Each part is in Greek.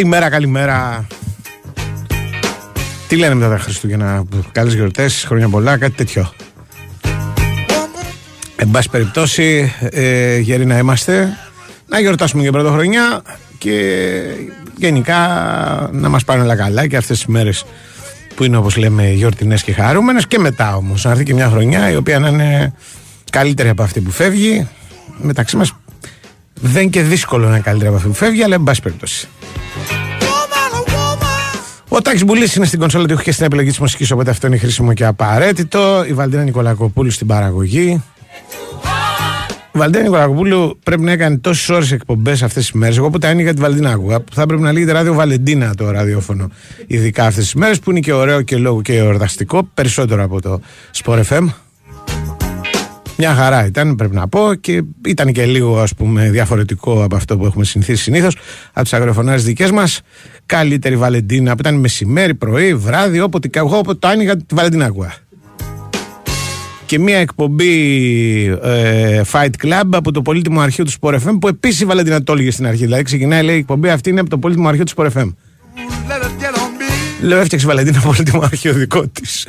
Καλημέρα, καλημέρα. Τι λένε μετά τα Χριστούγεννα, καλές γιορτές, χρόνια πολλά, κάτι τέτοιο. Εν πάση περιπτώσει, ε, γεροί να είμαστε, να γιορτάσουμε για πρωτοχρονιά και γενικά να μας πάνε όλα καλά και αυτές τις μέρες που είναι όπως λέμε γιορτινές και χαρούμενες και μετά όμως να έρθει και μια χρονιά η οποία να είναι καλύτερη από αυτή που φεύγει μεταξύ μας δεν είναι και δύσκολο να είναι καλύτερη από αυτή που φεύγει αλλά εν πάση περιπτώσει ο Τάκη Μπουλής είναι στην κονσόλα του και στην επιλογή της μουσικής, οπότε αυτό είναι χρήσιμο και απαραίτητο. Η Βαλτίνα Νικολακοπούλου στην παραγωγή. Η Βαλτίνα Νικολακοπούλου πρέπει να έκανε τόσες ώρες εκπομπές αυτές τις μέρες. Εγώ που τα άνοιγα τη Βαλτίνα άκουγα, θα πρέπει να λέγεται ράδιο Βαλεντίνα το ραδιόφωνο. Ειδικά αυτές τις μέρες που είναι και ωραίο και λόγο και εορταστικό, περισσότερο από το Sport FM. Μια χαρά ήταν, πρέπει να πω, και ήταν και λίγο ας πούμε διαφορετικό από αυτό που έχουμε συνηθίσει συνήθως από τις αγροφωνάρε δικές μας. Καλύτερη Βαλεντίνα που ήταν μεσημέρι, πρωί, βράδυ, όποτε, εγώ όποτε το άνοιγα τη Βαλεντίνα άκουγα. Και μια εκπομπή ε, Fight Club από το πολύτιμο αρχείο του Sport FM που επίσης η Βαλεντίνα το έλεγε στην αρχή. Δηλαδή ξεκινάει, λέει, η εκπομπή αυτή είναι από το πολύτιμο αρχείο του Sport FM. Λέω, έφτιαξε η Βαλεντίνα πολύτιμο αρχείο δικό της.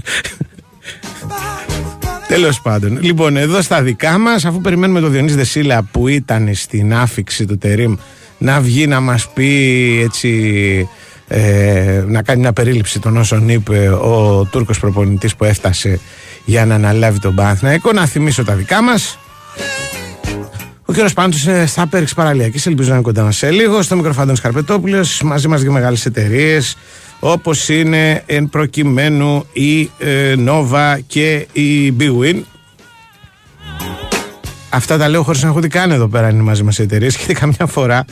Τέλος πάντων. Λοιπόν, εδώ στα δικά μας, αφού περιμένουμε τον Διονύση Δεσίλα που ήταν στην άφηξη του Τερήμ να βγει να μας πει έτσι. Ε, να κάνει μια περίληψη των όσων είπε ο Τούρκος προπονητής που έφτασε για να αναλάβει τον Παναθηναϊκό να θυμίσω τα δικά μας ο κύριος Πάντους ε, στα Πέριξ Παραλιακής, ελπίζω να είναι κοντά μας σε λίγο. Στο μικροφάντων Καρπετόπουλο, μαζί μας δύο μεγάλες εταιρείες, όπως είναι εν προκειμένου η ε, Nova και η Big Win. Αυτά τα λέω χωρίς να έχω τι κάνει εδώ πέρα είναι μαζί μας οι εταιρείες. Γιατί καμιά φορά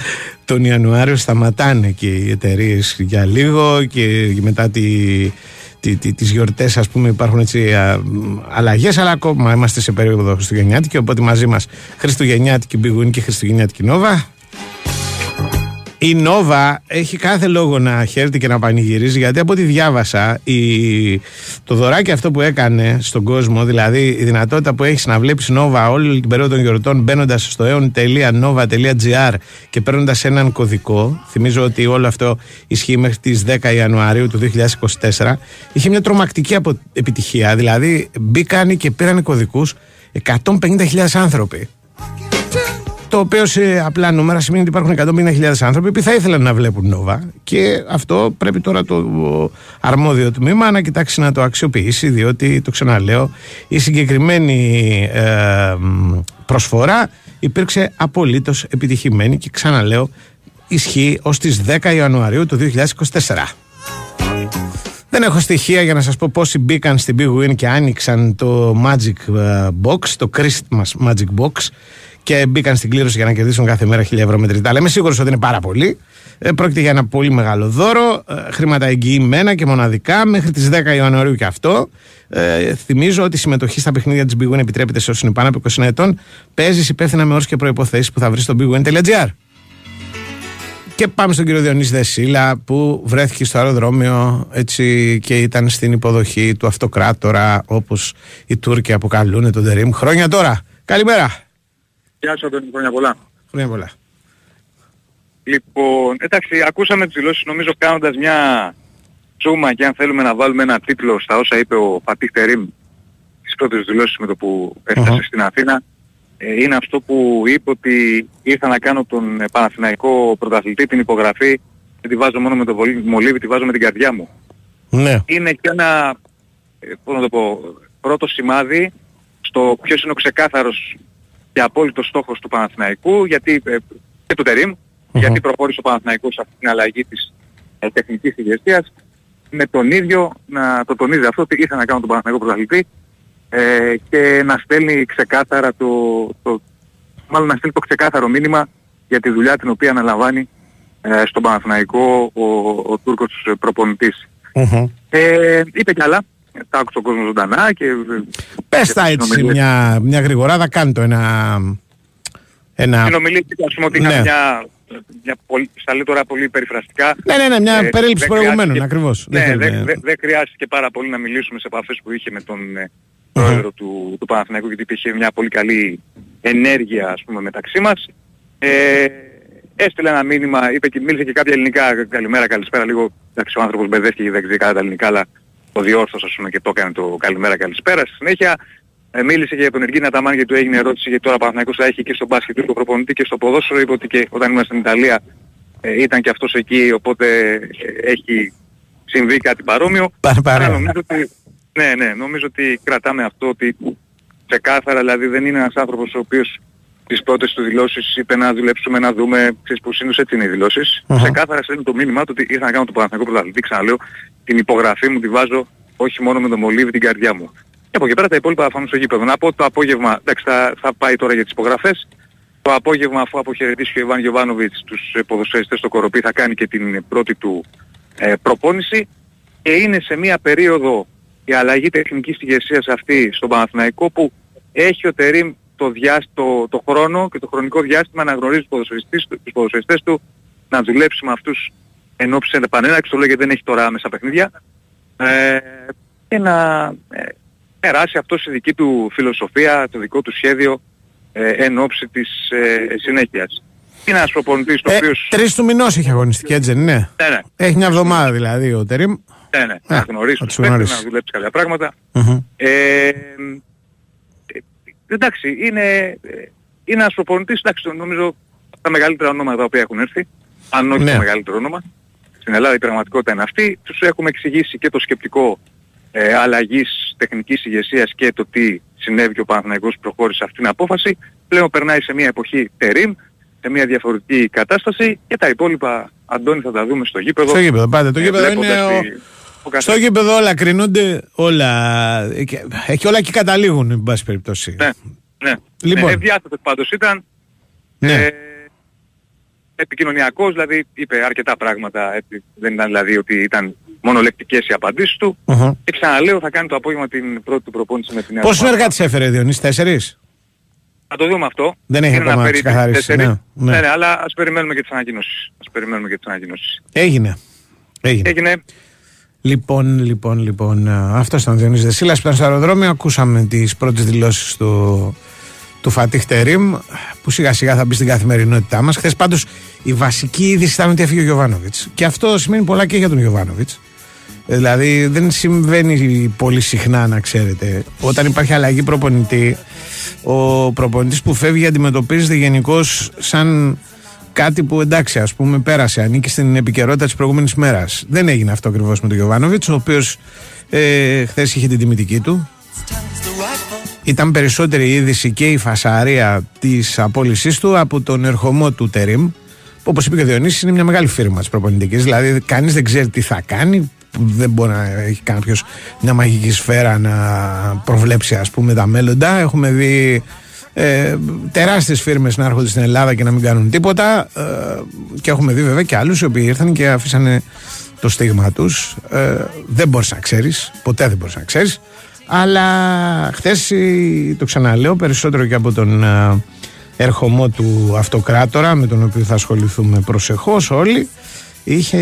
τον Ιανουάριο σταματάνε και οι εταιρείες για λίγο και μετά τη, τι, τι, τις γιορτές ας πούμε υπάρχουν έτσι α, αλλαγές αλλά ακόμα είμαστε σε περίοδο Χριστουγεννιάτικη οπότε μαζί μας Χριστουγεννιάτικη Μπιγούνη και Χριστουγεννιάτικη Νόβα η Νόβα έχει κάθε λόγο να χαίρεται και να πανηγυρίζει γιατί από ό,τι διάβασα η... το δωράκι αυτό που έκανε στον κόσμο, δηλαδή η δυνατότητα που έχεις να βλέπεις Νόβα όλη την περίοδο των γιορτών μπαίνοντας στο aeon.nova.gr και παίρνοντας έναν κωδικό. Θυμίζω ότι όλο αυτό ισχύει μέχρι τις 10 Ιανουαρίου του 2024. Είχε μια τρομακτική επιτυχία, δηλαδή μπήκαν και πήραν κωδικούς 150.000 άνθρωποι. Το οποίο σε απλά νούμερα σημαίνει ότι υπάρχουν 150.000 άνθρωποι που θα ήθελαν να βλέπουν Νόβα και αυτό πρέπει τώρα το αρμόδιο τμήμα να κοιτάξει να το αξιοποιήσει διότι το ξαναλέω η συγκεκριμένη ε, προσφορά υπήρξε απολύτως επιτυχημένη και ξαναλέω ισχύει ως τις 10 Ιανουαρίου του 2024. Δεν έχω στοιχεία για να σας πω πόσοι μπήκαν στην Big Win και άνοιξαν το Magic ε, Box, το Christmas Magic Box και μπήκαν στην κλήρωση για να κερδίσουν κάθε μέρα 1000 ευρώ μετρητά. Αλλά είμαι σίγουρος ότι είναι πάρα πολύ. Ε, πρόκειται για ένα πολύ μεγάλο δώρο. Ε, χρήματα εγγυημένα και μοναδικά μέχρι τις 10 Ιανουαρίου και αυτό. Ε, θυμίζω ότι η συμμετοχή στα παιχνίδια της Big επιτρέπεται σε όσους είναι πάνω από 20 ετών. Παίζεις υπεύθυνα με όρου και προποθέσει που θα βρεις στο bigwin.gr. Και πάμε στον κύριο Διονύση Δεσίλα που βρέθηκε στο αεροδρόμιο έτσι και ήταν στην υποδοχή του αυτοκράτορα όπως οι Τούρκοι αποκαλούν τον Τερίμ χρόνια τώρα. Καλημέρα. Γεια σας Αντώνη, χρόνια πολλά. Χρόνια πολλά. Λοιπόν, εντάξει, ακούσαμε τις δηλώσεις νομίζω κάνοντας μια τσούμα και αν θέλουμε να βάλουμε ένα τίτλο στα όσα είπε ο Φατίχ Τερίμ στις πρώτες δηλώσεις με το που εφτασε στην Αθήνα ε, είναι αυτό που είπε ότι ήρθα να κάνω τον Παναθηναϊκό πρωταθλητή την υπογραφή και τη βάζω μόνο με το μολύβι, τη βάζω με την καρδιά μου. Ναι. Είναι και ένα, ε, πώς να το πω, πρώτο σημάδι στο ποιος είναι ο ξεκάθαρος και απόλυτος στόχος του Παναθηναϊκού γιατί, ε, και του τεριμ γιατί προχώρησε ο Παναθηναϊκός αυτή την αλλαγή της ε, τεχνικής ηγεσίας. Με τον ίδιο να το τονίζει αυτό ότι ήθελα να κάνω τον Παναθηναϊκό πρωταθλητή ε, και να στέλνει ξεκάθαρα το, το, μάλλον να στέλνει το ξεκάθαρο μήνυμα για τη δουλειά την οποία αναλαμβάνει ε, στον Παναθηναϊκό ο, ο Τούρκος προπονητής. Ε, είπε κι άλλα, τα άκουσε ο κόσμος ζωντανά και... Πες τα έτσι μια, μια γρηγοράδα, κάνει το ένα... ένα... Συνομιλή, ας πούμε ότι ναι. μια, μια πολύ, στα λέει τώρα πολύ περιφραστικά. Ναι, ναι, ναι, μια ε, περίληψη προηγουμένων, ακριβώς. Ναι, δεν, δεν, δεν, δεν χρειάζεται πάρα πολύ να μιλήσουμε σε επαφές που είχε με τον ε, πρόεδρο του, του Παναθηναϊκού γιατί υπήρχε μια πολύ καλή ενέργεια ας πούμε μεταξύ μας. Ε, έστειλε ένα μήνυμα, είπε και μίλησε και κάποια ελληνικά, καλημέρα, καλησπέρα, λίγο, εντάξει ο άνθρωπος μπερδεύτηκε και δεν ξέρει καλά τα ελληνικά, αλλά το διόρθωσε ας πούμε και το έκανε το καλημέρα, καλησπέρα. Στη συνέχεια ε, μίλησε και για τον Εργίνα Ταμάν γιατί του έγινε ερώτηση γιατί τώρα Παναθηναϊκός θα έχει και στο μπάσκετ του προπονητή και στο ποδόσφαιρο, είπε ότι και όταν ήμασταν στην Ιταλία ε, ήταν και αυτός εκεί, οπότε ε, έχει συμβεί κάτι παρόμοιο. Παρά, νομίζω ότι, ναι, ναι, νομίζω ότι κρατάμε αυτό ότι ξεκάθαρα δηλαδή δεν είναι ένας άνθρωπος ο οποίος τις πρώτες του δηλώσεις είπε να δουλέψουμε, να δούμε, ξέρεις που σύντος έτσι είναι οι δηλώσεις. Uh-huh. Ξεκάθαρα στέλνει το μήνυμα του ότι ήρθα να κάνω το Παναθηναϊκό Πρωταθλητή, ξαναλέω, την υπογραφή μου τη βάζω όχι μόνο με το μολύβι την καρδιά μου. Και από εκεί πέρα τα υπόλοιπα θα στο γήπεδο. Να πω το απόγευμα, εντάξει θα, θα πάει τώρα για τις υπογραφές, το απόγευμα αφού αποχαιρετήσει και ο Ιβάν Γιωβάνοβιτς τους ποδοσφαιριστές στο Κοροπή θα κάνει και την πρώτη του ε, προπόνηση και είναι σε μια περίοδο η αλλαγή τεχνικής ηγεσίας αυτή στον Παναθηναϊκό που έχει ο Τερίμ το, το, το χρόνο και το χρονικό διάστημα να γνωρίζει τους ποδοσφαιριστές, τους ποδοσφαιριστές του, να δουλέψει με αυτούς εν ώψη επανέναρξης, το λέω γιατί δεν έχει τώρα άμεσα παιχνίδια, ε, και να ε, περάσει αυτό στη δική του φιλοσοφία, το δικό του σχέδιο ε, εν ώψη της ε, συνέχειας. Είναι ένας προπονητής το ε, οποίος... Τρεις του μηνός έχει αγωνιστική έτσι δεν είναι; Ναι, ναι. Έχει μια εβδομάδα δηλαδή ο Τερίμ. Ναι, ναι. Να γνωρίσει τους παίκτες, να δουλέψει κάποια πράγματα. Mm-hmm. Ε, εντάξει, είναι, είναι ένας προπονητής, εντάξει, νομίζω τα μεγαλύτερα ονόματα τα οποία έχουν έρθει, αν όχι ναι. το μεγαλύτερο όνομα, στην Ελλάδα η πραγματικότητα είναι αυτή, τους έχουμε εξηγήσει και το σκεπτικό ε, αλλαγής τεχνικής ηγεσίας και το τι συνέβη και ο Παναθηναϊκός προχώρησε αυτήν την απόφαση, πλέον περνάει σε μια εποχή τερίμ, σε μια διαφορετική κατάσταση και τα υπόλοιπα, Αντώνη, θα τα δούμε στο γήπεδο. Στο γήπεδο, πάτε. Το ε, γήπεδο είναι ο... ο στο γήπεδο όλα κρίνονται, όλα, έχει όλα και καταλήγουν, εν πάση περιπτώσει. Ναι, ναι. Λοιπόν. Ναι, πάντως ήταν. Ναι. Ε, επικοινωνιακός, δηλαδή είπε αρκετά πράγματα, δεν ήταν δηλαδή ότι ήταν μονολεκτικές οι απαντήσεις του. Uh-huh. Και ξαναλέω θα κάνει το απόγευμα την πρώτη του προπόνηση με την Πόσους συνεργάτες έφερε Διονύσης, τέσσερις; Θα το δούμε αυτό. Δεν έχει ακόμα ξεκαθαρίσει. Ναι, ναι. ναι, ναι, αλλά ας περιμένουμε και τις ανακοινώσεις. Ας περιμένουμε και τις ανακοινώσεις. Έγινε. Έγινε. Έγινε. Λοιπόν, λοιπόν, λοιπόν, αυτός ήταν ο Διονύσης Δεσίλας που ήταν στο αεροδρόμιο. Ακούσαμε τις πρώτες δηλώσεις του, του Φατίχ Τερίμ που σιγά σιγά θα μπει στην καθημερινότητά μας. Χθες πάντως η βασική είδηση ήταν ότι έφυγε ο Γιωβάνοβιτς. Και αυτό σημαίνει πολλά και για τον Γιωβάνοβιτς. Δηλαδή δεν συμβαίνει πολύ συχνά να ξέρετε. Όταν υπάρχει αλλαγή προπονητή, ο προπονητής που φεύγει αντιμετωπίζεται γενικώς σαν κάτι που εντάξει ας πούμε πέρασε, ανήκει στην επικαιρότητα της προηγούμενης μέρας. Δεν έγινε αυτό ακριβώς με τον Γιωβάνοβιτς, ο οποίος ε, χθες είχε την τιμητική του. Ήταν περισσότερη η είδηση και η φασαρία της απόλυσής του από τον ερχομό του Τερίμ. Όπως είπε και ο Διονύσης, είναι μια μεγάλη φίρμα της προπονητικής. Δηλαδή, κανείς δεν ξέρει τι θα κάνει, δεν μπορεί να έχει κάποιος μια μαγική σφαίρα να προβλέψει ας πούμε τα μέλλοντα. Έχουμε δει ε, τεράστιες φίρμες να έρχονται στην Ελλάδα και να μην κάνουν τίποτα ε, και έχουμε δει βέβαια και άλλους οι οποίοι ήρθαν και αφήσανε το στίγμα τους ε, δεν μπορείς να ξέρεις ποτέ δεν μπορείς να ξέρεις αλλά χθες το ξαναλέω περισσότερο και από τον ε, ερχομό του αυτοκράτορα με τον οποίο θα ασχοληθούμε προσεχώς όλοι είχε,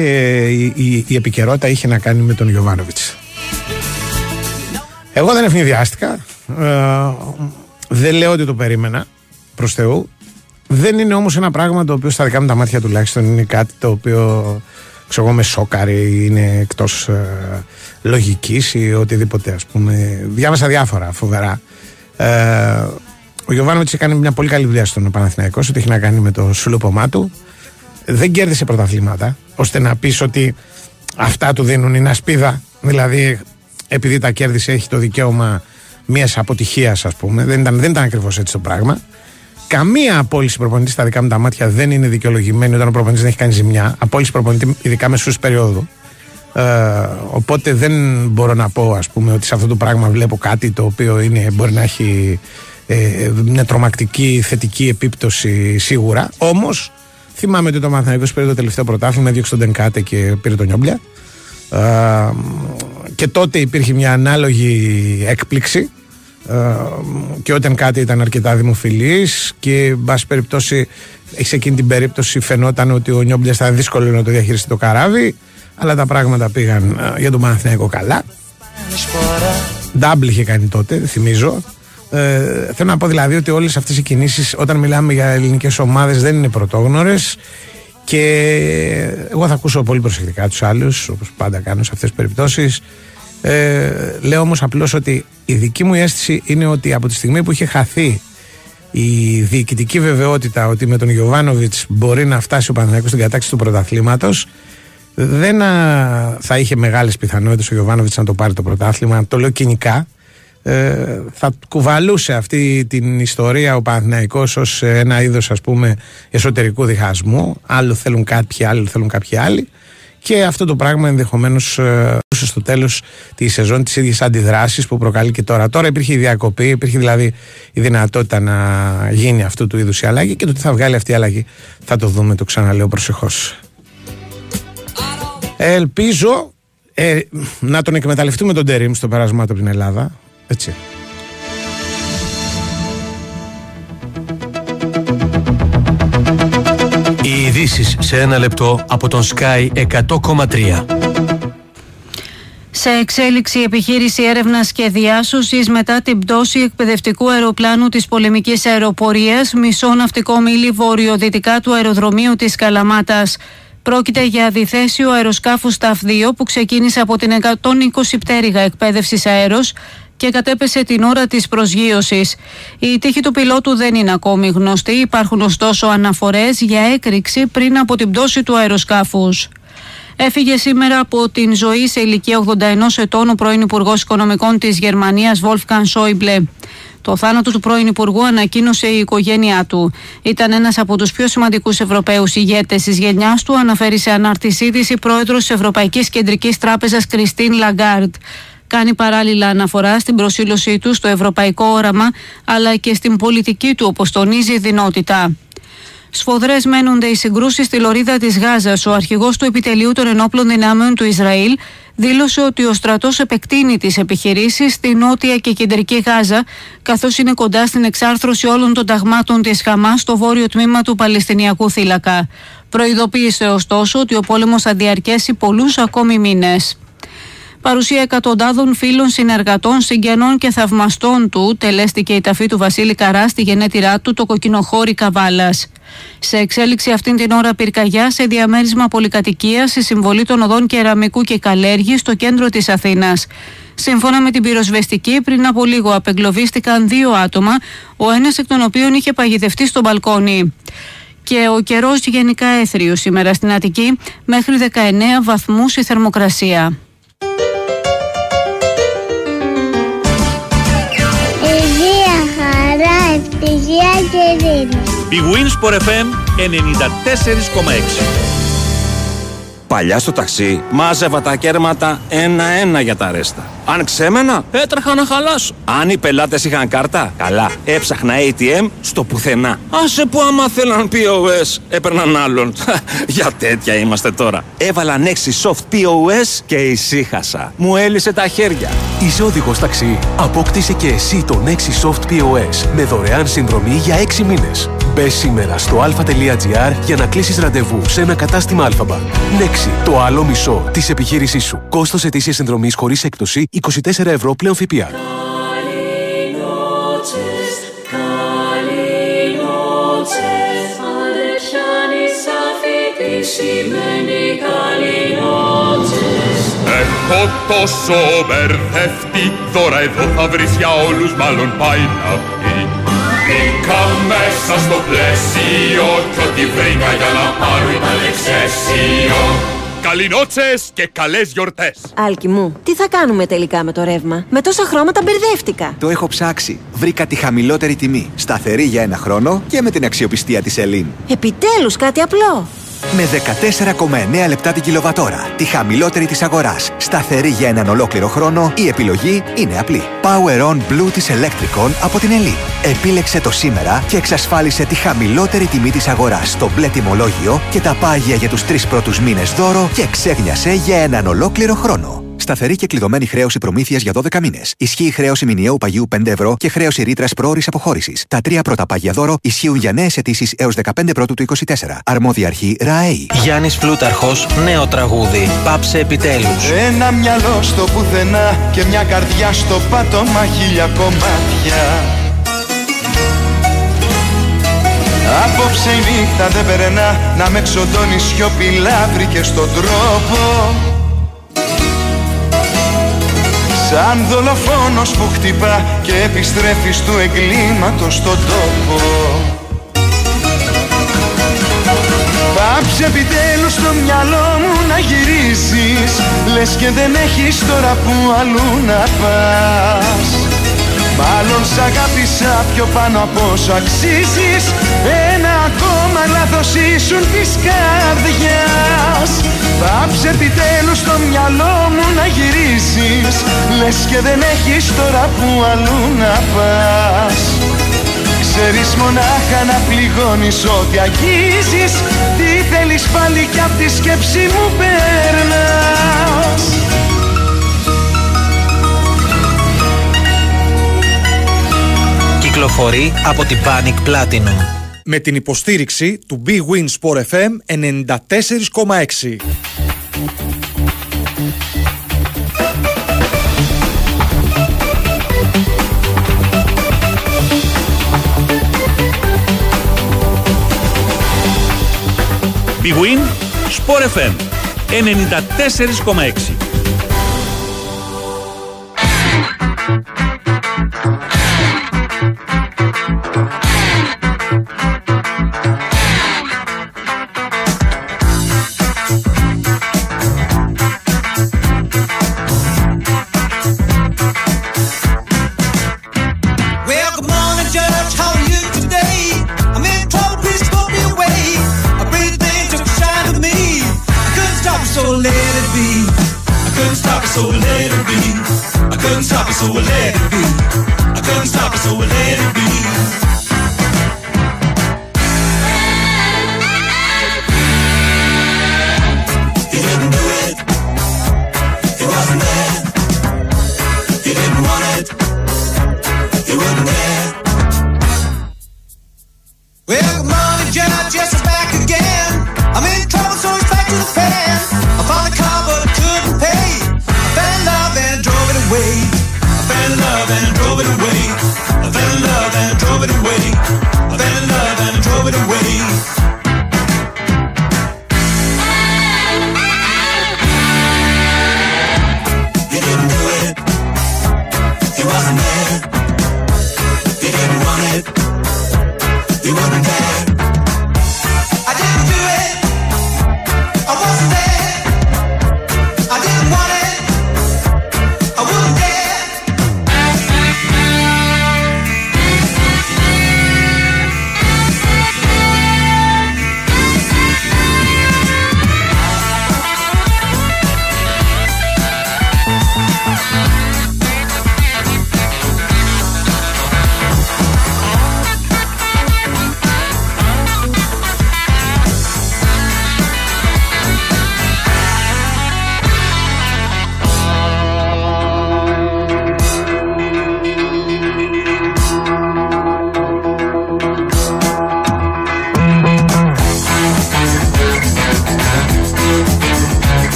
η, η, η επικαιρότητα είχε να κάνει με τον Γιωβάνοβιτς. Εγώ δεν ευνηδιάστηκα. Ε, δεν λέω ότι το περίμενα προς Θεού. Δεν είναι όμως ένα πράγμα το οποίο στα δικά μου τα μάτια τουλάχιστον είναι κάτι το οποίο ξέρω με σόκαρε είναι εκτός ε, λογικής ή οτιδήποτε ας πούμε. Διάβασα διάφορα φοβερά. Ε, ο Γιωβάνοβιτς έκανε μια πολύ καλή δουλειά στον Παναθηναϊκό, ότι έχει να κάνει με το σουλουπωμά του δεν κέρδισε πρωταθλήματα, ώστε να πεις ότι αυτά του δίνουν είναι ασπίδα. Δηλαδή, επειδή τα κέρδισε, έχει το δικαίωμα μιας αποτυχίας, ας πούμε. Δεν ήταν, δεν ήταν ακριβώς έτσι το πράγμα. Καμία απόλυση προπονητής στα δικά μου τα μάτια δεν είναι δικαιολογημένη όταν ο προπονητής δεν έχει κάνει ζημιά. Απόλυση προπονητή, ειδικά μεσού περίοδου. Ε, οπότε δεν μπορώ να πω ας πούμε ότι σε αυτό το πράγμα βλέπω κάτι το οποίο είναι, μπορεί να έχει ε, μια τρομακτική θετική επίπτωση σίγουρα όμως Θυμάμαι ότι το Μαθηναϊκός πήρε το τελευταίο πρωτάθλημα, έδιωξε τον Τενκάτε και πήρε τον Νιόμπλια. και τότε υπήρχε μια ανάλογη έκπληξη και όταν κάτι ήταν αρκετά δημοφιλής και εν πάση περιπτώσει σε εκείνη την περίπτωση φαινόταν ότι ο Νιόμπλια ήταν δύσκολο να το διαχειριστεί το καράβι αλλά τα πράγματα πήγαν για τον Παναθηναϊκό καλά. Ντάμπλ είχε κάνει τότε, θυμίζω. Ε, θέλω να πω δηλαδή ότι όλες αυτές οι κινήσεις όταν μιλάμε για ελληνικές ομάδες δεν είναι πρωτόγνωρες. Και εγώ θα ακούσω πολύ προσεκτικά τους άλλους όπως πάντα κάνω σε αυτές τις περιπτώσεις ε, λέω όμως απλώς ότι η δική μου αίσθηση είναι ότι από τη στιγμή που είχε χαθεί η διοικητική βεβαιότητα ότι με τον Γιωβάνοβιτς μπορεί να φτάσει ο Παναθηναϊκός στην κατάξη του πρωταθλήματος δεν θα είχε μεγάλες πιθανότητες ο Γιωβάνοβιτς να το πάρει το πρωτάθλημα. Το λέω κοινικά. Ε, θα κουβαλούσε αυτή την ιστορία ο Παναθηναϊκός ως ένα είδος ας πούμε εσωτερικού διχασμού. Άλλο θέλουν κάποιοι άλλοι θέλουν κάποιοι άλλοι. Και αυτό το πράγμα ενδεχομένως ε, στο τέλος τη σεζόν τις ίδιες αντιδράσεις που προκαλεί και τώρα. Τώρα υπήρχε η διακοπή, υπήρχε δηλαδή η δυνατότητα να γίνει αυτού του είδους η αλλαγή και το τι θα βγάλει αυτή η αλλαγή θα το δούμε, το ξαναλέω προσεχώς. Ελπίζω ε, να τον εκμεταλλευτούμε τον Τερήμ στο πέρασμά του από την Ελλάδα. Έτσι. Οι ειδήσεις σε ένα λεπτό από τον Sky 100,3. Σε εξέλιξη επιχείρηση έρευνας και διάσωσης μετά την πτώση εκπαιδευτικού αεροπλάνου της πολεμικής αεροπορίας μισό ναυτικό μίλη βορειοδυτικά του αεροδρομίου της Καλαμάτας. Πρόκειται για αντιθέσιο αεροσκάφου ΣΤΑΦ 2 που ξεκίνησε από την 120 πτέρυγα εκπαίδευσης αέρος και κατέπεσε την ώρα της προσγείωσης. Η τύχη του πιλότου δεν είναι ακόμη γνωστή, υπάρχουν ωστόσο αναφορές για έκρηξη πριν από την πτώση του αεροσκάφους. Έφυγε σήμερα από την ζωή σε ηλικία 81 ετών ο πρώην Υπουργός Οικονομικών της Γερμανίας, Wolfgang Schäuble. Το θάνατο του πρώην Υπουργού ανακοίνωσε η οικογένειά του. Ήταν ένας από τους πιο σημαντικούς Ευρωπαίους ηγέτες της γενιάς του, αναφέρει σε ανάρτησή της η πρόεδρος της Ευρωπαϊκής Κεντρικής Τράπεζας Κριστίν Λαγκάρντ κάνει παράλληλα αναφορά στην προσήλωσή του στο ευρωπαϊκό όραμα αλλά και στην πολιτική του όπως τονίζει η δυνότητα. Σφοδρέ μένονται οι συγκρούσεις στη λωρίδα της Γάζας. Ο αρχηγός του επιτελείου των ενόπλων δυνάμεων του Ισραήλ δήλωσε ότι ο στρατός επεκτείνει τις επιχειρήσεις στη νότια και κεντρική Γάζα, καθώς είναι κοντά στην εξάρθρωση όλων των ταγμάτων της Χαμάς στο βόρειο τμήμα του Παλαιστινιακού θύλακα. Προειδοποίησε ωστόσο ότι ο πόλεμος θα διαρκέσει πολλούς ακόμη μήνες παρουσία εκατοντάδων φίλων, συνεργατών, συγγενών και θαυμαστών του, τελέστηκε η ταφή του Βασίλη Καρά στη γενέτειρά του, το κοκκινοχώρι Καβάλας. Σε εξέλιξη αυτήν την ώρα πυρκαγιά σε διαμέρισμα πολυκατοικία σε συμβολή των οδών Κεραμικού και Καλέργη στο κέντρο της Αθήνας. Σύμφωνα με την πυροσβεστική, πριν από λίγο απεγκλωβίστηκαν δύο άτομα, ο ένας εκ των οποίων είχε παγιδευτεί στο μπαλκόνι. Και ο καιρός γενικά έθριο σήμερα στην Αττική, μέχρι 19 βαθμούς η θερμοκρασία. ευτυχία και ειρήνη. Η Winsport FM 94,6 Παλιά στο ταξί μάζευα τα κέρματα ένα-ένα για τα ρέστα. Αν ξέμενα, έτρεχα να χαλάσω. Αν οι πελάτες είχαν κάρτα, καλά. Έψαχνα ATM στο πουθενά. Άσε που άμα θέλαν POS, έπαιρναν άλλον. για τέτοια είμαστε τώρα. Έβαλα Nexi Soft POS και ησύχασα. Μου έλυσε τα χέρια. Είσαι οδηγός ταξί. Απόκτησε και εσύ το Nexi Soft POS με δωρεάν συνδρομή για 6 μήνες. Μπε σήμερα στο alpha.gr για να κλείσεις ραντεβού σε ένα κατάστημα Αλφαμπα. Nexi, το άλλο μισό της επιχείρησής σου. Κόστος ετήσιας συνδρομής χωρίς έκπτωση 24 ευρώ πλέον ΦΠΑ. Έχω τόσο μπερδευτεί, τώρα εδώ θα βρεις για όλους μάλλον πάει να πει. Μπήκα μέσα στο πλαίσιο κι ό,τι βρήκα για να πάρω ήταν εξαίσιο. Καληνότσες και καλές γιορτές. Άλκη μου, τι θα κάνουμε τελικά με το ρεύμα; Με τόσα χρώματα μπερδεύτηκα. Το έχω ψάξει. Βρήκα τη χαμηλότερη τιμή. Σταθερή για ένα χρόνο και με την αξιοπιστία της Ελίν. Επιτέλους κάτι απλό. Με 14,9 λεπτά την κιλοβατόρα. Τη χαμηλότερη της αγοράς. Σταθερή για έναν ολόκληρο χρόνο. Η επιλογή είναι απλή. Power On Blue της Electricon από την Elite. Επίλεξε το σήμερα και εξασφάλισε τη χαμηλότερη τιμή της αγοράς στο μπλε τιμολόγιο και τα πάγια για τους τρεις πρώτους μήνες δώρο και ξέγνιασε για έναν ολόκληρο χρόνο. Σταθερή και κλειδωμένη χρέωση προμήθειας για 12 μήνες. Ισχύει χρέωση μηνιαίου παγιού 5 ευρώ και χρέωση ρήτρας πρόορης αποχώρησης. Τα τρία πρώτα πάγια δώρο ισχύουν για νέες αιτήσεις έως 15 πρώτου του 24. Αρμόδια αρχή ΡΑΕΗ. Γιάννης Πλούταρχο, νέο τραγούδι. Πάψε επιτέλους. Ένα μυαλό στο πουθενά και μια καρδιά στο πάτωμα χίλια κομμάτια. Απόψε η νύχτα δεν περνά να με ξοντώνει σιωπηλά βρήκε στον τρόπο Σαν δολοφόνος που χτυπά και επιστρέφει του εγκλήματος στον τόπο. Πάψε επιτέλους στο μυαλό μου να γυρίσεις Λες και δεν έχεις τώρα που αλλού να πας Μάλλον σ' αγάπησα πιο πάνω από όσο αξίζεις. Ένα ακόμα λάθος ήσουν της καρδιάς. Πάψε επιτέλους στο μυαλό μου να γυρίσεις. Λες και δεν έχεις τώρα που αλλού να πας. Ξέρεις μονάχα να πληγώνεις ό,τι αγγίζεις. Τι θέλεις πάλι κι απ' τη σκέψη μου περνάς Κυκλοφορεί από την Panic Platinum. Με την υποστήριξη του Big Win Sport FM 94,6. Big Win Sport FM 94,6.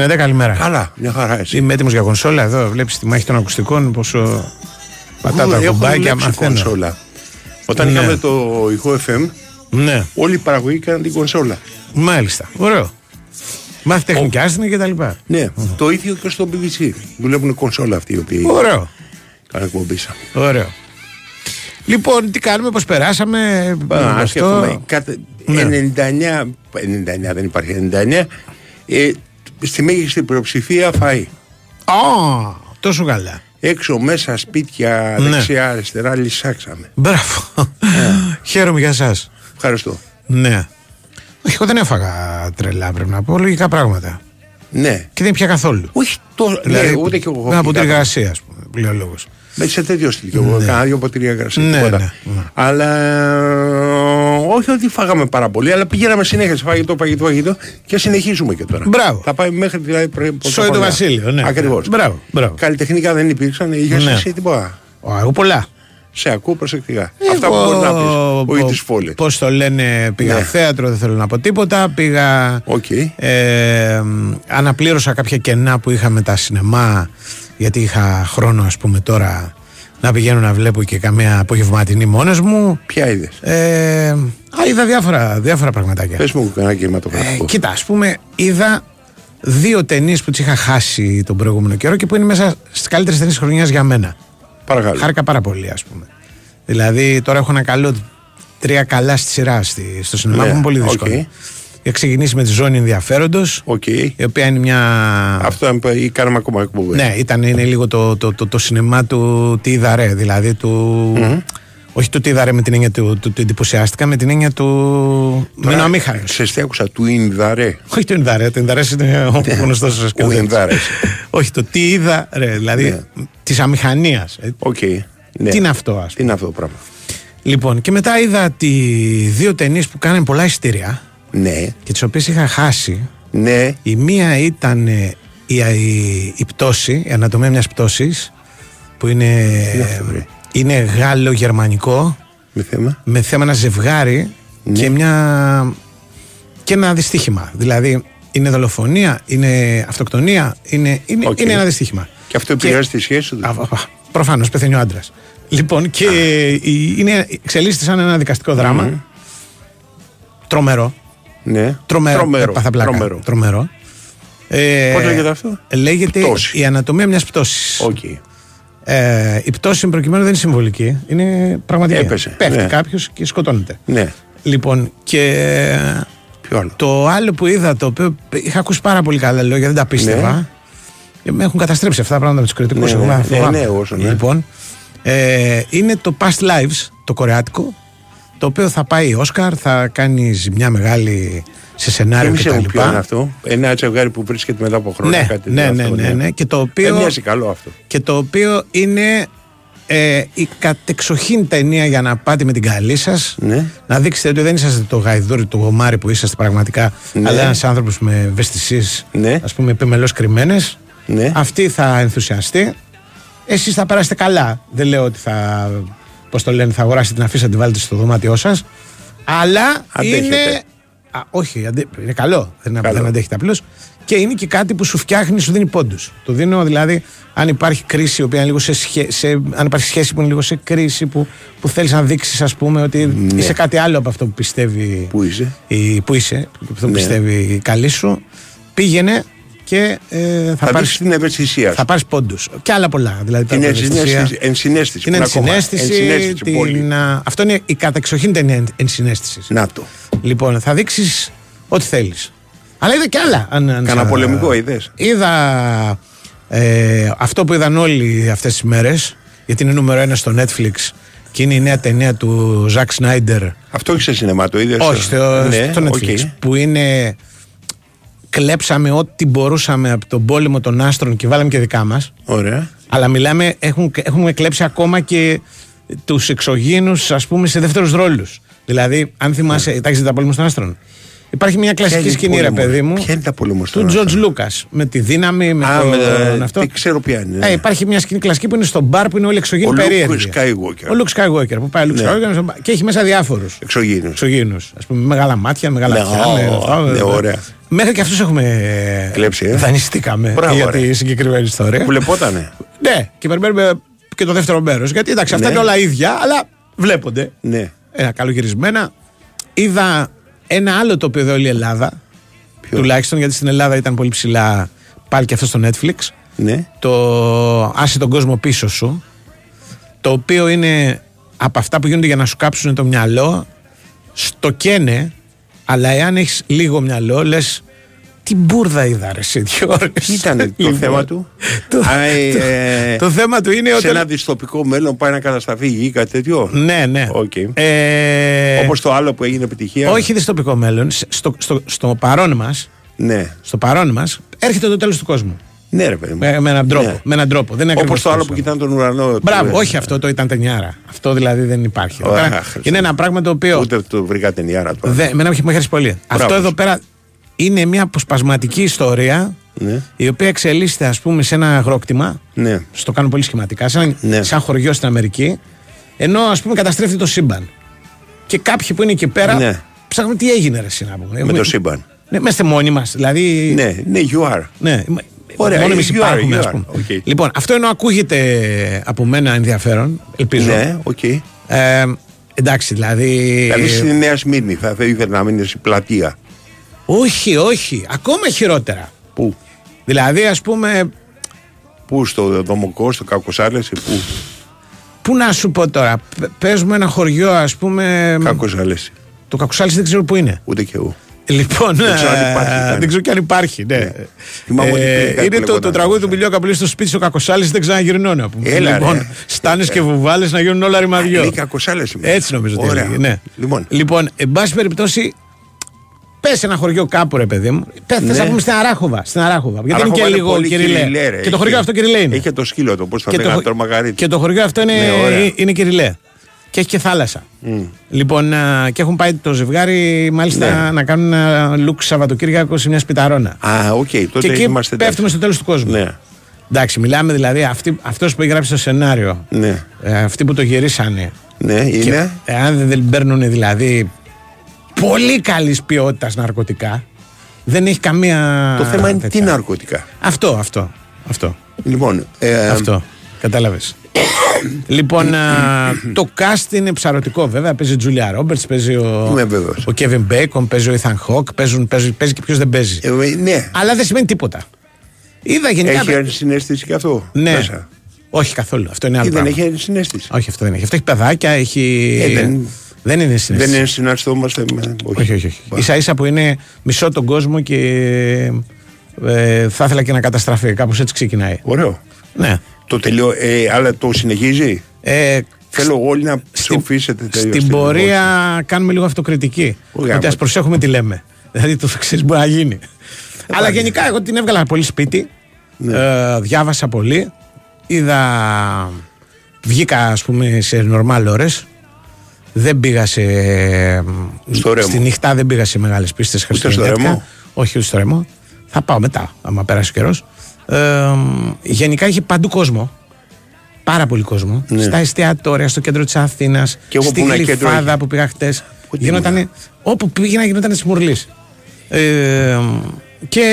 Γίνεται, καλημέρα. Καλά, μια χαρά εσύ. Είμαι έτοιμος για κονσόλα εδώ. Βλέπεις τη μάχη των ακουστικών πόσο πατά τα Έχω κουμπάκια. δουλέψει Μαθαίνω. κονσόλα. Όταν Ναι. είχαμε το ηχό FM, Ναι, όλη η παραγωγή έκανε την κονσόλα. μάλιστα. Ωραίο. Μάθη τεχνικάστηνε και τα λοιπά. Ναι, το ίδιο και στο BBC. Δουλεύουν κονσόλα αυτοί οι οποίοι Ωραίο. κάνουν εκπομπήσα. Ωραίο. Λοιπόν, τι κάνουμε, πώς περάσαμε. Α, αυτό. σκέφτομαι, κάθε Ναι. 99, 99 δεν υπάρχει 99, ε, στη μέγιστη πλειοψηφία φαΐ. Α, τόσο καλά. Έξω μέσα σπίτια Ναι. δεξιά αριστερά λυσάξαμε. Μπράβο. Χαίρομαι για εσά. Ευχαριστώ. Ναι. Όχι, εγώ δεν έφαγα τρελά, πρέπει να πω. Λογικά πράγματα. Ναι. Και δεν πια καθόλου. Όχι το, Δηλαδή, ναι, ούτε και εγώ. Ένα ποτήρι πήγα. γρασία, ας πούμε, λέει ο λόγος. Με σε τέτοιο στυλ. και Εγώ κάνα δύο ποτήρια κρασί. Ναι, τίποτα. ναι, ναι. Αλλά όχι ότι φάγαμε πάρα πολύ, αλλά πηγαίναμε συνέχεια σε φαγητό, φαγητό, φαγητό και συνεχίζουμε και τώρα. Μπράβο. Θα πάει μέχρι δηλαδή. πρέ- Σόι το πρωτοχρονιά. Βασίλειο, ναι. Ακριβώς. Μπράβο, μπράβο. Καλλιτεχνικά δεν υπήρξαν, είχε Ναι. εσύ τίποτα. Ω, Εγώ πολλά. Σε ακούω προσεκτικά. Αυτά που μπορεί να πεις. Όχι τις φόλες. Πώς το λένε, πήγα Ναι. θέατρο, δεν θέλω να πω τίποτα. Πήγα. Ε, μ, αναπλήρωσα κάποια κενά που είχα με τα σινεμά, γιατί είχα χρόνο, ας πούμε, τώρα να πηγαίνω να βλέπω και καμία απογευματινή μόνος μου. Ποια είδες; Ε, α, είδα διάφορα, διάφορα πραγματάκια. Πες μου κανένα κινηματογραφικό. Ε, κοίτα, ας πούμε, είδα δύο ταινίες που τις είχα χάσει τον προηγούμενο καιρό και που είναι μέσα στις καλύτερες ταινίες χρονιάς για μένα. Παρακαλώ. Χάρηκα πάρα πολύ, ας πούμε. Δηλαδή, τώρα έχω ένα καλό τρία καλά στη σειρά στη, στο σινεμά Ναι, που είναι πολύ δύσκολο. οκ. Έχει ξεκινήσει με τη ζώνη ενδιαφέροντος, η οποία είναι μια. Αυτό ή κάναμε ακόμα εκπομπή. Ναι, ήταν είναι λίγο το, το, το, το σινεμά του τι είδα ρε, δηλαδή του. Όχι του τι είδα ρε με την έννοια του, του, του εντυπωσιάστηκα, με την έννοια του. Μείνω αμήχανο. Σε τι άκουσα, του Ινδαρέ. Όχι το Ινδαρέ, το Ινδαρέ είναι ο γνωστός σας Ο Ινδαρές. Όχι το τι είδα ρε, δηλαδή Ναι. της αμηχανίας. Οκ. Ναι. Τι είναι αυτό, ας Τι είναι αυτό το πράγμα. Λοιπόν, και μετά είδα τι δύο ταινίες που κάνανε πολλά εισιτήρια Ναι. και τις οποίες είχα χάσει. Ναι. Η μία ήταν ε, η, η, η πτώση, η ανατομία μιας πτώσης, που είναι, είναι γάλλο-γερμανικό. Με θέμα; Με θέμα ένα ζευγάρι και, μια, και ένα δυστύχημα. Δηλαδή είναι δολοφονία, είναι αυτοκτονία, είναι, είναι, Οκ. είναι ένα δυστύχημα. Και αυτό επηρεάζει τη σχέση τους. Προφανώς, πεθαίνει ο άντρας. Λοιπόν, και η- είναι, εξελίσσεται σαν ένα δικαστικό δράμα. Τρομερό. Ναι. Τρομερό. Τρομερό. Έπαθα πλάκα. Τρομερό. Τρομερό. Ε, Πώς λέγεται αυτό; Λέγεται Πτώση. η ανατομία μιας πτώσης. Οκ. Ε, η πτώση προκειμένου δεν είναι συμβολική. Είναι πραγματική. Έπεσε, Πέφτει ναι. κάποιος και σκοτώνεται. Ναι. Λοιπόν, και Ποιο άλλο; το άλλο που είδα, το οποίο είχα ακούσει πάρα πολύ καλά λόγια, δεν τα πίστευα. Και με έχουν καταστρέψει αυτά τα πράγματα με τους κριτικούς. Ναι, ναι, ναι, ναι, όσο, ναι. Λοιπόν, ε, είναι το Past Lives, το κορεάτικο, το οποίο θα πάει Όσκαρ, θα κάνει ζημιά μεγάλη σε σενάριο Θύμισε μου κτλ. ποιο είναι αυτό. Ένα ζευγάρι που βρίσκεται μετά από χρόνια. Ναι, κάτι ναι, τέτοιο ναι, αυτό, ναι, ναι. Και το οποίο, Ε, μοιάζει καλό αυτό. και το οποίο είναι ε, η κατεξοχήν ταινία για να πάτε με την καλή σας. Ναι. Να δείξετε ότι δεν είσαστε το γαϊδούρι του γομάρι που είσαστε πραγματικά, Ναι. αλλά ένας άνθρωπος με ευαισθησίες, Ναι. ας πούμε, επιμελώς κρυμμένες. Ναι. Αυτή θα ενθουσιαστεί. Εσείς θα περάσετε καλά. Δεν λέω ότι θα. Πώς το λένε, θα αγοράσετε την αφίσα, την βάλετε στο δωμάτιό σας. Αλλά Αντέχετε. είναι. Α, όχι, αντε- είναι καλό. Δεν, Καλό. δεν αντέχετε απλώς. Και είναι και κάτι που σου φτιάχνει, σου δίνει πόντους. Το δίνω δηλαδή, αν υπάρχει κρίση, η οποία είναι λίγο σε, σχέ- σε αν υπάρχει σχέση που είναι λίγο σε κρίση, που, που θέλεις να δείξεις, ας πούμε, ότι είσαι κάτι άλλο από αυτό που πιστεύει. Ναι. Πού είσαι; Η, που είσαι, αυτό που Ναι. πιστεύει η καλή σου. Πήγαινε και ε, θα, Θα πάρεις, δείξεις την ευαισθησία θα σου. πάρεις πόντους και άλλα πολλά δηλαδή Την πέρα από ευαισθησία. ενσυναίσθηση. ενσυναίσθηση, την που είναι ακόμα. ενσυναίσθηση, Ενσυναίσθηση, πολύ. την, α, αυτό είναι η κατεξοχήν ταινία ενσυναίσθησης. Να το. Λοιπόν, θα δείξεις ό,τι θέλεις. Αλλά είδα και άλλα. Αν, αν Κάνα σα- πολεμικό είδες; Είδα ε, αυτό που είδαν όλοι αυτές τις μέρες, γιατί είναι νούμερο ένα στο Netflix και είναι η νέα ταινία του Ζακ Σνάιντερ. Αυτό όχι σε σινεμά, το είδες; Όχι, στο, στο Netflix. Που είναι. Κλέψαμε ό,τι μπορούσαμε από τον πόλεμο των άστρων και βάλαμε και δικά μας. Ωραία. Αλλά μιλάμε, έχουν, έχουμε κλέψει ακόμα και τους εξωγήνους, ας πούμε, σε δεύτερους ρόλους. Δηλαδή, αν θυμάσαι, τα έχεις δει τα πόλεμο των άστρων; Υπάρχει μια κλασική Ναι. Ποια είναι σκηνή, ρε πόλεμος; παιδί μου. Ποια είναι τα πόλεμο Του Τζορτζ Λούκα. Με τη δύναμη, με Α, το. με τα- αυτό. τι ξέρω ποια είναι. Ε, υπάρχει μια σκηνή κλασική που είναι στο μπαρ που είναι όλοι εξωγήινοι Ο περίεργοι. Luke Skywalker. Ο Luke Skywalker που πάει ο Luke Ναι. Skywalker στο μπαρ και έχει μέσα διάφορους. Εξωγήνου. Εξωγήνου. Α πούμε, με μεγάλα μάτια, μεγάλα Ναι, αυτιά. ω, με αυτό, ναι, με- ωραία. Μέχρι και αυτούς έχουμε. Κλέψει, ε. Δανειστήκαμε Μπράβο, για ρε. τη συγκεκριμένη ιστορία. Βλεπότανε. Ναι, και περιμένουμε και το δεύτερο μέρος. Γιατί εντάξει, αυτά Ναι. είναι όλα ίδια, αλλά βλέπονται. Ναι. Ένα καλογυρισμένα. Είδα ένα άλλο το οποίο εδώ όλη η Ελλάδα. Τουλάχιστον γιατί στην Ελλάδα ήταν πολύ ψηλά πάλι και αυτό στο Netflix. Ναι. Το Άσε τον κόσμο πίσω σου. Το οποίο είναι από αυτά που γίνονται για να σου κάψουν το μυαλό. Στο καίνε, αλλά εάν έχεις λίγο μυαλό, λες. Τι μπουρδα είδα, ρε, εσύ δύο ώρες. Τι ήταν το Λοιπόν, θέμα του; Το, Α, ε, το θέμα του είναι σε ότι. ένα δυστοπικό μέλλον πάει να κατασταθεί η γη, κάτι τέτοιο; Ναι, ναι. Okay. Ε, Όπως το άλλο που έγινε επιτυχία; όχι δυστοπικό μέλλον. σ- Στο, στο, στο παρόν μας, Ναι. στο παρόν μας, έρχεται το τέλος του κόσμου. Ναι, ρε παιδί μου. Με, με έναν τρόπο. Ναι. Με έναν τρόπο. Δεν είναι Όπως ακριβώς το άλλο τόσο. που κοιτάνε τον ουρανό. Μπράβο, που- όχι αυτό το ήταν ταινιάρα. Αυτό δηλαδή δεν υπάρχει. Εδώ Αχ, πέρα Χριστέ. είναι ένα πράγμα το οποίο. Ούτε το βρήκα ταινιάρα τώρα. Δε, εμένα μου έχει χαρίσει πολύ. Αυτό εδώ πέρα είναι μια αποσπασματική ιστορία Ναι. η οποία εξελίσσεται ας πούμε σε ένα αγρόκτημα. Ναι. Στο κάνω πολύ σχηματικά. Σαν, σαν χωριό στην Αμερική. Ενώ ας πούμε καταστρέφει το σύμπαν. Και κάποιοι που είναι εκεί πέρα Ναι. ψάχνουν τι έγινε ρε εσύ να πούμε. Με το σύμπαν. Ναι, είμαστε μόνοι μας. Δηλαδή, Ναι, ναι, you are. ναι, Ωραία, Μόνο εμεί you are, υπάρχουμε, you ας are. πούμε. Οκ. Λοιπόν, αυτό ενώ ακούγεται από μένα ενδιαφέρον, ελπίζω. Ναι, οκ. Ε, εντάξει, δηλαδή. Δηλαδή στη Νέας Σμύρνη θα θα ήθελε να μείνει στην πλατεία. Όχι, όχι. Ακόμα χειρότερα. Πού; Δηλαδή, ας πούμε. Πού, στο Δομοκό, στο Κακοσάλεση, πού; Πού να σου πω τώρα. π- Παίζουμε ένα χωριό, ας πούμε. Κακοσάλεση. Το Κακουσάλης δεν ξέρω πού είναι. Ούτε και εγώ. Λοιπόν, Δεν ξέρω αν ε, υπάρχει καν. δεν ξέρω και αν υπάρχει. Ναι. Θυμάμαι ότι Ε, υπήρχε κάτι είναι που το, το λεγόταν τραγούδι του Μιλιό Καπηλίου στο σπίτι του Κακοσάλη δεν ξαναγυρνώ να πούμε. Έλα, λοιπόν, ρε. στάνες και βουβάλες να γίνουν όλα ρημαδιό. Είναι Κακοσάλεση. Έτσι νομίζω ότι Ωραία. έλεγε, ναι. Λοιπόν. Λοιπόν, εν πάση περιπτώσει, πες ένα χωριό κάπου, ρε παιδί μου. Πες Ναι. να πούμε στην Αράχοβα. Στην Αράχοβα. Γιατί Αράχοβα είναι και λίγο πολύ κυριλέ. κυριλέ, ρε. Και το χωριό Έχει- αυτό κυριλέ είναι. Έχει το σκύλο το, πώς θα Και το λέγανε χω- το μαγαρίτι. Και το χωριό αυτό είναι, Ναι, ωραία. είναι κυριλέ. Και έχει και θάλασσα. Λοιπόν, α, και έχουν πάει το ζευγάρι μάλιστα Ναι. να κάνουν ένα λουξ Σαββατοκύριακο σε μια σπιταρόνα. Α, οκ, τότε και εκεί είμαστε πέφτουμε στο τέλος του κόσμου. Ναι. Εντάξει, μιλάμε δηλαδή αυτή, αυτός που έχει γράψει το σενάριο, Ναι. ε, αυτοί που το γυρίσανε. Ναι, είναι. Και, εάν δεν- δεν παίρνουν δηλαδή πολύ καλής ποιότητας ναρκωτικά, δεν έχει καμία. Το θέμα είναι τι τέτοια. ναρκωτικά. Αυτό, αυτό. αυτό. Λοιπόν, ε, Αυτό. Κατάλαβες. λοιπόν, α, το cast είναι ψαρωτικό βέβαια. Παίζει η Τζούλια Ρόμπερτ, παίζει ο, Είμαι βέβαιος. ο Kevin Bacon, παίζει ο Ethan Hawke, παίζουν, παίζει, παίζει και ποιος δεν παίζει. ε, ναι. Αλλά δεν σημαίνει τίποτα. Είδα γενικά. Έχει συνέστηση και αυτό. Ναι. Μέσα; Όχι καθόλου. Αυτό είναι άλλο. Ή δεν πράγμα. έχει συνέστηση; Όχι, αυτό δεν έχει. Αυτό έχει παιδάκια, έχει. Ε, δεν- δεν είναι συνέστηση. Δεν είναι συναστόμαστε με. Όχι, όχι. όχι. σα ίσα που είναι μισό τον κόσμο και ε, θα ήθελα και να καταστραφεί. Κάπως έτσι ξεκινάει. Ωραίο. Ναι. Το τελειώ, ε, αλλά το συνεχίζει; Ε, Θέλω όλοι να ψοφήσετε τελείως. στην πορεία κάνουμε λίγο αυτοκριτική. Όχι, ότι ας άμα- προσέχουμε τι λέμε. Δηλαδή το ξέρεις μπορεί να γίνει. Αλλά γενικά εγώ την έβγαλα πολύ σπίτι. Ναι. Ε, διάβασα πολύ. Είδα. Βγήκα ας πούμε σε νορμάλ ώρες Δεν πήγα σε. Στο Ρέμο. Στη νυχτά δεν πήγα σε μεγάλες πίστες στο Χριστουγεννιάτικα. Ρέμο; Όχι, ούτε στο ρεμό. Θα πάω μετά, άμα περάσει ο καιρός. Ε, γενικά είχε παντού κόσμο. Πάρα πολύ κόσμο. Ναι. Στα εστιατόρια, στο κέντρο της Αθήνας. Και εγώ Στη που ήμουν κέντρο Γλυφάδα είχε. που πήγα χτες. Ούτε Γινότανε. Όπου πήγαινα γινόταν σμουρλής. Ε, και.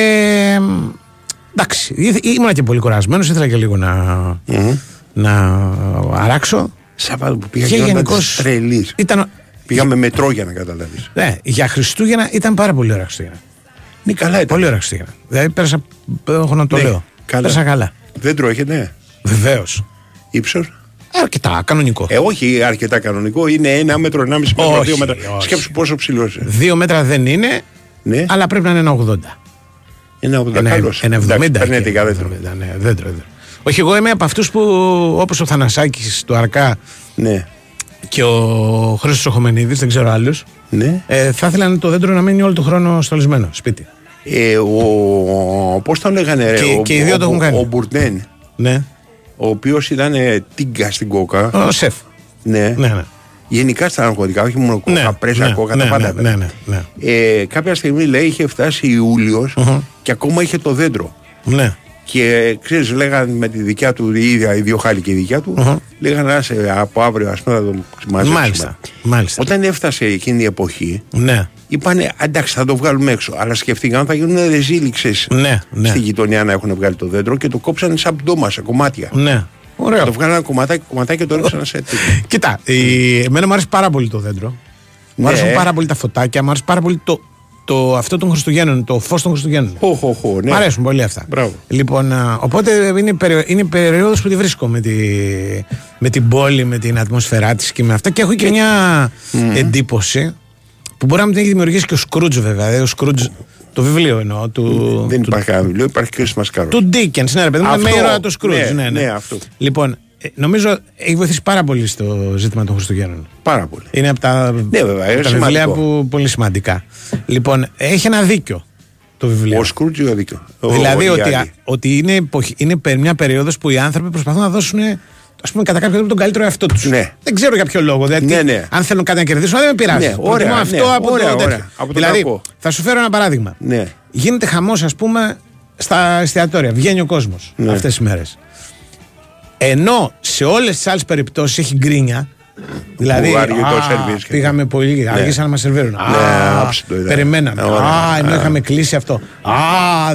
Εντάξει, ήθε- ήμουνα και πολύ κουρασμένος, ήθελα και λίγο να, να αράξω. Σάββατο που πήγα Και και γενικώς τρελή. Ήταν, Πήγαμε μετρό για να καταλάβεις. ναι, για Χριστούγεννα ήταν πάρα πολύ ωραία Χριστούγεννα. Ναι, καλά ήταν. Πολύ ωραία Χριστούγεννα. Δηλαδή πέρασα, έχω να το Ναι, λέω. καλά. Πέρασα καλά. Δέντρο έχετε. Βεβαίως. Ήψο. Αρκετά, κανονικό. Ε, όχι αρκετά κανονικό. Είναι ένα μέτρο, ένα μισή μέτρο, Όχι, δύο μέτρα. όχι. Σκέψου πόσο ψηλό είσαι. Δύο μέτρα δεν είναι, Ναι, αλλά πρέπει να είναι ένα 80. ένα από τα Ένα, καλό. ένα 70. Παίρνετε και για δέντρο. 70, ναι, δέντρο, δέντρο. Όχι, εγώ είμαι από αυτούς που όπως ο Θανασάκης του Αρκά Ναι, και ο Χρήστος Οχομενίδης, δεν ξέρω άλλους, ναι. ε, θα ήθελαν το δέντρο να μείνει όλο τον χρόνο στολισμένο σπίτι. Ε, ο, πώς τον λέγανε ρε, Και- ο, και οι δύο ο, το έχουν ο, κάνει. ο Μπουρντέν, Ναι. ο οποίος ήταν ε, τίγκα στην κόκα. Ο σεφ. Ναι. Ναι, ναι. Γενικά στα ναρκωτικά, όχι μόνο κόκα, Ναι, πρέσα, ναι, κόκα, ναι, τα πάντα. ναι, ναι, ναι, ναι. Ε, κάποια στιγμή λέει είχε φτάσει Ιούλιος και ακόμα είχε το δέντρο. Ναι. Και ξέρεις, λέγανε με τη δικιά του, η ίδια, οι δύο χάλοι και η δικιά του, λέγανε άσε από αύριο, ας πούμε, θα το μαζέψουμε. Μάλιστα. Μάλιστα. Όταν έφτασε εκείνη η εποχή, Ναι. είπανε εντάξει, θα το βγάλουμε έξω. Αλλά σκεφτήκαν θα γίνουν ρεζίλιξες Ναι, ναι. στη γειτονιά να έχουν βγάλει το δέντρο και το κόψανε σαν πτώμα σε κομμάτια. Ναι. Ωραίο. Το βγάλανε κομματάκι, κομματάκι και το ρίξανε σε τέτοιο. Κοίτα, η... εμένα μου αρέσει πάρα πολύ το δέντρο. Μου Ναι. αρέσουν πάρα πολύ τα φωτάκια, μου αρέσει πάρα πολύ το, το, αυτό των Χριστουγέννων, το φως των Χριστουγέννων. Χω, χω, χω, ναι. Μ' αρέσουν πολύ αυτά. Μπράβο. Λοιπόν, α, οπότε είναι, περιο, είναι η περίοδος που τη βρίσκω με, τη, με την πόλη, με την ατμόσφαιρά της και με αυτά. Και έχω και μια εντύπωση που μπορεί να μου την έχει δημιουργήσει και ο Σκρούτζ βέβαια. Δηλαδή, ο Σκρούτζ, το βιβλίο εννοώ. Του, Δεν του, υπάρχει κανένα βιβλίο, υπάρχει Christmas Carol. του Ντίκενς, ναι, ρε παιδί μου, Αυτό, με ήρωα το Σκρούτζ. ναι, Ναι, ναι. ναι, αυτό. Λοιπόν, ε, νομίζω έχει βοηθήσει πάρα πολύ στο ζήτημα των Χριστουγέννων. Πάρα πολύ. Είναι από τα, Ναι, βέβαια, είναι από τα βιβλία σημαντικό. που πολύ σημαντικά. Λοιπόν, έχει ένα δίκιο. το βιβλίο. Ο Σκρούτζ ο δίκιο. Ο- δηλαδή ο ότι, Γιάννη. α- ότι είναι, εποχή- είναι πε- μια περίοδος που οι άνθρωποι προσπαθούν να δώσουν ας πούμε, κατά κάποιο τρόπο τον καλύτερο εαυτό τους. Ναι. Δεν ξέρω για ποιο λόγο. Δηλαδή, Ναι, ναι. αν θέλουν κάτι να κερδίσουν, δεν με πειράζει. Ναι, Προτιμώ ωραία, αυτό ναι, από ωραία, το τέτοιο. ωραία. Από το δηλαδή, κακό. θα σου φέρω ένα παράδειγμα. Ναι. Γίνεται χαμός, ας πούμε, στα εστιατόρια. Βγαίνει ο κόσμος Ναι. αυτές τις μέρες. Ενώ σε όλες τις άλλες περιπτώσεις έχει γκρίνια. Δηλαδή, Που άργησε το α, σερβίς και- πήγαμε πολύ, Ναι. αργήσαν να μας σερβίρουν. Α, Ναι, άψητο ήταν. περιμέναμε. Ωραία. Α, ενώ Α. είχαμε κλείσει αυτό. Α,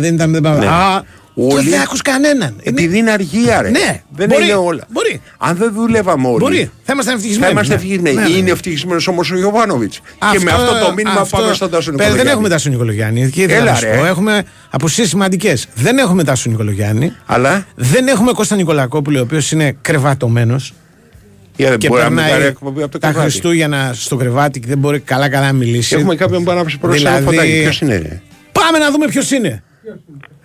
δεν ήταν. Δεν πάμε. Ναι. Α, Όλοι- δεν άκου κανέναν. Επειδή είναι αργία, ρε. Ναι, δεν μπορεί, είναι όλα. μπορεί. Αν δεν δουλεύαμε όλοι. Μπορεί. Θα ήμασταν Θα ευτυχισμένοι. είμαστε ναι. ευτυχισμένοι. Ναι, ναι, ναι. Είναι ευτυχισμένος όμως ο Γιωβάνοβιτς. Και με αυτό το μήνυμα αυτό- πάμε στον Τάσο Παι- Δεν Νικολογιάννη. έχουμε Τάσο Νικολογιάννη. Και ήθελα Έλα, να σου ρε. πω, Έχουμε απουσίε σημαντικές. Δεν έχουμε Τάσο Νικολογιάννη. Αλλά; Δεν έχουμε Κώστα Νικολακόπουλο, ο οποίος είναι κρεβατωμένος. Για δεν Και μπορεί να μην περνάει πάρει εκπομπή από το τα κρεβάτι. Χριστούγεννα στο κρεβάτι και δεν μπορεί καλά-καλά να μιλήσει. Έχουμε κάποιον που ανάψει προ ένα Δηλαδή- φωτάκι. Ποιος είναι, ρε; Πάμε να δούμε ποιος είναι.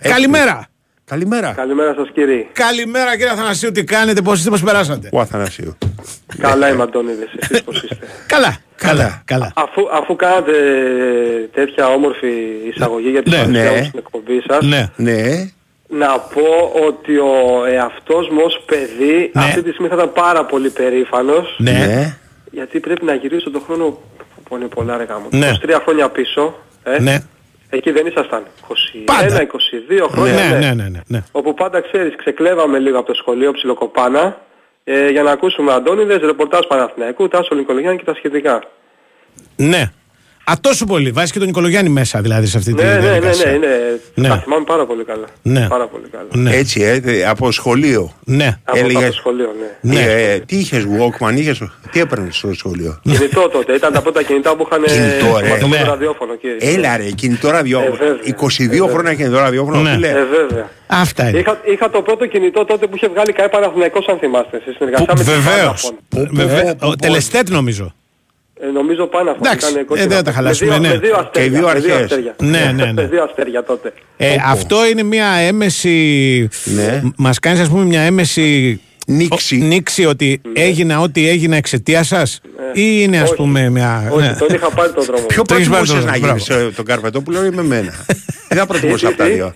Καλημέρα. Καλημέρα. Καλημέρα σας κύριε. Καλημέρα κύριε Αθανασίου, τι κάνετε, πώς είστε, πώς περάσατε; Ο Αθανασίου. Καλά είμαι Αντώνιδες, εσείς πώς είστε; Καλά, καλά, καλά. Αφού, αφού κάνατε τέτοια όμορφη εισαγωγή για την Ναι. παρουσία Ναι. μου στην εκπομπή σας, Ναι. Ναι. να πω ότι ο εαυτός μου ως παιδί Ναι. αυτή τη στιγμή θα ήταν πάρα πολύ περήφανος, Ναι. Ναι. γιατί πρέπει να γυρίσω τον χρόνο που είναι πολλά ρε γάμο. Ναι. 23 χρόνια πίσω, ε, Ναι. Εκεί δεν ήσασταν. 21, Πάντα. 22 χρόνια, Ναι, ναι. ναι, ναι, ναι, ναι. Όπου πάντα ξέρεις, ξεκλέβαμε λίγο από το σχολείο ψιλοκοπάνα ε, για να ακούσουμε Αντώνιδες, ρεπορτάζ Παναθηναϊκού, Τάσο Νικολογιάννη και τα σχετικά. Ναι. Α, τόσο πολύ. Βάζεις και τον Νικολογιάννη μέσα δηλαδή σε αυτή τη Ναι, ναι, ναι, διαδικασία. ναι, είναι, Ναι. τα θυμάμαι πάρα πολύ καλά. Ναι. Πάρα πολύ καλά. Ναι. Έτσι, ε, από σχολείο. Ναι. Από, Έλεγες- από το σχολείο, ναι. Ναι. Ε, ε, τι είχες, Walkman, είχες, τι έπαιρνες στο σχολείο; Κινητό τότε, ήταν τα πρώτα κινητά που είχαν Κινητό, ρε. σωματωμένο Ναι. ραδιόφωνο, κύριε. Έλα ρε, κινητό ραδιόφωνο. Ε, βέβαια. 22 Ε, χρόνια κινητό ραδιόφωνο, Ναι. φίλε. Ε, βέβαια. Αυτά είναι. Είχα, είχα το πρώτο κινητό τότε που είχε βγάλει ΚΑΕ Παναθηναϊκός αν θυμάστε, σε συνεργασία με τη Βεβαίως. Vodafone. Τελεστέτ νομίζω. Ε, νομίζω πάνω αυτό. Εντάξει, ήταν ε, κόκκινα. δεν θα τα χαλάσουμε, Με δύο, ναι. με δύο αστέρια. Και οι δύο με δύο αρχές. αστέρια. Ναι, ναι, ναι. με δύο αστέρια τότε. Ε, αυτό είναι μια έμεση. Ναι. Μας κάνεις, ας πούμε, μια έμεση. Νήξη. ο- νήξη ότι έγινα ό,τι έγινα εξαιτία σας; Ή είναι, ας Ναι. Όχι. πούμε, μια. Όχι, ναι. τότε είχα πάρει τον δρόμο. Ποιο Το έχεις πάρει προτιμούσες το- να μπράβο. γίνεις ε, τον Καρπετόπουλο ή με μένα; Δεν θα προτιμούσα Τι, από τα τι, δύο.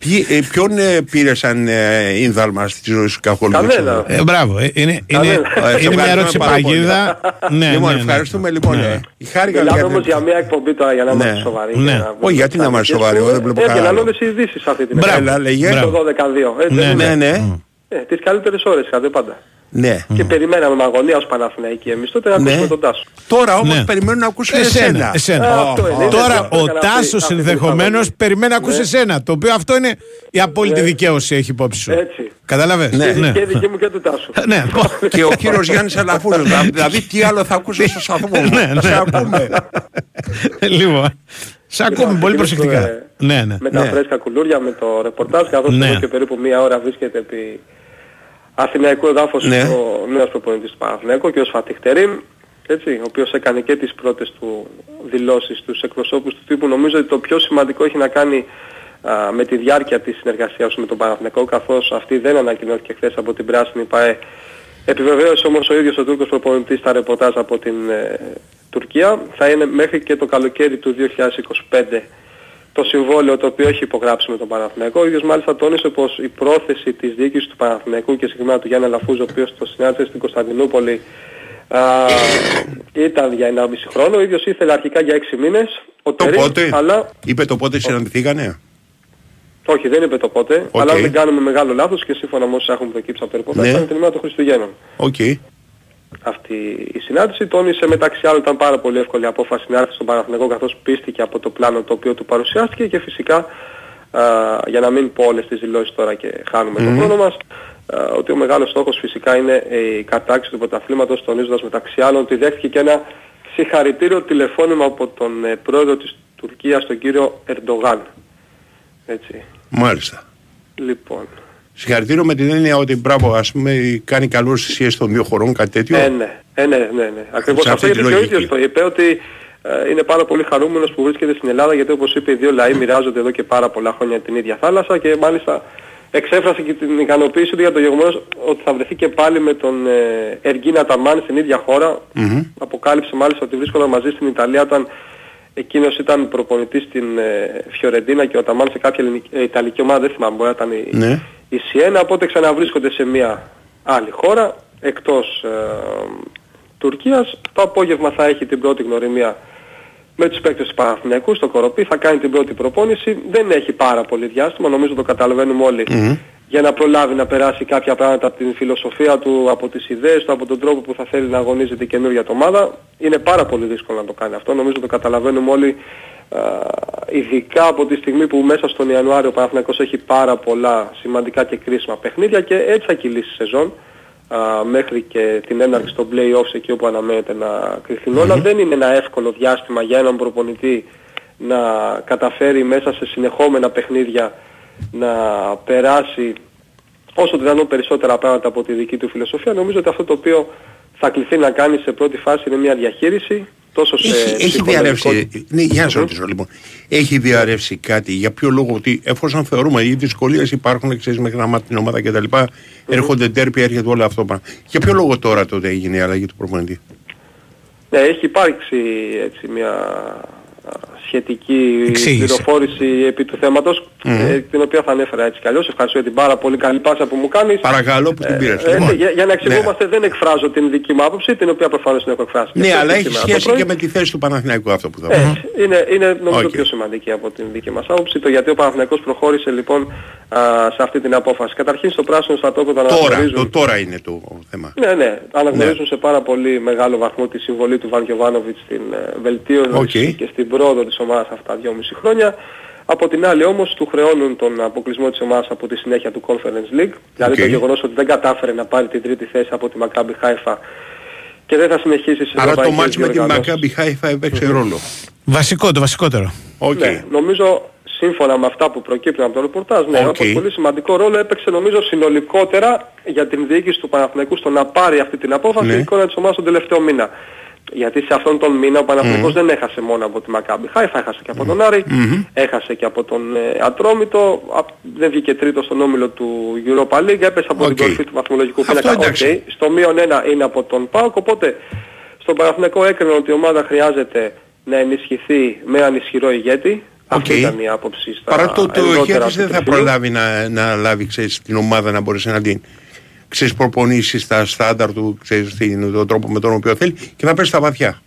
Ποιοι- ε, Ποιον ε, πήρες σαν ε, ίνδαλμα στη ζωή σου καθόλου. δεν Κανένα. ξέρω. Ε, μπράβο. ε, Είναι, είναι, Κανένα. Ε, είναι μια ευχαριστούμε ερώτηση πάρα πολύ. παγίδα. ναι, Λοιπόν, ναι, ναι. ευχαριστούμε λοιπόν. Ναι. ε, Χάρηκα Μιλάμε για όμως την- για μια εκπομπή τώρα για να Ναι. είμαστε σοβαροί. Ναι. και να- Όχι, γιατί να είμαστε σοβαροί, εγώ δεν βλέπω Έβγαιναν κανένα. όλες οι ειδήσεις αυτή την Μπράβο. Έλα, λέγε. Μπράβο. Το 12-2. Έτσι, Ναι, δεν Ναι, είναι. ναι. Ε, τις καλύτερες ώρες είχατε πάντα. Ναι. Και περιμέναμε με αγωνία ως Παναθηναϊκοί εμείς τότε να Ναι. ακούσουμε τον Τάσο. Τώρα όμως Ναι. περιμένουν να ακούσουν Εσένα. εσένα. εσένα. Α, αυτό είναι. Είναι Τώρα αυτό, ο έκανα αυτή- Τάσος αυτή την ενδεχομένως εισαγωγή. περιμένει να ακούσει Ναι. εσένα. Το οποίο αυτό είναι η απόλυτη Ναι. δικαίωση έχει υπόψη σου. Έτσι. Κατάλαβε. Ναι. Και δική μου και του Τάσου. Ναι. Και ο κύριος Γιάννης Αλαφούζος. Δηλαδή τι άλλο θα ακούσει στο σταθμό μου. Ναι, ναι. Σε ακούμε. Λοιπόν, σε ακούμε Λοιπόν, πολύ ξεκινήσουμε, προσεκτικά. ε, Ναι, ναι. με τα Ναι. φρέσκα κουλούρια, με το ρεπορτάζ, καθώς Ναι. εδώ και περίπου μία ώρα βρίσκεται επί Αθηναϊκού εδάφους Ναι. ο νέος προπονητής του Παναθηναϊκού, ο κ. Φατιχτερήμ, έτσι, ο οποίος έκανε και τις πρώτες του δηλώσεις στους εκπροσώπους του τύπου. Νομίζω ότι το πιο σημαντικό έχει να κάνει α, με τη διάρκεια της συνεργασίας του με τον Παναθηναϊκό, καθώς αυτή δεν ανακοινώθηκε χθες από την Πράσινη ΠαΕ. Επιβεβαίωσε όμως ο ίδιος ο Τούρκος προπονητής στα ρεπορτάζ από την ε, Τουρκία. Θα είναι μέχρι και το καλοκαίρι του 2025 το συμβόλαιο το οποίο έχει υπογράψει με τον Παναθηναϊκό. Ο ίδιος μάλιστα τόνισε πως η πρόθεση της διοίκησης του Παναθηναϊκού και συγκεκριμένα του Γιάννη Λαφούζο, ο οποίος το συνάντησε στην Κωνσταντινούπολη, α, ήταν για 1,5 χρόνο. Ο ίδιος ήθελε αρχικά για 6 μήνες. Ο Το Τερίμ, πότε; αλλά Είπε το πότε συναντηθήκανε; όχι δεν είπε το πότε, Οκ. αλλά αν δεν κάνουμε μεγάλο λάθος και σύμφωνα με όσους έχουν προκύψει από το ρεπορτάζ, Ναι. ήταν την ημέρα των Χριστουγέννων. Οκ. Αυτή η συνάντηση. Τόνισε μεταξύ άλλων ήταν πάρα πολύ εύκολη η απόφαση να έρθει στον Παναθηναϊκό καθώς πείστηκε από το πλάνο το οποίο του παρουσιάστηκε και φυσικά α, για να μην πω όλες τις δηλώσεις τώρα και χάνουμε τον χρόνο μας α, ότι ο μεγάλος στόχος φυσικά είναι η κατάκτηση του πρωταθλήματος τονίζοντας μεταξύ άλλων ότι δέχτηκε και ένα συγχαρητήριο τηλεφώνημα από τον ε, πρόεδρο της Τουρκίας τον κύριο Ερντογάν. Έτσι. Μάλιστα. Λοιπόν. Συγχαρητήριο με την έννοια ότι μπράβο, ας πούμε, κάνει καλό στις σχέσεις των δύο χωρών, κάτι τέτοιο. Ε, ναι, ε, ναι, ναι, ναι. Ακριβώς Σε αυτό αυτή τη γιατί και ο λογική. ίδιος το είπε ότι ε, είναι πάρα πολύ χαρούμενος που βρίσκεται στην Ελλάδα γιατί όπως είπε οι δύο λαοί μοιράζονται εδώ και πάρα πολλά χρόνια την ίδια θάλασσα και μάλιστα εξέφρασε και την ικανοποίηση του για το γεγονός ότι θα βρεθεί και πάλι με τον ε, Εργίνα Ταμάν στην ίδια χώρα. Μμμ. Αποκάλυψε μάλιστα ότι βρίσκονταν μαζί στην Ιταλία όταν εκείνος ήταν προπονητής στην ε, Φιωρεντίνα και ο Ταμάν σε κάποια ελληνική, ε, ιταλική ομάδα, δεν θυμάμαι, μπορεί να ήταν η, Ναι. Η Σιένα, οπότε ξαναβρίσκονται σε μια άλλη χώρα, εκτός ε, Τουρκίας. Το απόγευμα θα έχει την πρώτη γνωριμία με τους παίκτες του Παναθηναϊκού στο Κοροπή, θα κάνει την πρώτη προπόνηση. Δεν έχει πάρα πολύ διάστημα, νομίζω το καταλαβαίνουμε όλοι, για να προλάβει να περάσει κάποια πράγματα από την φιλοσοφία του, από τις ιδέες του, από τον τρόπο που θα θέλει να αγωνίζεται η καινούργια του ομάδα. Είναι πάρα πολύ δύσκολο να το κάνει αυτό, νομίζω το καταλαβαίνουμε όλοι α, ειδικά από τη στιγμή που μέσα στον Ιανουάριο ο Παναθηναϊκός έχει πάρα πολλά σημαντικά και κρίσιμα παιχνίδια και έτσι θα κυλήσει η σεζόν α, μέχρι και την έναρξη των play-offs εκεί όπου αναμένεται να κρυθούν όλα. Δεν είναι ένα εύκολο διάστημα για έναν προπονητή να καταφέρει μέσα σε συνεχόμενα παιχνίδια να περάσει όσο δυνατόν περισσότερα πράγματα από τη δική του φιλοσοφία. Νομίζω ότι αυτό το οποίο θα κληθεί να κάνει σε πρώτη φάση είναι μια διαχείριση τόσο σε Έχει, έχει ψυχολογικό- διαρρεύσει, ναι, για να σε ρωτήσω λοιπόν, έχει διαρρεύσει κάτι, για ποιο λόγο ότι εφόσον θεωρούμε οι δυσκολίες υπάρχουν, ξέρεις μέχρι να μάθει την ομάδα κτλ. Έρχονται τέρπι, έρχεται όλο αυτό. πράγμα. Για ποιο λόγο τώρα τότε έγινε η αλλαγή του προπονητή; Ναι, έχει υπάρξει έτσι μια α, σχετική Εξήγηση. πληροφόρηση επί του θέματος, Μμμ. ε, την οποία θα ανέφερα έτσι κι αλλιώς. Ευχαριστώ για την πάρα πολύ καλή πάσα που μου κάνεις. Παρακαλώ που την πήρες. Ε, ναι, για, για να εξηγούμαστε δεν εκφράζω την δική μου άποψη, την οποία προφανώς την έχω εκφράσει. Ναι, Και αλλά και έχει σήμερα το σχέση πρωί. και με τη θέση του Παναθηναϊκού αυτό που θα πω. Ε, είναι, είναι νομίζω Οκ. πιο σημαντική από την δική μας άποψη, το γιατί ο Παναθηναϊκός προχώρησε λοιπόν α, σε αυτή την απόφαση. Καταρχήν στο πράσινο στρατόπεδο Τώρα, αναγνωρίζουν το τώρα είναι το θέμα. ναι, ναι. Αναγνωρίζουν σε πάρα πολύ μεγάλο βαθμό τη συμβολή του Ιβάν Γιοβάνοβιτς στην ε, βελτίωση Οκ. και στην πρόοδο της ομάδας αυτά τα δυόμιση χρόνια. Από την άλλη όμως του χρεώνουν τον αποκλεισμό της ομάδας από τη συνέχεια του Conference League. Δηλαδή Οκ. το γεγονός ότι δεν κατάφερε να πάρει την τρίτη θέση από τη Maccabi Haifa και δεν θα συνεχίσει σε Άρα το ευρωπαϊκές ματς με την διοργανώσεις. Μακάμπι Χάιφα έπαιξε ρόλο. Βασικό, το βασικότερο. Οκ. Ναι, νομίζω σύμφωνα με αυτά που προκύπτουν από το ρεπορτάζ, ναι, Οκ. όπως πολύ σημαντικό ρόλο έπαιξε νομίζω συνολικότερα για την διοίκηση του Παναθηναϊκού στο να πάρει αυτή την απόφαση Ναι. η εικόνα της ομάδας τον τελευταίο μήνα. Γιατί σε αυτόν τον μήνα ο Παναθηναϊκός δεν έχασε μόνο από τη Μακάμπι Χάιφα, έχασε και από τον Άρη, έχασε και από τον ε, Ατρόμητο, α, δεν βγήκε τρίτος στον όμιλο του Europa League, έπεσε από την Οκ. κορυφή του βαθμολογικού Αυτό πίνακα. εντάξει. Οκ. Στο μείον ένα είναι από τον ΠΑΟΚ, οπότε στον Παναθηναϊκό έκρινε ότι η ομάδα χρειάζεται να ενισχυθεί με έναν ισχυρό ηγέτη. Αυτή Οκ. ήταν η άποψη στα Παρά το ότι ο ενδότερα ηγέτης του δεν θα τριφυλλιού. προλάβει να, να λάβει ξέρεις, την ομάδα να μπορέσει να την ξέρεις, προπονήσεις στα στάνταρ του, ξέρεις, την, τον τρόπο με τον οποίο θέλει και θα πέσει στα βαθιά.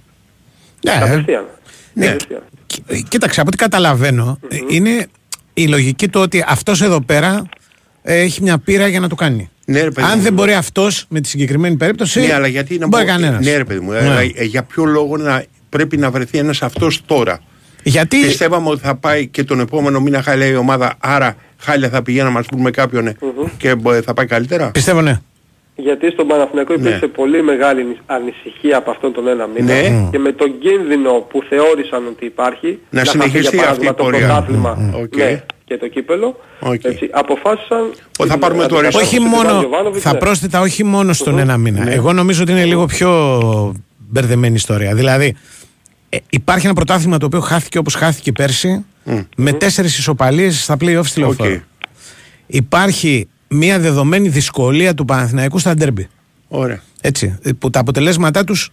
Ναι, Κατευθείαν. Ναι. Κατευθείαν. Ε, Κοίταξε, από ό,τι καταλαβαίνω, ε, είναι η λογική του ότι αυτός εδώ πέρα ε, έχει μια πείρα για να το κάνει. Ναι, ρε, παιδί Αν μου. δεν μπορεί αυτός με τη συγκεκριμένη περίπτωση, Ναι, αλλά γιατί να μπορεί πω- κανένας. Ναι, ρε παιδί μου, Ναι. αλλά, ε, για ποιο λόγο να, πρέπει να βρεθεί ένας αυτός τώρα; Γιατί Πιστεύαμε ότι θα πάει και τον επόμενο μήνα χάλια η ομάδα, άρα χάλια θα πηγαίναμε ας πούμε με κάποιον ε, και ε, θα πάει καλύτερα. πιστεύω ναι. Γιατί στον Παναθηναϊκό υπήρξε Ναι. πολύ μεγάλη ανησυχία από αυτόν τον ένα μήνα Ναι. και με τον κίνδυνο που θεώρησαν ότι υπάρχει Να χαθεί, συνεχιστεί για αυτή η παράδειγμα, το πορεία. πρωτάθλημα Μμμ. Οκ. ναι, και το κύπελλο Οκ. έτσι, αποφάσισαν Ότι θα πάρουμε το αντικατάσταση όχι του μόνο, Ιβάν Γιοβάνοβιτς, θα ναι. πρόσθετα όχι μόνο στον ένα μήνα. Ναι. Εγώ νομίζω ότι είναι λίγο πιο μπερδεμένη ιστορία. Δηλαδή, ε, υπάρχει ένα πρωτάθλημα το οποίο χάθηκε όπως χάθηκε πέρσι, με τέσσερις ισοπαλίες στα play-off στη λεωφόρο. Οκ. Υπάρχει μια δεδομένη δυσκολία του Παναθηναϊκού στα ντέρμπι. Ωραία. Έτσι, ε, που τα αποτελέσματά τους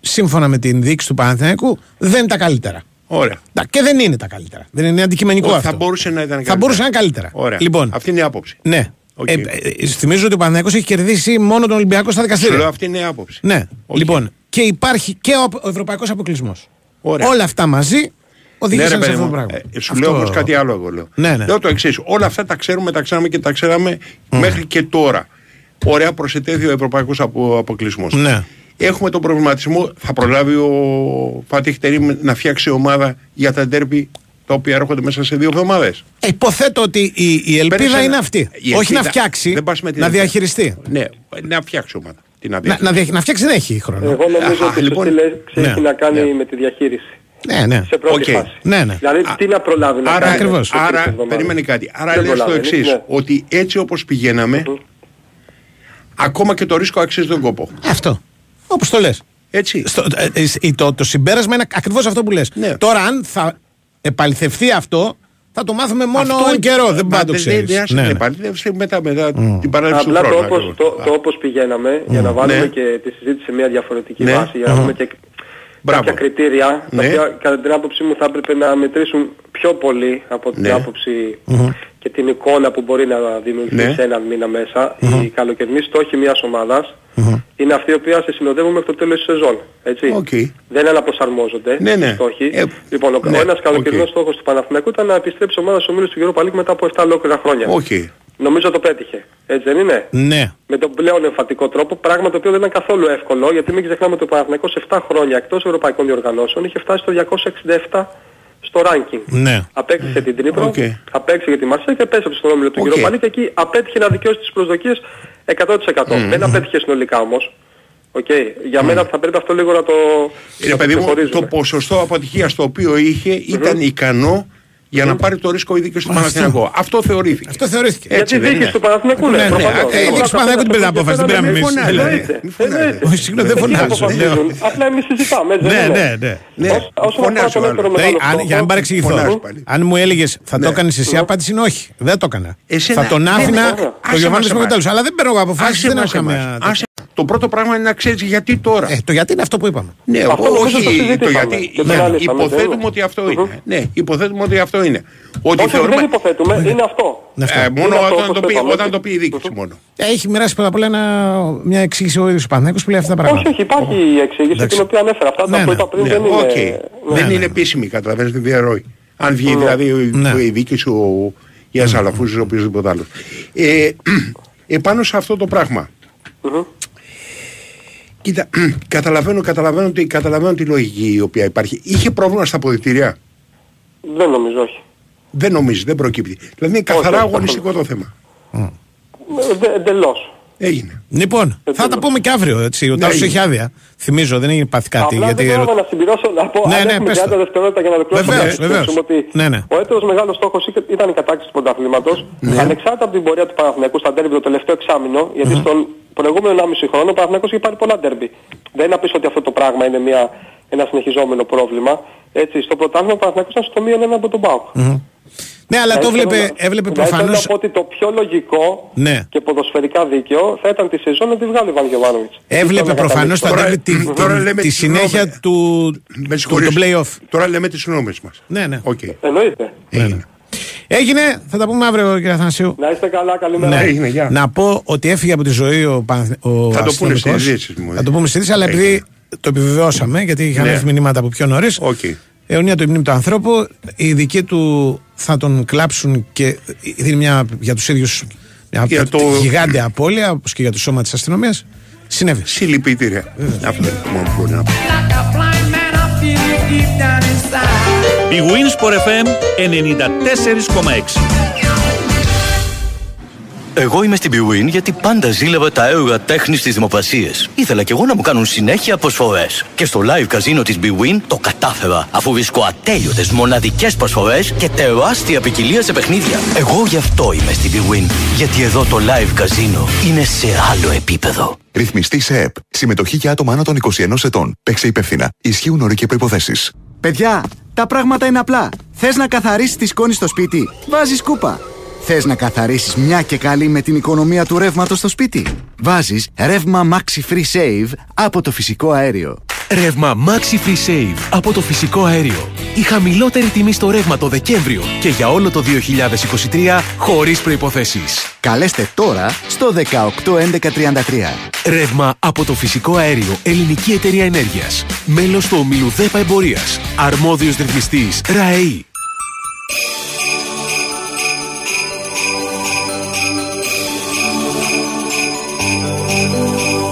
σύμφωνα με την διοίκηση του Παναθηναϊκού δεν είναι τα καλύτερα. Ωραία. Τα- Και δεν είναι τα καλύτερα. Δεν είναι αντικειμενικό Ότι αυτό. θα μπορούσε να ήταν Θα καλύτερα. μπορούσε να είναι καλύτερα. Ωραία. Λοιπόν, Αυτή είναι η άποψη. ναι. Οκ. Ε, ε, θυμίζω ότι ο Παναθηναϊκός έχει κερδίσει μόνο τον Ολυμπιακό στα Σου λέω δικαστήρια. αυτή είναι η άποψη. Ναι. Οκ. Λοιπόν, και υπάρχει και ο, ο ευρωπαϊκός αποκλεισμός. Ωραία. Όλα αυτά μαζί Ναι, ρε, οδήγησαν σε παιδί αυτό το μου. πράγμα. Ε, σου Αυτό- λέω όμως κάτι άλλο. Εγώ λέω. Ναι, ναι. Λέω το εξής. Όλα αυτά τα ξέρουμε, τα ξέραμε και τα ξέραμε μέχρι και τώρα. Ωραία, προσετέθη ο ευρωπαϊκός απο, αποκλεισμός. Ναι. Έχουμε τον προβληματισμό, θα προλάβει ο Φατίχ Τερίμ να φτιάξει ομάδα για τα ντέρμπι τα οποία έρχονται μέσα σε δύο εβδομάδες. Ε, υποθέτω ότι η, η ελπίδα Πέρασε είναι ένα- αυτή. η Όχι να ελπίδα- φτιάξει, δεν πας με την να ελπίδα. διαχειριστεί. Ναι, να φτιάξει ομάδα. Τι να Να, διαχειριστεί. να, δια- να φτιάξει δεν έχει χρόνο. Εγώ νομίζω Α, ότι η λοιπόν, σωστή λέξη ναι, έχει να κάνει ναι. με τη διαχείριση. Ναι, ναι. Σε πρώτη Οκ. φάση. Ναι, ναι. Δηλαδή τι να προλάβει να Άρα, κάνει. Ακριβώς. σε τρεις άρα εβδομάδες. περίμενε κάτι. Άρα Δεν λες το προλαβαίνει, εξής, ναι. ότι έτσι όπως πηγαίναμε, ακόμα και το ρίσκο αξίζει τον κόπο. Αυτό. Όπως το λες. Έτσι. το, το συμπέρασμα είναι ακριβώς αυτό που λες. Ναι. Τώρα, αν θα επαληθευτεί αυτό, θα το μάθουμε μόνο Αυτό- εν καιρό. Δεν Μα πάει να το δεν- ξέρεις. δεν- δεν επαληθεύσει μετά, μετά την παράληψη του Απλά το χρόνου. όπως, ακριβώς. το, το όπως πηγαίναμε, για να βάλουμε Ναι. και τη συζήτηση σε μια διαφορετική Ναι. βάση, για να δούμε και Μπράβο. κάποια κριτήρια τα Ναι. οποία κατά την άποψή μου θα έπρεπε να μετρήσουν πιο πολύ από την Ναι. άποψη και την εικόνα που μπορεί να δημιουργήσει Ναι. σε έναν μήνα μέσα. Οι καλοκαιρινοί στόχοι μιας ομάδας είναι αυτή η οποία σε συνοδεύουν μέχρι το τέλος της σεζόν. Έτσι. Οκ. Δεν αναπροσαρμόζονται Ναι, ναι. οι στόχοι. Ε, λοιπόν, ο, ναι, ο ένας καλοκαιρινός οκ. στόχος του Παναθηναϊκού ήταν να επιστρέψει η ομάδα στους ομίλους του Europa League μετά από 7 ολόκληρα χρόνια. Οκ. Νομίζω το πέτυχε. Έτσι δεν είναι; Ναι. Με τον πλέον εμφατικό τρόπο, πράγμα το οποίο δεν ήταν καθόλου εύκολο, γιατί μην ξεχνάμε ότι ο Παναθηναϊκός σε 7 χρόνια εκτός ευρωπαϊκών διοργανώσεων είχε φτάσει στο 267 στο ranking. Ναι. Απέκλεισε την Ντνίπρο, Οκ. απέκλεισε και τη Μαρσέιγ και επέστρεψε στον όμιλο του Οκ. Europa League και εκεί απέτυχε να δικαιώσει τις προσδοκίες 100%. Δεν απέτυχε συνολικά όμως. Οκ. Για μένα θα πρέπει αυτό λίγο να το, Ρε να το παιδί μου, ξεχωρίζουμε. το ποσοστό αποτυχίας το οποίο είχε ήταν ικανό για να πάρει το ρίσκο η διοίκηση του Παναθηναϊκού. Αυτό θεωρήθηκε. Αυτό θεωρήθηκε. Γιατί Έτσι δεν δίκη είναι. του Παναθηναϊκού Ναι, ναι, ναι. προφανώς. Ε, η διοίκηση του Παναθηναϊκού την πήρε απόφαση, την πήραμε εμείς. φωνάζετε. Δηλαδή. Εννοείται. Μη φωνάζετε. Εννοείται. Όχι, συγγνώμη, δεν Εκεί φωνάζω. αποφασίζουν. λέω. Απλά εμείς συζητάμε, έτσι Ναι, δεν είναι. ναι, ναι. Ναι, Ως- Όσον αφορά φωνάζει το ο δεύτερο άλλος. Δηλαδή, μεγάλο αν, για να μην στόχο, παρεξηγηθώ, Φωνάζει πάλι. αν μου έλεγες θα το Ναι. έκανες εσύ, η απάντηση είναι όχι. Δεν το έκανα. Εσένα- θα τον ναι, άφηνα ναι, το άσε Γιοβάνοβιτς μας μέχρι το εμάς. τέλος. Αλλά δεν παίρνω εγώ αποφάσεις, Άσε δεν έχω μας εμάς. καμία. Άσε. Το πρώτο πράγμα είναι να ξέρεις γιατί τώρα. Ε, το γιατί είναι αυτό που είπαμε. Ναι, Αυτό νομίζω το όχι το συζητήσαμε γιατί. και το ναι, αναλύσαμε, Υποθέτουμε δεν ότι αυτό είναι. Ναι, υποθέτουμε ότι αυτό είναι. Ότι Όχι, δεν θεωρούμε. υποθέτουμε, είναι αυτό. Ναι, αυτό. Ε, Μόνο Είναι αυτό, όταν όπως το πει- είπαμε, όταν έτσι. το πει η διοίκηση του μόνο. Έχει μοιράσει πρώτα απ' όλα ένα- μια εξήγηση ο ίδιος ο Παναθηναϊκός που λέει αυτά τα Όχι, πράγματα. όχι, υπάρχει η εξήγηση Εντάξει. την οποία ανέφερα. Αυτά Ναι, τα που ναι, είπα πριν Ναι, δεν είναι... οκ. Ναι. Δεν ναι. είναι επίσημη, καταλαβαίνεις, δεν διαρροή. Αν βγει Ναι. δηλαδή Ναι. η διοίκηση σου για Σαλαφούς ή οποιοδήποτε άλλος. Ε, επάνω σε αυτό το πράγμα. Μμμ. Κοίτα, καταλαβαίνω, καταλαβαίνω, τη, καταλαβαίνω τη λογική η οποία υπάρχει. Είχε πρόβλημα στα αποδητήρια; Δεν νομίζω, όχι. Δεν νομίζεις, δεν προκύπτει. Δηλαδή είναι καθαρά όχι, αγωνιστικό το θέμα. Ε, Εντελώς. Έγινε. Λοιπόν, θα τα πούμε και αύριο. Έτσι. Ο Ναι, Τάσος έγινε. έχει άδεια. Θυμίζω, δεν έχει πάθει κάτι. Απλά γιατί... δεν θέλω να συμπληρώσω, να πω, Ναι, αν ναι, έχουμε πες 30 το. δευτερόλεπτα για να ολοκληρώσουμε Βεβαίως, να βεβαίως. ότι Ναι, ναι. ο έτερος μεγάλος στόχος είχε- ήταν η κατάκτηση του πρωταθλήματος, ανεξάρτητα από την πορεία του Παναθηναϊκού στα ντέρμπι το τελευταίο εξάμηνο, γιατί στον προηγούμενο 1,5 χρόνο ο Παναθηναϊκός είχε πάρει πολλά ντέρμπι. Δεν είναι να πεις ότι αυτό το πράγμα είναι μια, ένα συνεχιζόμενο πρόβλημα. Έτσι, στο πρωτάθλημα ο Παναθηναϊκός ήταν στο μείον ένα από τον ΠΑΟΚ. Ναι, αλλά το Θα ήθελα έβλεπε, να- έβλεπε θα ήθελα προφανώς... να πω ότι το πιο λογικό Ναι. και ποδοσφαιρικά δίκαιο θα ήταν τη σεζόν να τη βγάλει ο Ιβάν Γιοβάνοβιτς. Έβλεπε Ήθελα να προφανώς τα καταλήξω. ντέρμπι τη, τώρα τη- λέμε τη τις συνέχεια γνώμες. του, Με του το συγχωρείς. play-off. Τώρα λέμε τις γνώμες μας. Ναι, ναι. Οκ. Εννοείται. Έγινε. Έγινε, θα τα πούμε αύριο κύριε Αθανασίου. Να είστε καλά, καλημέρα. Ναι. Έγινε, γεια. Να πω ότι έφυγε από τη ζωή ο, Παναθ... ο Θα το πούνε αστυνομικός. στις ειδήσεις μου, ε. Θα το πούμε στις ειδήσεις, αλλά Έγινε. επειδή το επιβεβαιώσαμε, γιατί είχαν Ναι. έρθει μηνύματα από πιο νωρίς, Οκ. Αιωνία του μνήμη του ανθρώπου, οι δικοί του θα τον κλάψουν και είναι μια, για τους ίδιους μια Για το- γιγάντια απώλεια, όπως και για το σώμα της αστυνομίας. Συνέβη. Συλληπιτήρια. Αυτό είναι το μόνο που μπορώ να πω. Η Winsport FM 94,6. Εγώ είμαι στην Bwin γιατί πάντα ζήλευα τα έργα τέχνης στι δημοπρασίε. Ήθελα κι εγώ να μου κάνουν συνέχεια προσφορές. Και στο live καζίνο της Bwin το κατάφερα, αφού βρίσκω ατέλειωτες μοναδικές προσφορές και τεράστια ποικιλία σε παιχνίδια. Εγώ γι' αυτό είμαι στην Bwin. Γιατί εδώ το live καζίνο είναι σε άλλο επίπεδο. Ρυθμιστή σε ΕΠ. Συμμετοχή για άτομα άνω των 21 ετών. Παίξε υπεύθυνα. Ισχύουν όροι και προποθέσει. Παιδιά, τα πράγματα είναι απλά. Θες να καθαρίσεις τη σκόνη στο σπίτι, βάζεις κούπα. Θες να καθαρίσεις μια και καλή με την οικονομία του ρεύματος στο σπίτι; Βάζεις ρεύμα Maxi Free Save από το φυσικό αέριο. Ρεύμα Maxi Free Save από το φυσικό αέριο. Η χαμηλότερη τιμή στο ρεύμα το Δεκέμβριο και για όλο το 2023 χωρίς προϋποθέσεις. Καλέστε τώρα στο 181133. Ρεύμα από το φυσικό αέριο Ελληνική Εταιρεία Ενέργειας. Μέλος του ομίλου ΔΕΠΑ Εμπορίας. Αρμόδιος ρυθμιστής ΡΑΕΗ.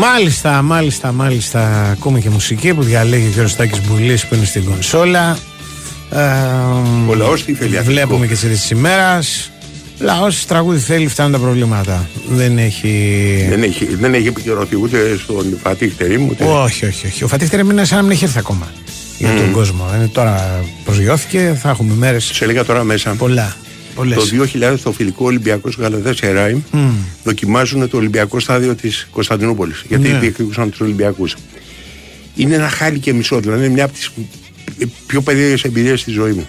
Μάλιστα, μάλιστα, μάλιστα. Ακούμε και μουσική που διαλέγει ο Γιώργος Τάκης Μπουλής που είναι στην κονσόλα. Ε, Ο λαός τι θέλει, Βλέπουμε αθλητικό. και τις ειδήσεις της ημέρας. Λαός τραγούδι θέλει, φτάνουν τα προβλήματα. Δεν έχει... Δεν έχει, δεν έχει επικαιρωθεί ούτε στον Φατίχ Τερίμ ούτε. Όχι, όχι, όχι. Ο Φατίχ Τερέμ είναι σαν να μην έχει έρθει ακόμα. για Μμμ. τον κόσμο. Ε, τώρα προσγειώθηκε, θα έχουμε μέρες. Σε έλεγα τώρα μέσα. Πολλά. Πολλές. Το 2000 το φιλικό Ολυμπιακό Γαλατά Σεράι Μμ. δοκιμάζουν το Ολυμπιακό στάδιο της Κωνσταντινούπολης. Γιατί Ναι. διεκδικούσαν τους Ολυμπιακούς. Είναι ένα χάλι και μισό, δηλαδή είναι μια από τις πιο περίεργες εμπειρίες στη ζωή μου.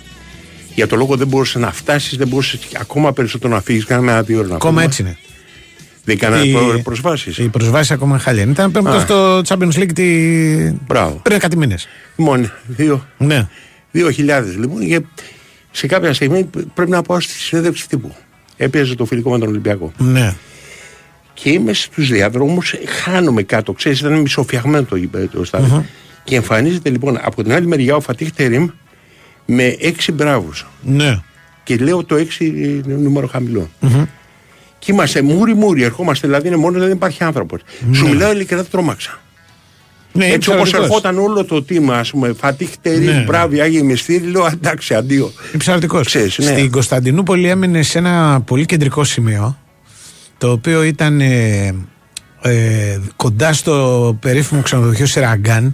Για το λόγο δεν μπορούσες να φτάσεις, δεν μπορούσες ακόμα περισσότερο να φύγεις. Κάναμε ένα δύο ώρα να Ακόμα φύγουμε. έτσι είναι. Δεν κάνανε Οι- προ- προσβάσεις. Οι προσβάσεις ακόμα χάλια. είναι. Ήταν Α. πριν στο Champions League τη... Μπράβο. πριν κάτι μήνες. Λοιπόν, δύο. Ναι. 2000 λοιπόν και σε κάποια στιγμή πρέπει να πάω στη συνέντευξη τύπου. Έπαιζε το φιλικό με τον Ολυμπιακό. Ναι. Και είμαι στους διαδρόμους, χάνομαι κάτω. Ξέρεις, ήταν μισοφιαγμένο το, γήπεδο, το στάδιο. Μμμ. Και εμφανίζεται λοιπόν από την άλλη μεριά ο Φατίχ Τερίμ με έξι μπράβους. Ναι. Και λέω το έξι ε, νούμερο χαμηλό. Μμμ. Και είμαστε μούρι-μούρι, ερχόμαστε δηλαδή είναι μόνο, δεν υπάρχει άνθρωπος. Σου Ναι. μιλάω ειλικρινά τρόμαξα. Ναι, Έτσι όπως ψαρωτικός. ερχόταν όλο το τίμα, ας πούμε, Φατίχ Τερίμ, Ναι, ναι. μπράβοι, Άγιοι Μυστήρι, λέω εντάξει, αντίο. Υψαρτικό. Ξέρεις, ναι. Στην Κωνσταντινούπολη έμεινε σε ένα πολύ κεντρικό σημείο το οποίο ήταν ε, ε, κοντά στο περίφημο ξενοδοχείο Σεραγκάν.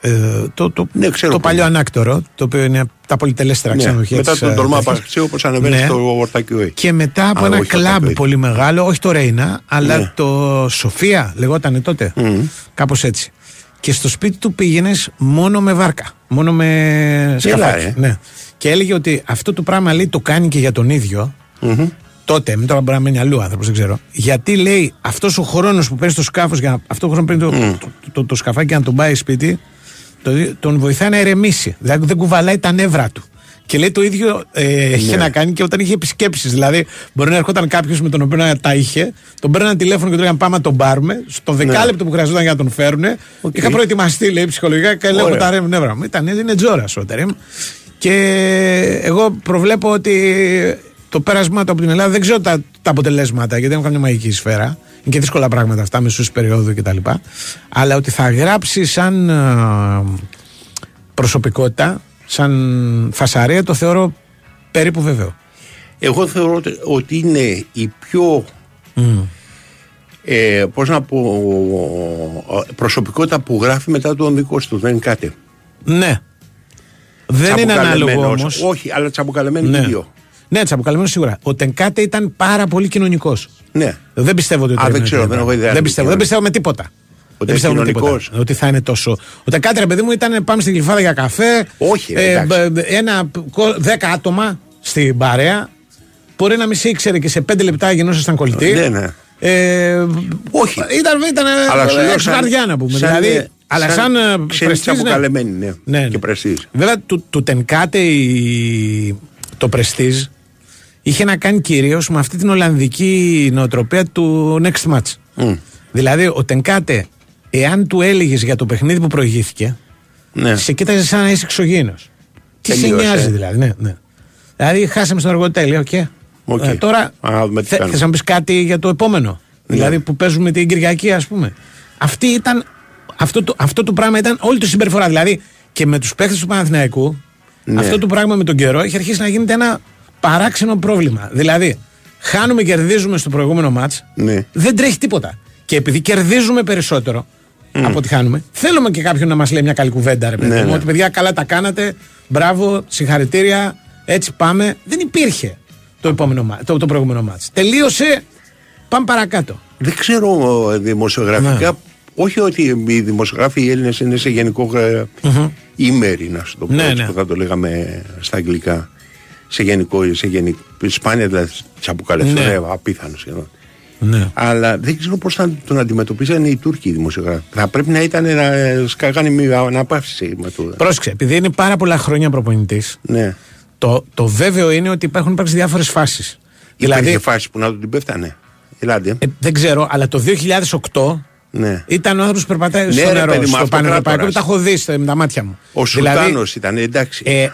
Ε, το το, Ναι, ξέρω το πού παλιό είναι. ανάκτορο, το οποίο είναι από τα πολυτελέστερα Ναι, ξενοδοχεία. μετά της, τον ε, τολμά Δευτέρας. Παχτσίου, όπως ανεβαίνει Ναι. στο Ορτακιούι. Και μετά από Α, ένα όχι το κλαμπ Ορτακιούι. πολύ μεγάλο, όχι το Ρέινα, αλλά Ναι. το Σοφία λεγόταν τότε. Μμμ. Κάπως έτσι. Και στο σπίτι του πήγαινες μόνο με βάρκα. Μόνο με σκαφάκι. ε. Ναι. Και έλεγε ότι αυτό το πράγμα λέει το κάνει και για τον ίδιο. Τότε, μην τώρα μπορεί να μένει αλλού άνθρωπος, δεν ξέρω. Γιατί λέει αυτός ο χρόνος που παίρνεις στο σκάφος, για να- αυτό ο χρόνο που παίρνει το, το, το, το σκαφάκι για να τον πάει σπίτι, το, τον βοηθάει να ερεμήσει. Δηλαδή δεν κουβαλάει τα νεύρα του. Και λέει το ίδιο ε, είχε να κάνει και όταν είχε επισκέψεις. Δηλαδή, μπορεί να έρχονταν κάποιος με τον οποίο να τα είχε, τον παίρναν τηλέφωνο και του λέγανε Πάμε να τον πάρουμε. Στο δεκάλεπτο που χρειαζόταν για να τον φέρουν, είχα προετοιμαστεί λέει, ψυχολογικά και λέω Ωραία. τα ρε νεύρα μου. Ήταν, είναι τζόρα ο Τερέμ. Και εγώ προβλέπω ότι το πέρασμα του από την Ελλάδα δεν ξέρω τα, τα αποτελέσματα γιατί δεν έχω καμία μαγική σφαίρα. Είναι και δύσκολα πράγματα αυτά μεσούς περίοδου κτλ. Αλλά ότι θα γράψει σαν ε, προσωπικότητα, σαν φασαρία, το θεωρώ περίπου βέβαιο. Εγώ θεωρώ ότι- ότι είναι η πιο ε, πώς να πω ε, προσωπικότητα που γράφει μετά τον δικό του δεν είναι κάτι Ναι. Δεν είναι ανάλογο Τσαμπουκαλεμένος. όμως. όχι αλλά τσαμπουκαλεμένοι Ναι. και οι δύο Ναι, τσαμπουκαλεμένος σίγουρα. Ο Τενκάτε ήταν πάρα πολύ κοινωνικός. Ναι Δεν πιστεύω ότι Α, το δεν είναι ξέρω, τέτοιο δεν έχω πράγμα. ιδέα Δεν αν πιστεύω, είναι δεν πιστεύω με τίποτα. Ότι δεν πιστεύω με είναι τίποτα. κοινωνικός. Ότι θα είναι τόσο. Ο Τενκάτε, ρε παιδί μου, ήταν πάμε στην Γλυφάδα για καφέ. Όχι, ρε, εντάξει. μπ- ένα, κο- δέκα άτομα στην παρέα. Μπορεί να μην σε ήξερε και σε πέντε λεπτά γινόσασταν κολλητή. Ναι, ναι. Ε, όχι Ήταν, ήταν αλλά σου λέω έξω καρδιά να πούμε. δηλαδή, αλλά σαν, ε, ξένοι πρεστίζ, ναι. τσαμπουκαλεμένοι ναι. Ναι, ναι. και πρεστίζ Βέβαια, του, του Τενκάτε η- το Prestige είχε να κάνει κυρίως με αυτή την Ολλανδική νοοτροπία του next match. Δηλαδή, ο Τενκάτε, εάν του έλεγες για το παιχνίδι που προηγήθηκε, ναι. σε κοίταζες σαν να είσαι εξωγήινος. Τι σε Τελείωσε. νοιάζει δηλαδή, ναι, ναι. Δηλαδή, χάσαμε στον Εργοτέλη, οκ. Οκ. Ε, τώρα, Α, δούμε τι θε, κάνουμε. θες να μου πεις κάτι για το επόμενο; Ναι. Δηλαδή, που παίζουμε την Κυριακή, ας πούμε. Αυτή ήταν, αυτό, το, αυτό το πράγμα ήταν όλη τη συμπεριφορά. Δηλαδή, και με τους παίχτες του Παναθηναϊκού, Ναι. αυτό το πράγμα με τον καιρό έχει αρχίσει να γίνεται ένα παράξενο πρόβλημα. Δηλαδή, χάνουμε, κερδίζουμε στο προηγούμενο ματς, ναι. δεν τρέχει τίποτα. Και επειδή κερδίζουμε περισσότερο από ό,τι χάνουμε, θέλουμε και κάποιον να μας λέει μια καλή κουβέντα, ρε παιδί Ναι, μου. ναι. Ότι παιδιά, καλά τα κάνατε, μπράβο, συγχαρητήρια, έτσι πάμε. Δεν υπήρχε το, επόμενο, μα- το, το προηγούμενο μάτς. Τελείωσε, πάμε παρακάτω. Δεν ξέρω ε, δημοσιογραφικά. Όχι ότι οι δημοσιογράφοι οι Έλληνες είναι σε γενικό ε, ήμερη, να σου το πω Ναι, έτσι, ναι. που θα το λέγαμε στα αγγλικά. Σε γενικό, σε γενικό. Σπάνια δηλαδή τσαπουκαλεύσουν, Ναι. ναι. απίθανο σχεδόν. Ναι. Αλλά δεν ξέρω πώς θα τον αντιμετωπίζανε οι Τούρκοι οι δημοσιογράφοι. Θα πρέπει να ήταν να ε, σκάγανε μια αναπαύση με το. Πρόσεξε, επειδή είναι πάρα πολλά χρόνια προπονητής, Ναι. το, το βέβαιο είναι ότι υπάρχουν υπάρξει διάφορες φάσεις. Δηλαδή, Δηλαδή, Υπήρχε φάση που να του την πέφτανε. Ελάτε. ε, δεν ξέρω, αλλά το 2008 ναι. ήταν ο άνθρωπος που περπατάει Ναι, στο ρε, νερό. παιδί μου, στο αυτοκράτορας. πανευρωπαϊκό, τα έχω δει στα- με τα μάτια μου. Ο Δηλαδή, Σουλτάνος ήταν, εντάξει. Ε,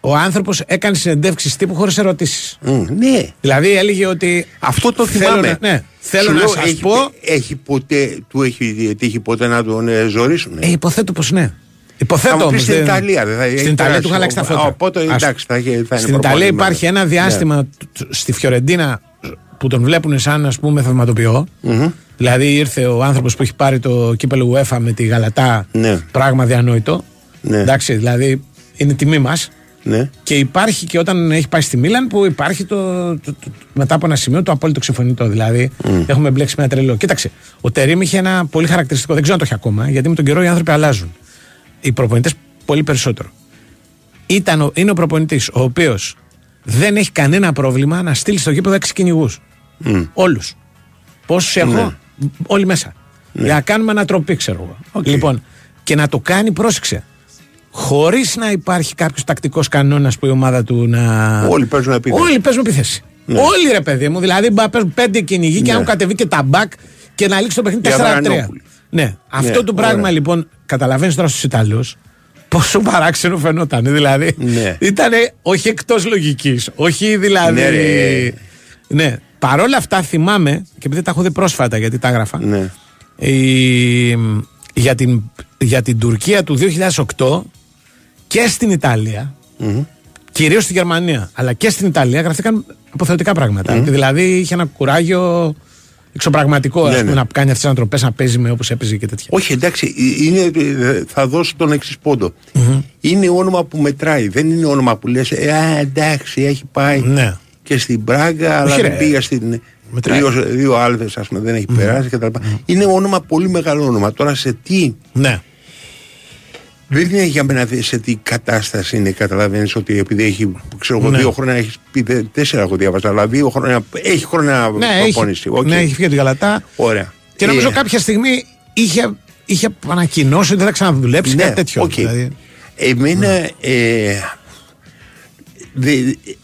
ο άνθρωπος έκανε συνεντεύξεις τύπου χωρίς ερωτήσεις. ναι. Δηλαδή έλεγε ότι. Αυτό το θέλω θυμάμαι. Να, ναι, θέλω Σου να λέω, σας έχει, πω. Έχει ποτέ, του έχει τύχει ποτέ να τον ε, ζωρίσουν; Ε, υποθέτω πως ναι. θα Υποθέτω μου όμως. πεις στην Ιταλία. Δεν θα έχει Στην Ιταλία περάσει. του είχα αλλάξει τα Α, φώτα. Οπότε Ας- εντάξει, θα, έχει- θα είναι Στην Ιταλία προπονημένος. υπάρχει ένα διάστημα Ναι. τ- τ- στη Φιωρεντίνα που τον βλέπουν σαν ας πούμε θαυματοποιό. Δηλαδή ήρθε ο άνθρωπος που έχει πάρει το κύπελο UEFA με τη Γαλατά Ναι. πράγμα διανόητο Ναι. Εντάξει, δηλαδή είναι τιμή μας. Ναι. Και υπάρχει και όταν έχει πάει στη Μίλαν που υπάρχει το, το- το- μετά από ένα σημείο το απόλυτο ξεφωνητό. Δηλαδή έχουμε μπλέξει με ένα τρελό. Κοίταξε, ο Τερήμ είχε ένα πολύ χαρακτηριστικό, δεν ξέρω αν το έχει ακόμα, γιατί με τον καιρό οι άνθρωποι αλλάζουν. Οι προπονητές πολύ περισσότερο. Ήταν, ο- είναι ο προπονητής ο οποίος δεν έχει κανένα πρόβλημα να στείλει στο γήπεδο έξι κυνηγούς. Όλους. Πόσους έχω, Ναι. όλοι μέσα. Για να κάνουμε ανατροπή, ξέρω εγώ. Λοιπόν, και να το κάνει, πρόσεξε. Χωρίς να υπάρχει κάποιος τακτικός κανόνας που η ομάδα του να. Όλοι παίζουν επίθεση. Όλοι παίζουν επίθεση. Όλοι ρε παιδί μου. Δηλαδή μπορεί να παίζουν πέντε κυνηγοί και Ναι. να έχουν κατεβεί και τα μπακ και να λήξει το παιχνίδι Η 4-3. Αβρανόπουλη. Ναι. Αυτό το πράγμα ωραία. λοιπόν καταλαβαίνεις τώρα στους Ιταλούς πόσο παράξενο φαινόταν. Δηλαδή Ναι. ήταν όχι εκτός λογικής. Όχι δηλαδή. Ναι, ρε. Ναι. Παρόλα αυτά θυμάμαι, και επειδή τα έχω δει πρόσφατα γιατί τα έγραφα, Ναι. η- για, την, για την Τουρκία του 2008 και στην Ιταλία, κυρίως στη Γερμανία, αλλά και στην Ιταλία γραφτήκαν αποθεωτικά πράγματα. Δηλαδή είχε ένα κουράγιο εξωπραγματικό ας Ναι, πούμε, ναι. να κάνει αυτές τις ανατροπές, να παίζει με όπως έπαιζε και τέτοια. Όχι, εντάξει, ε, είναι, ε, θα δώσω τον εξής πόντο. Είναι όνομα που μετράει. Δεν είναι όνομα που λες, ε, α, εντάξει, έχει πάει Ναι. και στην Πράγκα, αλλά Όχι, δεν ρε. πήγα στην. Μετράει. Δύο, δύο άλλες, ας πούμε, δεν έχει περάσει κτλ. Είναι όνομα πολύ μεγάλο όνομα. Τώρα σε τι. Ναι. Δεν είναι για μένα δε- σε τι κατάσταση είναι. Καταλαβαίνεις ότι επειδή έχει ξέρω εγώ, Ναι. δύο χρόνια, έχεις πει δε- τέσσερα εγώ διάβασα, αλλά δύο χρόνια έχει χρόνια Ναι, έχει, προπόνηση. Οκ. ναι, έχει φύγει από την Γαλατά. Ωραία. Και νομίζω Ε, κάποια στιγμή είχε, είχε ανακοινώσει ότι δεν θα ξαναδουλέψει Ναι, κάτι τέτοιο. οκ. Δηλαδή. Εμένα, ε, δε,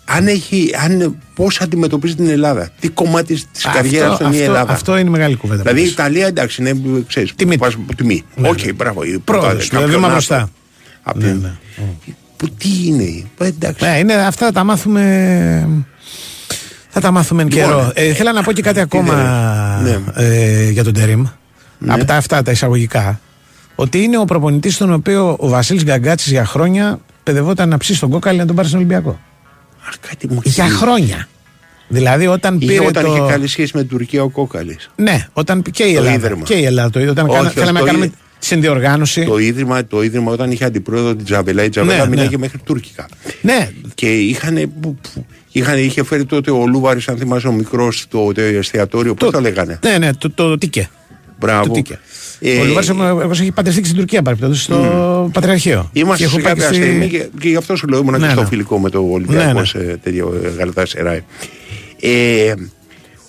αν έχει, αν, πώς αντιμετωπίζει την Ελλάδα, τι κομμάτι της Αυτό- καριέρας του είναι η αυτό- Ελλάδα; αυτό είναι μεγάλη κουβέντα. Δηλαδή η πάντως. Ιταλία εντάξει, είναι, ξέρεις, Τιμή. πας- τιμή. Ναι, Οκ, ναι. μπράβο. η Πρόοδος, πρωτάθλημα, δηλαδή βήμα καμπιονάτο. μπροστά. Απ' Ναι, την- ναι. Που τι είναι, ε, εντάξει. Ναι, είναι, αυτά τα μάθουμε. Θα τα μάθουμε εν Λοιπόν, καιρό. Ε, θέλω να πω και κάτι ακόμα Ναι. ε, για τον Τερήμ. Από τα αυτά τα εισαγωγικά. Ότι είναι ο προπονητής στον οποίο ο Βασίλης Γκαγκάτσης για χρόνια παιδευόταν να ψήσει τον κόκαλη να τον πάρει στον Ολυμπιακό. Κάτι μου Για θυμίζει. χρόνια. Δηλαδή όταν Είχε- πήρε όταν το... είχε καλή σχέση με την Τουρκία ο Κόκαλης. Ναι, όταν και η Το Ελλάδα. Ίδρυμα. Και η Ελλάδα το ίδιο. Όταν Όχι, κάνα- όχι, θέλαμε να το κάνουμε Ίδρυμα. συνδιοργάνωση. Το ίδρυμα, το ίδρυμα όταν είχε αντιπρόεδρο την Τζαβελά, η Τζαβελά Ναι, μιλάγε ναι. μέχρι τουρκικά. Ναι, Και είχαν, είχαν, είχε φέρει τότε ο Λούβαρης, αν θυμάσαι, ο μικρός στο το εστιατόριο. Πώς το λέγανε; ναι, ναι, το, το τίκε. Μπράβο. Το τίκε. Ε, ο Λουβάρης εγώ έχει παντρευτεί και στην Τουρκία παρεπτόντως στο Πατριαρχείο. Είμαστε Και έχω σε πάει κάποια και στη- στιγμή και, και γι' αυτό σου λέω ήμουν Ναι, και στο ναι. φιλικό με το Ολυμπιακό Ναι, ναι. σε τέτοιο ε, Γαλατά Σεράι. Ε,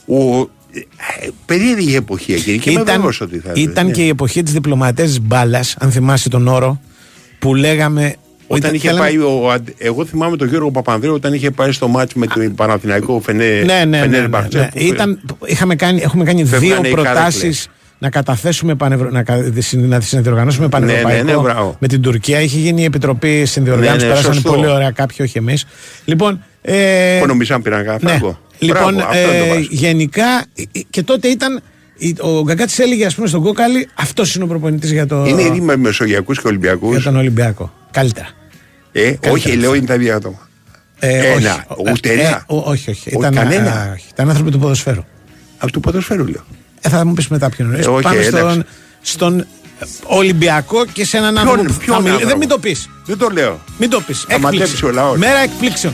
ο, ε, περίεργη εποχή εκείνη και είμαι βέβαιος ότι θα ήταν ναι. και η εποχή της διπλωματές μπάλας, αν θυμάσαι τον όρο, που λέγαμε. Όταν ήταν- είχε θέλαμε- πάει ο, Αντε- εγώ θυμάμαι τον Γιώργο Παπανδρέου όταν είχε πάει στο μάτς με τον Παναθηναϊκό Φενέ, Ναι, ναι, ναι. Φενέρ ναι, Μπαχτσέ, ναι. που- Ήταν, είχαμε κάνει, έχουμε κάνει Φεύγανε δύο οι προτάσεις κάρεκλες. Να καταθέσουμε πανευρω... να, κα- να τις συνδιοργανώσουμε πανευρωπαϊκό ναι, ναι, μπράβο. με την Τουρκία. Είχε γίνει η επιτροπή συνδιοργάνωσης, Ναι, ναι, περάσανε σωστό. πολύ ωραία κάποιοι, όχι εμείς. Λοιπόν. Ε, Που νομίζαν πήραν κανένα ναι. φράγκο; Λοιπόν, Μπράβο, αυτό είναι το ε, βάσο. γενικά ε, και τότε ήταν. η- Ο Γκαγκάτης έλεγε, ας πούμε, στον Κόκαλη, αυτός είναι ο προπονητής για, το, Είναι ήδη με Μεσογειακούς και Ολυμπιακούς. για τον Ολυμπιακό. Καλύτερα. Ε, όχι, λέω είναι τα ίδια άτομα. Ε, Ένα, όχι. ούτε Ε, ένα. ε, ο- όχι, όχι. Όχι, Ήταν, κανένα. α, όχι. Ήταν άνθρωποι του ποδοσφαίρου. Από του ποδοσφαίρου λέω. Ε, θα μου πεις μετά ποιον εννοείς. Ε, όχι, Πάμε εντάξει. στον, στον Ολυμπιακό και σε έναν Ποιον- άνθρωπο που ποιον θα μιλ- άνθρωπο; Δεν μην το πεις. Δεν το λέω. Μην το πεις. Θα μαντέψει ο λαός. Μέρα εκπλήξεων.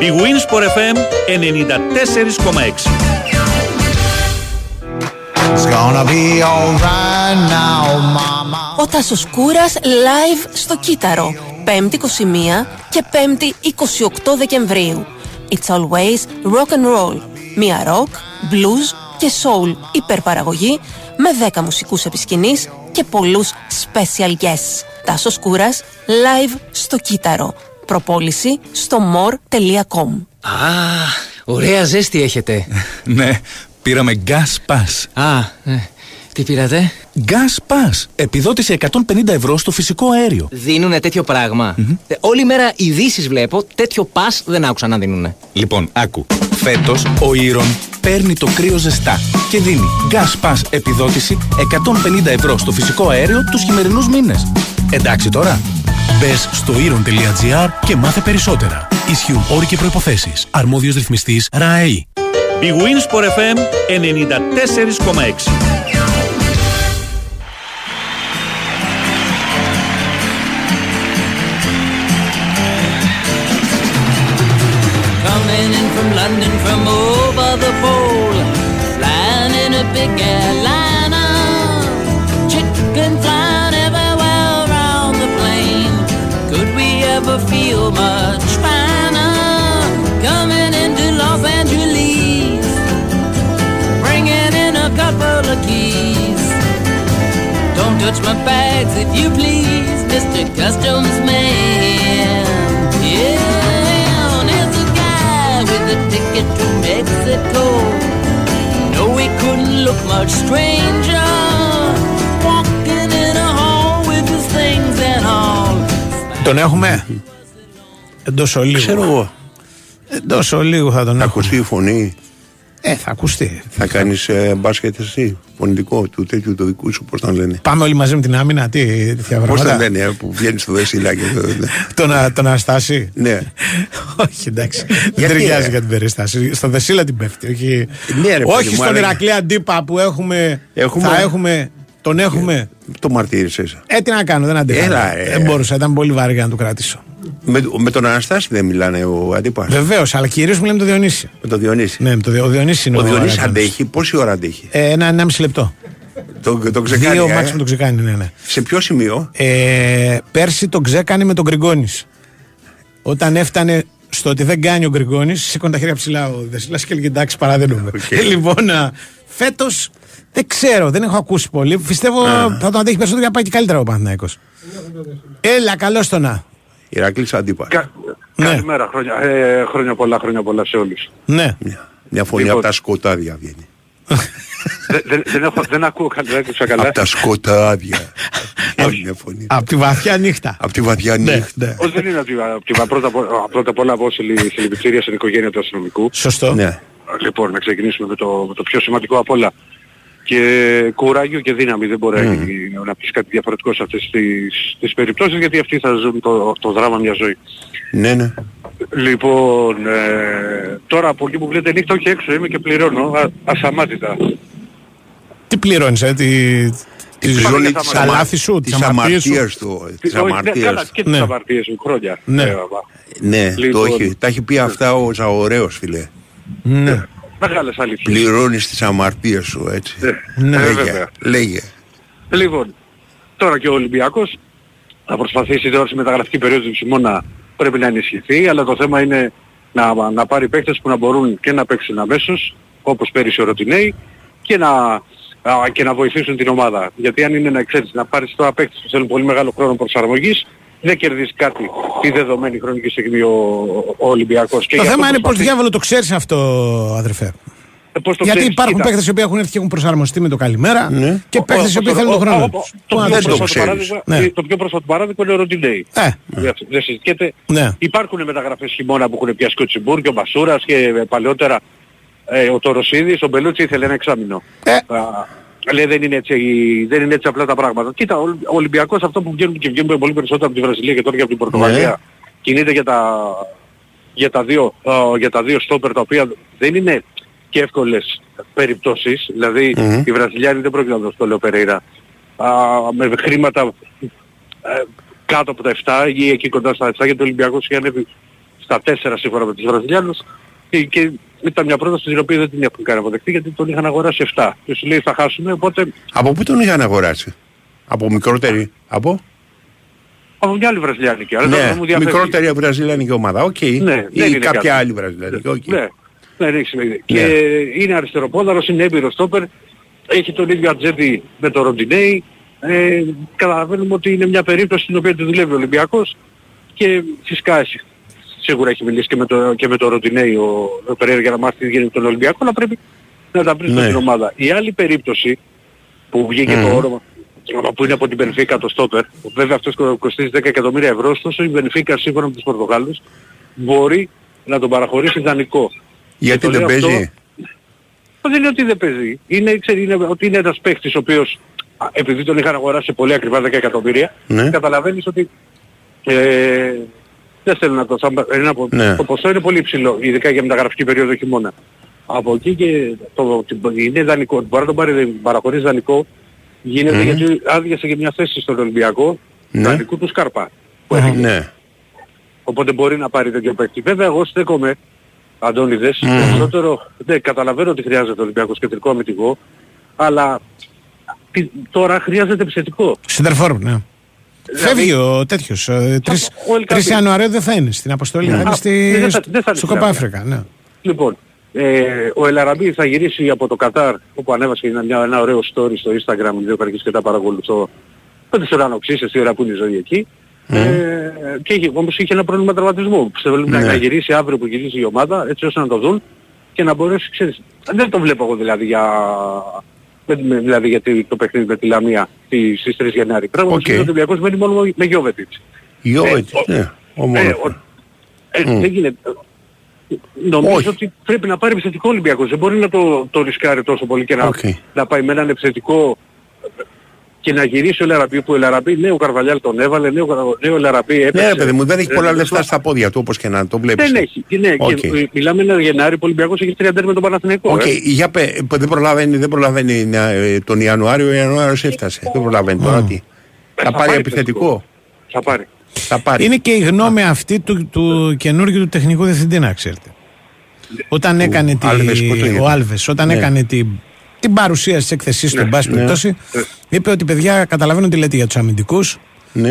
Η Winsport FM 94,6. It's gonna be alright now, mama. Ο Τάσος Κούρας live στο Κύτταρο. 5η 21 και 5η 28 Δεκεμβρίου. It's always rock and roll. Μία rock, blues και soul υπερπαραγωγή με 10 μουσικούς επισκηνής και πολλούς special guests. Τάσος Κούρας live στο Κύτταρο. Προπόληση στο more.com Α, ωραία ζέστη έχετε. ναι, πήραμε gas pass. Α, ναι. Τι πήρατε; Gas Pass. Επιδότηση 150 ευρώ στο φυσικό αέριο. Δίνουνε τέτοιο πράγμα. Ε, Όλη μέρα ειδήσεις βλέπω, τέτοιο pass δεν άκουσα να δίνουνε. Λοιπόν, άκου. Φέτος ο Ήρων παίρνει το κρύο ζεστά και δίνει Gas Pass επιδότηση 150 ευρώ στο φυσικό αέριο τους χειμερινούς μήνες. Εντάξει τώρα. Μπες στο ήρων.gr και μάθε περισσότερα. Ισχύουν όροι και προποθέσει. Αρμόδιος ρυθμιστής ΡΑΕΗ. Big Wins for FM 94,6. touch my bags if you please, Mr. Customs Man. Yeah, and there's a guy with a ticket to Mexico. No, he couldn't look much stranger. Walking in a hall with his things and all. Τον έχουμε. Εντό ολίγου. Ξέρω εγώ. Εντό ολίγου θα τον Θα έχουμε. ακουστεί η φωνή. Ε, θα ακουστεί. Θα κάνεις ε, μπάσκετ εσύ. Φωνητικό του τέτοιου του δικού σου, πώς τον λένε; Πάμε όλοι μαζί με την άμυνα, τι τέτοια Πώς πράγματα. τον λένε, ε, που βγαίνει στο δεσίλα και το. Τον, Α- τον Αναστάση. Ναι. όχι, εντάξει. Δεν Γιατί, ταιριάζει ρε; για την περιστάση. Στον Δεσίλα την πέφτει. Όχι, Ναι, ρε, όχι παιδί μου, στον αλλά- Ηρακλή Αντίπα που έχουμε. Έχουμε- Θα έχουμε. Τον έχουμε. Το μαρτύρησες. Ε, τι να κάνω, δεν αντέχω. Έλα, ε. Δεν μπορούσα, ήταν πολύ βαρύ για να το κρατήσω. Με, με τον Αναστάση δεν μιλάνε ο αντίπα. Βεβαίως, αλλά κυρίως μιλάμε το Διονύση. Με τον Διονύση. Ναι, με το, Διο- ο Διονύση είναι Ο Διονύση Αράκανος. αντέχει, πόση ώρα αντέχει; Ε, ένα, ένα μισή λεπτό. Το, το ξεκάνει. Δύο ε; μάξιμο το ξεκάνει, ναι, ναι. Σε ποιο σημείο; Ε, πέρσι το ξέκανε με τον Γκριγκόνης. Όταν έφτανε στο ότι δεν κάνει ο Γκριγκόνης, σήκωνε τα χέρια ψηλά ο Δεσίλας και έλεγε εντάξει, παραδένουμε. Ε, λοιπόν, φέτος δεν ξέρω, δεν έχω ακούσει πολύ. Πιστεύω θα τον αντέχει περισσότερο για να πάει και καλύτερα ο Παναθηναϊκός. Έλα, καλώ το να. Ηρακλής αντίπα. Ναι. Καλημέρα, χρόνια, ε, χρόνια πολλά, χρόνια πολλά σε όλους. Ναι. Μια φωνή Λοιπόν. από τα σκοτάδια βγαίνει. δεν, δεν, δεν, έχω, δεν ακούω καλά, δεν άκουσα καλά. Από τα σκοτάδια. Βγαίνει μια φωνή. Από τη βαθιά νύχτα. Από τη βαθιά Ναι, νύχτα. ναι. Όχι, δεν είναι από τη, από τη πρώτα, απο- πρώτα απ' όλα από συλλη- συλληπιτήρια στην οικογένεια του αστυνομικού. Σωστό. Ναι. Λοιπόν, να ξεκινήσουμε με το, με το πιο σημαντικό απ' όλα. Και κουράγιο και δύναμη δεν μπορεί να πεις κάτι διαφορετικό σε αυτές τις, τις περιπτώσεις γιατί αυτοί θα ζουν το, το δράμα μια ζωή. Ναι, ναι. Λοιπόν, ε, τώρα από εκεί που βλέπετε νύχτα όχι έξω είμαι και πληρώνω α, ασαμάτητα. Τι πληρώνεις, ε, τη, τη Υπάρχει ζώνη και της τα αλάθης σου, της Της αμαρτίας σου; αμαρτίας του. Της Όχι, ναι, αμαρτίας καλά, του. και τις Ναι. αμαρτίες μου χρόνια. Ναι. Ε, βα- Ναι, το Λοιπόν. έχει. Τα έχει πει αυτά ο Ζαωρέος, φίλε. Ναι. Μεγάλες αλήθειες. Πληρώνεις τις αμαρτίες σου, έτσι. Ναι, Λέγε, βέβαια. λέγε. Λοιπόν, τώρα και ο Ολυμπιακός θα προσπαθήσει τώρα στη μεταγραφική περίοδο του χειμώνα πρέπει να ενισχυθεί, αλλά το θέμα είναι να, να πάρει παίκτες που να μπορούν και να παίξουν αμέσως, όπως πέρυσι ο Ροτινέη, και να, α, και να βοηθήσουν την ομάδα. Γιατί αν είναι να ξέρεις να πάρεις τώρα παίκτες που θέλουν πολύ μεγάλο χρόνο προσαρμογής, δεν κερδίζει κάτι τη δεδομένη χρονική στιγμή ο, ο Ολυμπιακός. Και Το γι' αυτό θέμα είναι πώς προσπαθεί- διάβολο το ξέρεις αυτό, αδερφέ. Ε, πώς το Γιατί ξέρεις, υπάρχουν κοίτα. παίχτε οι οποίοι έχουν έρθει και έχουν προσαρμοστεί με το καλημέρα Ναι. και παίχτε οι οποίοι Ο- θέλουν τον ο- χρόνο. ο- τους. το Πού να πιο το πρόσφατο ξέρεις. παράδειγμα- Ναι. Το πιο πρόσφατο παράδειγμα είναι ο Ροντιντέη. Ε, Δεν δεν συζητιέται. ναι. Υπάρχουν μεταγραφές χειμώνα που έχουν πιάσει και ο Τσιμπούρ και ο Μπασούρας και ε, παλαιότερα ε, ο Τοροσίδης, ο Μπελούτσι ήθελε ένα εξάμεινο. Ε. Α, λέει δεν είναι, έτσι, δεν είναι έτσι απλά τα πράγματα. Κοίτα, ο, ο Ολυμπιακός αυτό που βγαίνουν και βγαίνουν πολύ περισσότερο από τη Βραζιλία και τώρα και από την Πορτογαλία Ναι. κινείται για τα, για, τα δύο, α, για τα δύο στόπερ τα οποία δεν είναι και εύκολες περιπτώσεις. Δηλαδή Μμμ. οι Βραζιλιάνοι δεν πρόκειται να δώσουν το λέω Περέιρα. Α, με χρήματα ε, κάτω από τα 7 ή εκεί κοντά στα 7 γιατί ο Ολυμπιακός είχε ανέβει στα 4 σύμφωνα με τους Βραζιλιάνους και, και ήταν μια πρόταση την οποία δεν την έχουν κάνει αποδεκτή γιατί τον είχαν αγοράσει 7 και σου λέει θα χάσουμε οπότε Από πού τον είχαν αγοράσει; Από μικρότερη. Από; από μια άλλη Βραζιλιάνικη. Αλλά τώρα Ναι, μου διαφεύγει. μικρότερη βραζιλιανική ομάδα. Οκ. Ναι, δεν Ή είναι κάποια κάτι. άλλη βραζιλιανική. οκ. Ναι, ναι, δεν έχει σημασία. Ναι. Και είναι αριστεροπόδαρος, είναι έμπειρος στόπερ, έχει τον ίδιο ατζέντη με τον Ροντινέη. Ε, καταλαβαίνουμε ότι είναι μια περίπτωση στην οποία τη δουλεύει ο Ολυμπιακός και φυσικά εσύ. Σίγουρα έχει μιλήσει και με το, και με τον Ροντινέη ο, ο Περέιρα για να μάθει τι γίνεται με τον Ολυμπιακό, αλλά πρέπει να τα βρει Ναι. στην ομάδα. Η άλλη περίπτωση που βγήκε Μμμ. το όνομα που είναι από την Μπενφίκα το στόπερ. Βέβαια αυτός κο- κοστίζει 10 εκατομμύρια ευρώ, ωστόσο η Μπενφίκα σύμφωνα με τους Πορτογάλους μπορεί να τον παραχωρήσει δανεικό. Γιατί Και το δεν λέω αυτό- παίζει; δεν είναι ότι δεν παίζει. Είναι, ξέρει, είναι ότι είναι ένας παίχτης ο οποίος α, επειδή τον είχαν αγοράσει σε πολύ ακριβά 10 εκατομμύρια, Ναι. καταλαβαίνεις ότι ε, δεν θέλουν να το... σαν- είναι από- Ναι. Το ποσό είναι πολύ υψηλό, ειδικά για μεταγραφική περίοδο χειμώνα. Από εκεί και το, το, είναι δανεικό, μπορεί να τον πάρει, παραχωρήσει δανεικό, γίνεται Μμμ. γιατί άδειασε και μια θέση στον Ολυμπιακό, Ναι. δανεικού του Σκάρπα. Ναι. Οπότε μπορεί να πάρει τέτοιο παίκτη. Βέβαια εγώ στέκομαι, Αντώνιδες, Μμμ. περισσότερο, ναι, καταλαβαίνω ότι χρειάζεται ο Ολυμπιακός κεντρικό αμυντικό, αλλά τι- τώρα χρειάζεται επιθετικό. Σεντερφόρ, ναι. Δηλαδή- Φεύγει ο τέτοιος. ο Ελκαμπή. 3 Ιανουαρίου δεν θα είναι στην αποστολή. Ναι. Θα είναι Α, στη, δεν θα- δεν θα είναι στο στην Κοπάφρικα. Ναι. Λοιπόν, ε, ο Ελαραμπή θα γυρίσει από το Κατάρ, όπου ανέβασε ένα, μια, ένα ωραίο story στο Instagram, δύο καρκίες και τα παρακολουθώ. Δεν τους ουρανοξύστες, τι ώρα που είναι η ζωή εκεί. Ε, και είχε, όμως είχε ένα πρόβλημα τραυματισμού. Θέλουμε Ναι. να γυρίσει αύριο που γυρίσει η ομάδα, έτσι ώστε να το δουν και να μπορέσει, ξέρεις, δεν το βλέπω εγώ δηλαδή για, με, με- δηλαδή για τη- το παιχνίδι με τη Λαμία στις, στις 3 Γενάρη. Πράγμα Οκ. που ο Ολυμπιακός μένει μόνο με- με Γιώβετιτς. Γιώβετιτς, Ε, ο- ναι. Ο Ε, μόνος. ο- ε, Μμ. Δεν γίνεται. Νομίζω Όχι. ότι πρέπει να πάρει επιθετικό Ολυμπιακός. Δεν μπορεί να το, το ρισκάρει τόσο πολύ και να, Οκ. να πάει με έναν επιθετικό και να γυρίσει ο Λαραμπή που ο Λαραμπή, ναι ο Καρβαλιάλ τον έβαλε, ναι ο, Καρα- ναι, ο Λαραμπή έπαιξε. Ναι, ρε παιδί μου, δεν έχει Ε, πολλά ε, λεφτά στα πόδια του όπως και να το βλέπεις. Δεν έχει. Και Ναι, Οκ. και, ε, μιλάμε ένα Γενάρη που ο Ολυμπιακός έχει 30 με τον Παναθηναϊκό. Οκ, ε. για πε, που δεν προλαβαίνει, δεν προλαβαίνει να, ε, τον Ιανουάριο, ο Ιανουάριος έφτασε. Δεν προλαβαίνει τώρα τι. Θα θα πάρει πάρει επιθετικό. Θα πάρει. Θα πάρει. Είναι και η γνώμη αυτή του, του καινούργιου του τεχνικού διευθυντή, να ξέρετε. Όταν έκανε τη, Άλβες, πού το είπε; ο Άλβες, όταν Ναι. έκανε την, την παρουσίαση της έκθεσής του, εν πάση ναι. περιπτώσει, είπε ότι παιδιά καταλαβαίνω τι λέτε για τους αμυντικούς,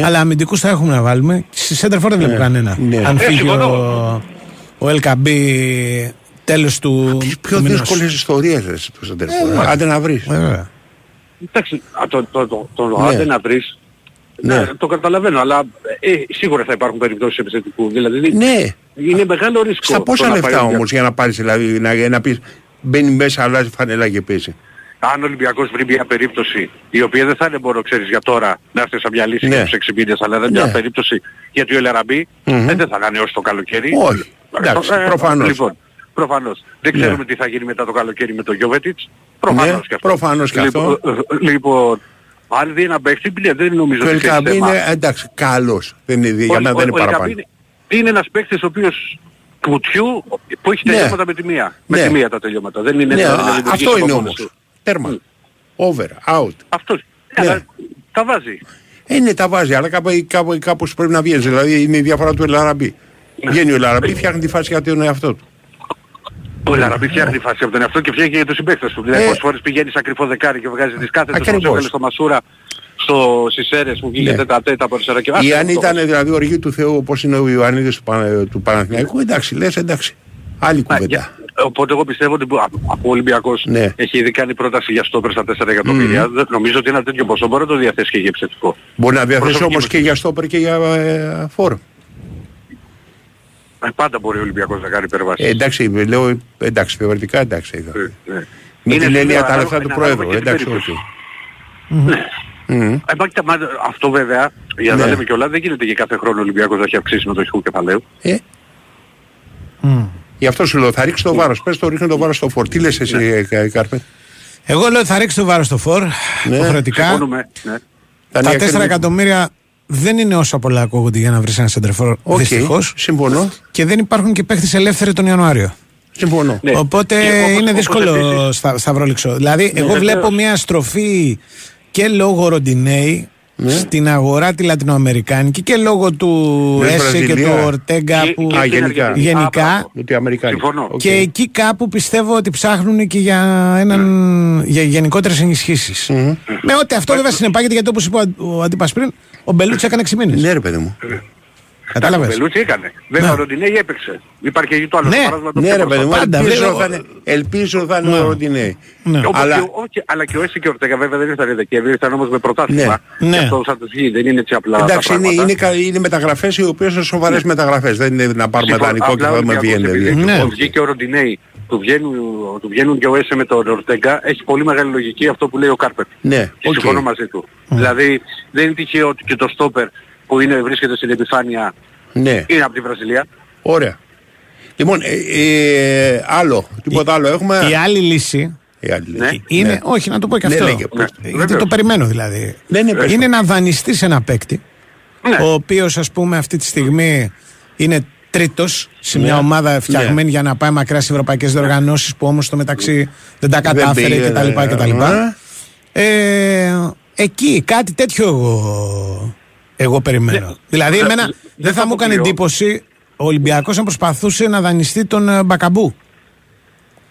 αλλά αμυντικούς θα έχουμε να βάλουμε. Στη Σέντερφορ δεν βλέπω Ναι. κανένα. Ναι. Αν Ε, φύγει συμφωνώ. ο, ο Ελκαμπή τέλος του, Πιο του μηνός. δύσκολες ιστορίες ρε, στο Σεντερφόρ. Ε, Άντε να βρεις. Βέβαια. Εντάξει, α, το, το, το, το, Ναι. άντε να βρεις, Ναι. ναι, το καταλαβαίνω, αλλά ε, σίγουρα θα υπάρχουν περιπτώσεις επιθετικού. Δηλαδή Ναι. είναι μεγάλο ρίσκο. Στα το πόσα να πάει λεφτά ο όμως για να πάρεις δηλαδή, να, να πεις μπαίνει μέσα, αλλάζει φανελά και παίζει. αν ο Ολυμπιακός βρει μια περίπτωση η οποία δεν θα είναι μόνο ξέρεις για τώρα να έρθει σε μια λύση Ναι. για τους 6 μήνες αλλά δεν είναι Ναι. μια περίπτωση γιατί ο Ελαραμπή Μμμ. ε, δεν θα κάνει ως το καλοκαίρι. Όχι. Εντάξει, Ε, προφανώς. Λοιπόν, προφανώς. Δεν Ναι. ξέρουμε τι θα γίνει μετά το καλοκαίρι με τον Γιώβετιτς. Προφανώς Ναι, και αυτό. προφανώς και αυτό. Λοιπόν, ε, λοιπόν, αν δει ένα παίχτη, ναι, δεν νομίζω Το ότι έχει Ελκαμπή θέμα. είναι εντάξει, καλός. Δεν είναι, για Ο- μένα ο- δεν είναι ο Ελκαμπή παραπάνω. είναι- Είναι ένας παίκτης ο οποίος πουτιού που έχει Ναι. τελειώματα με τη μία. Με Ναι. τη μία τα τελειώματα. Δεν είναι Ναι, δεν α, δημιουργήσει αυτό από είναι μόνος όμως. του. Τέρμα. Over, out. Αυτός. Ναι. Αλλά τα βάζει. Ε, ναι, τα βάζει, αλλά κάπου, κάπου, κάπως πρέπει να βγαίνει. Δηλαδή είναι η διαφορά του Ελαραμπή. Βγαίνει ο Ελαραμπή, φτιάχνει τη φάση για τον εαυτό του. Ο Λαραμπή φτιάχνει φάση από τον εαυτό και φτιάχνει και για τους συμπαίκτες του. Δηλαδή Ε. πόσες φορές πηγαίνεις σαν κρυφό δεκάρι και βγάζεις τις κάθετες όπως Ακριβώς. έβγαλε στο Μασούρα στο Σισέρες που βγήκε Ναι. τέτα τέτα από αριστερά και Ή βάζει αν αυτό. ήταν δηλαδή οργή του Θεού όπως είναι ο Ιωαννίδης του, Πα- του Παναθηναϊκού, εντάξει, λες εντάξει. Άλλη Α, κουβέντα. για- Οπότε εγώ πιστεύω ότι από ο Ολυμπιακός Ναι. έχει ήδη κάνει πρόταση για στόπερ στα 4 εκατομμύρια. Δεν- Νομίζω ότι ένα τέτοιο ποσό μπορεί να το διαθέσει και για επιθετικό. Μπορεί να διαθέσει Προσωπική όμως και για στόπερ και για ε, φόρο. Ε, Πάντα μπορεί ο Ολυμπιακός να κάνει υπερβάσεις. Ε, εντάξει, λέω, εντάξει, θεωρητικά εντάξει. είδα. ναι. Με Είναι την έννοια σίγουρα τα λεφτά του ανάλογα- Πρόεδρου, ανάλογα και την εντάξει, περίπτωση. όχι. Ναι. Μμμ. Ε, μα κοίτα, μα αυτό βέβαια, για να τα Ναι. λέμε κιόλας, δεν γίνεται και κάθε χρόνο ο Ολυμπιακός να έχει αυξήσει με το ηχού κεφαλαίου. Ε. Γι' αυτό σου λέω, θα ρίξει το βάρος. Πες το ρίχνει το βάρος στο φορ. Τι λες εσύ, Ναι. ε, Κα- Κάρπε; Εγώ λέω ότι θα ρίξει το βάρος στο φόρ, Ναι. υποχρεωτικά. Συμφωνούμε. Ναι. Τα Τα νέα 4 κέρδη- εκατομμύρια δεν είναι όσα πολλά ακούγονται για να βρεις ένα σεντερφόρ. Οκ, Δυστυχώς. Συμφωνώ. Και δεν υπάρχουν και παίχτε ελεύθεροι τον Ιανουάριο. Συμφωνώ. Ναι. Οπότε Και όπως- είναι όπως δύσκολο επίσης- στα, σταυρόληξο. Δηλαδή, εγώ βεβαίως. βλέπω μια στροφή και λόγω Ροντινέη Ναι. στην αγορά τη Λατινοαμερικάνικη και λόγω του Με Έσε και Βραζιλίας. του Ορτέγκα Και- που και Α, στην γενικά. Αργεντινή. γενικά. Α, μπράβο. Γιατί οι Αμερικάνοι. Συμφωνώ. Οκ. Και εκεί κάπου πιστεύω ότι ψάχνουν και για, έναν, για γενικότερες ενισχύσεις. Με ό,τι αυτό βέβαια συνεπάγεται γιατί όπως είπε ο αν- ο Αντίπας πριν, ο Μπελούτσης έκανε 6 μήνες. Ναι, ρε παιδί μου. Ο Κατάλαβε. Μπελούτσι έκανε. Βέβαια ο Ροντινέι έπαιξε. Υπάρχει και το άλλο Ναι. παράδειγμα το Ναι, πιο ρε παιδί μου, μπροστά. Πάντα, ελπίζω βέβαια. θα είναι- ελπίζω θα είναι ο Ροντινέι. Ναι. Όπως Αλλά- και ο- όχι, αλλά και ο Έσε και ο Ορτέγα βέβαια δεν ήρθαν Δεκέμβρη, ήρθαν όμως με πρωτάθλημα. Ναι. Ναι. Και αυτό θα τους βγει, δεν είναι έτσι απλά τα Εντάξει, είναι, πράγματα. είναι, κα- είναι μεταγραφές οι οποίες είναι σοβαρές μεταγραφές. Δεν είναι να πάρουμε Συμφωνώ. δανεικό και Απλά θα ο δούμε Ολυμπιακός βγαίνει. επειδή δηλαδή. Ναι. Βγήκε ο Ροντινέι του βγαίνουν, του βγαίνουν και ο Έσε με τον Ορτέγκα έχει πολύ μεγάλη λογική αυτό που λέει ο Κάρπετ. Ναι, Και οκ. συμφωνώ μαζί του. Δηλαδή δεν είναι τυχαίο ότι και το στόπερ που είναι, βρίσκεται στην επιφάνεια Ναι. είναι από τη Βραζιλία. Ωραία. Λοιπόν, ε, ε, άλλο, τίποτα άλλο έχουμε; Η άλλη λύση Η άλλη λύση. είναι, Ναι. όχι να το πω και Ναι, αυτό. λέγε, πες το. γιατί Βεβαίως. το περιμένω δηλαδή. Ναι, ναι, πες είναι το. να δανειστείς ένα παίκτη, Ναι. ο οποίος ας πούμε αυτή τη στιγμή είναι τρίτος σε μια Ναι. ομάδα φτιαγμένη για να πάει μακριά σε ευρωπαϊκές διοργανώσεις που όμως στο μεταξύ δεν τα κατάφερε πήγε, κτλ. ναι. κτλ. Ε, εκεί κάτι τέτοιο εγώ, εγώ περιμένω. δηλαδή, δεν- εμένα δεν δεν θα θα μου έκανε αποκλείω. εντύπωση ο Ολυμπιακός να προσπαθούσε να δανειστεί τον ε, Μπακαμπού.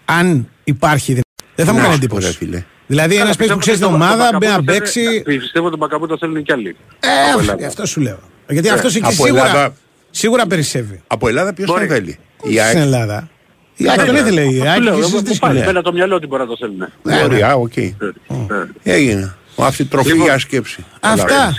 Αν υπάρχει. δυνα- Δεν θα μου Να έκανε σου πω, ρε εντύπωση. φίλε. Δηλαδή, ένας παίκτης που ξέρει την ομάδα, μπαίνει να παίξει. Πιστεύω ότι τον Μπακαμπού το θέλουν κι άλλοι. Ε, Από αυτό- Ελλάδα. αυτό σου λέω. Γιατί Ε, αυτός εκεί από σίγουρα, Ελλάδα- σίγουρα περισσεύει. Από Ελλάδα ποιος τον θέλει. Η Στην ΑΕΚ. Ελλάδα. Η ΑΕΚ τον ήθελε. Η Αυτό ΑΕΚ λέω, είχε εγώ συζητήσει μου πάλι με- πέρα το μυαλό ότι μπορεί να το θέλουν. Ωραία, οκ. Έγινε; Αυτή τροφή Λοιπόν, για σκέψη. Αυτά.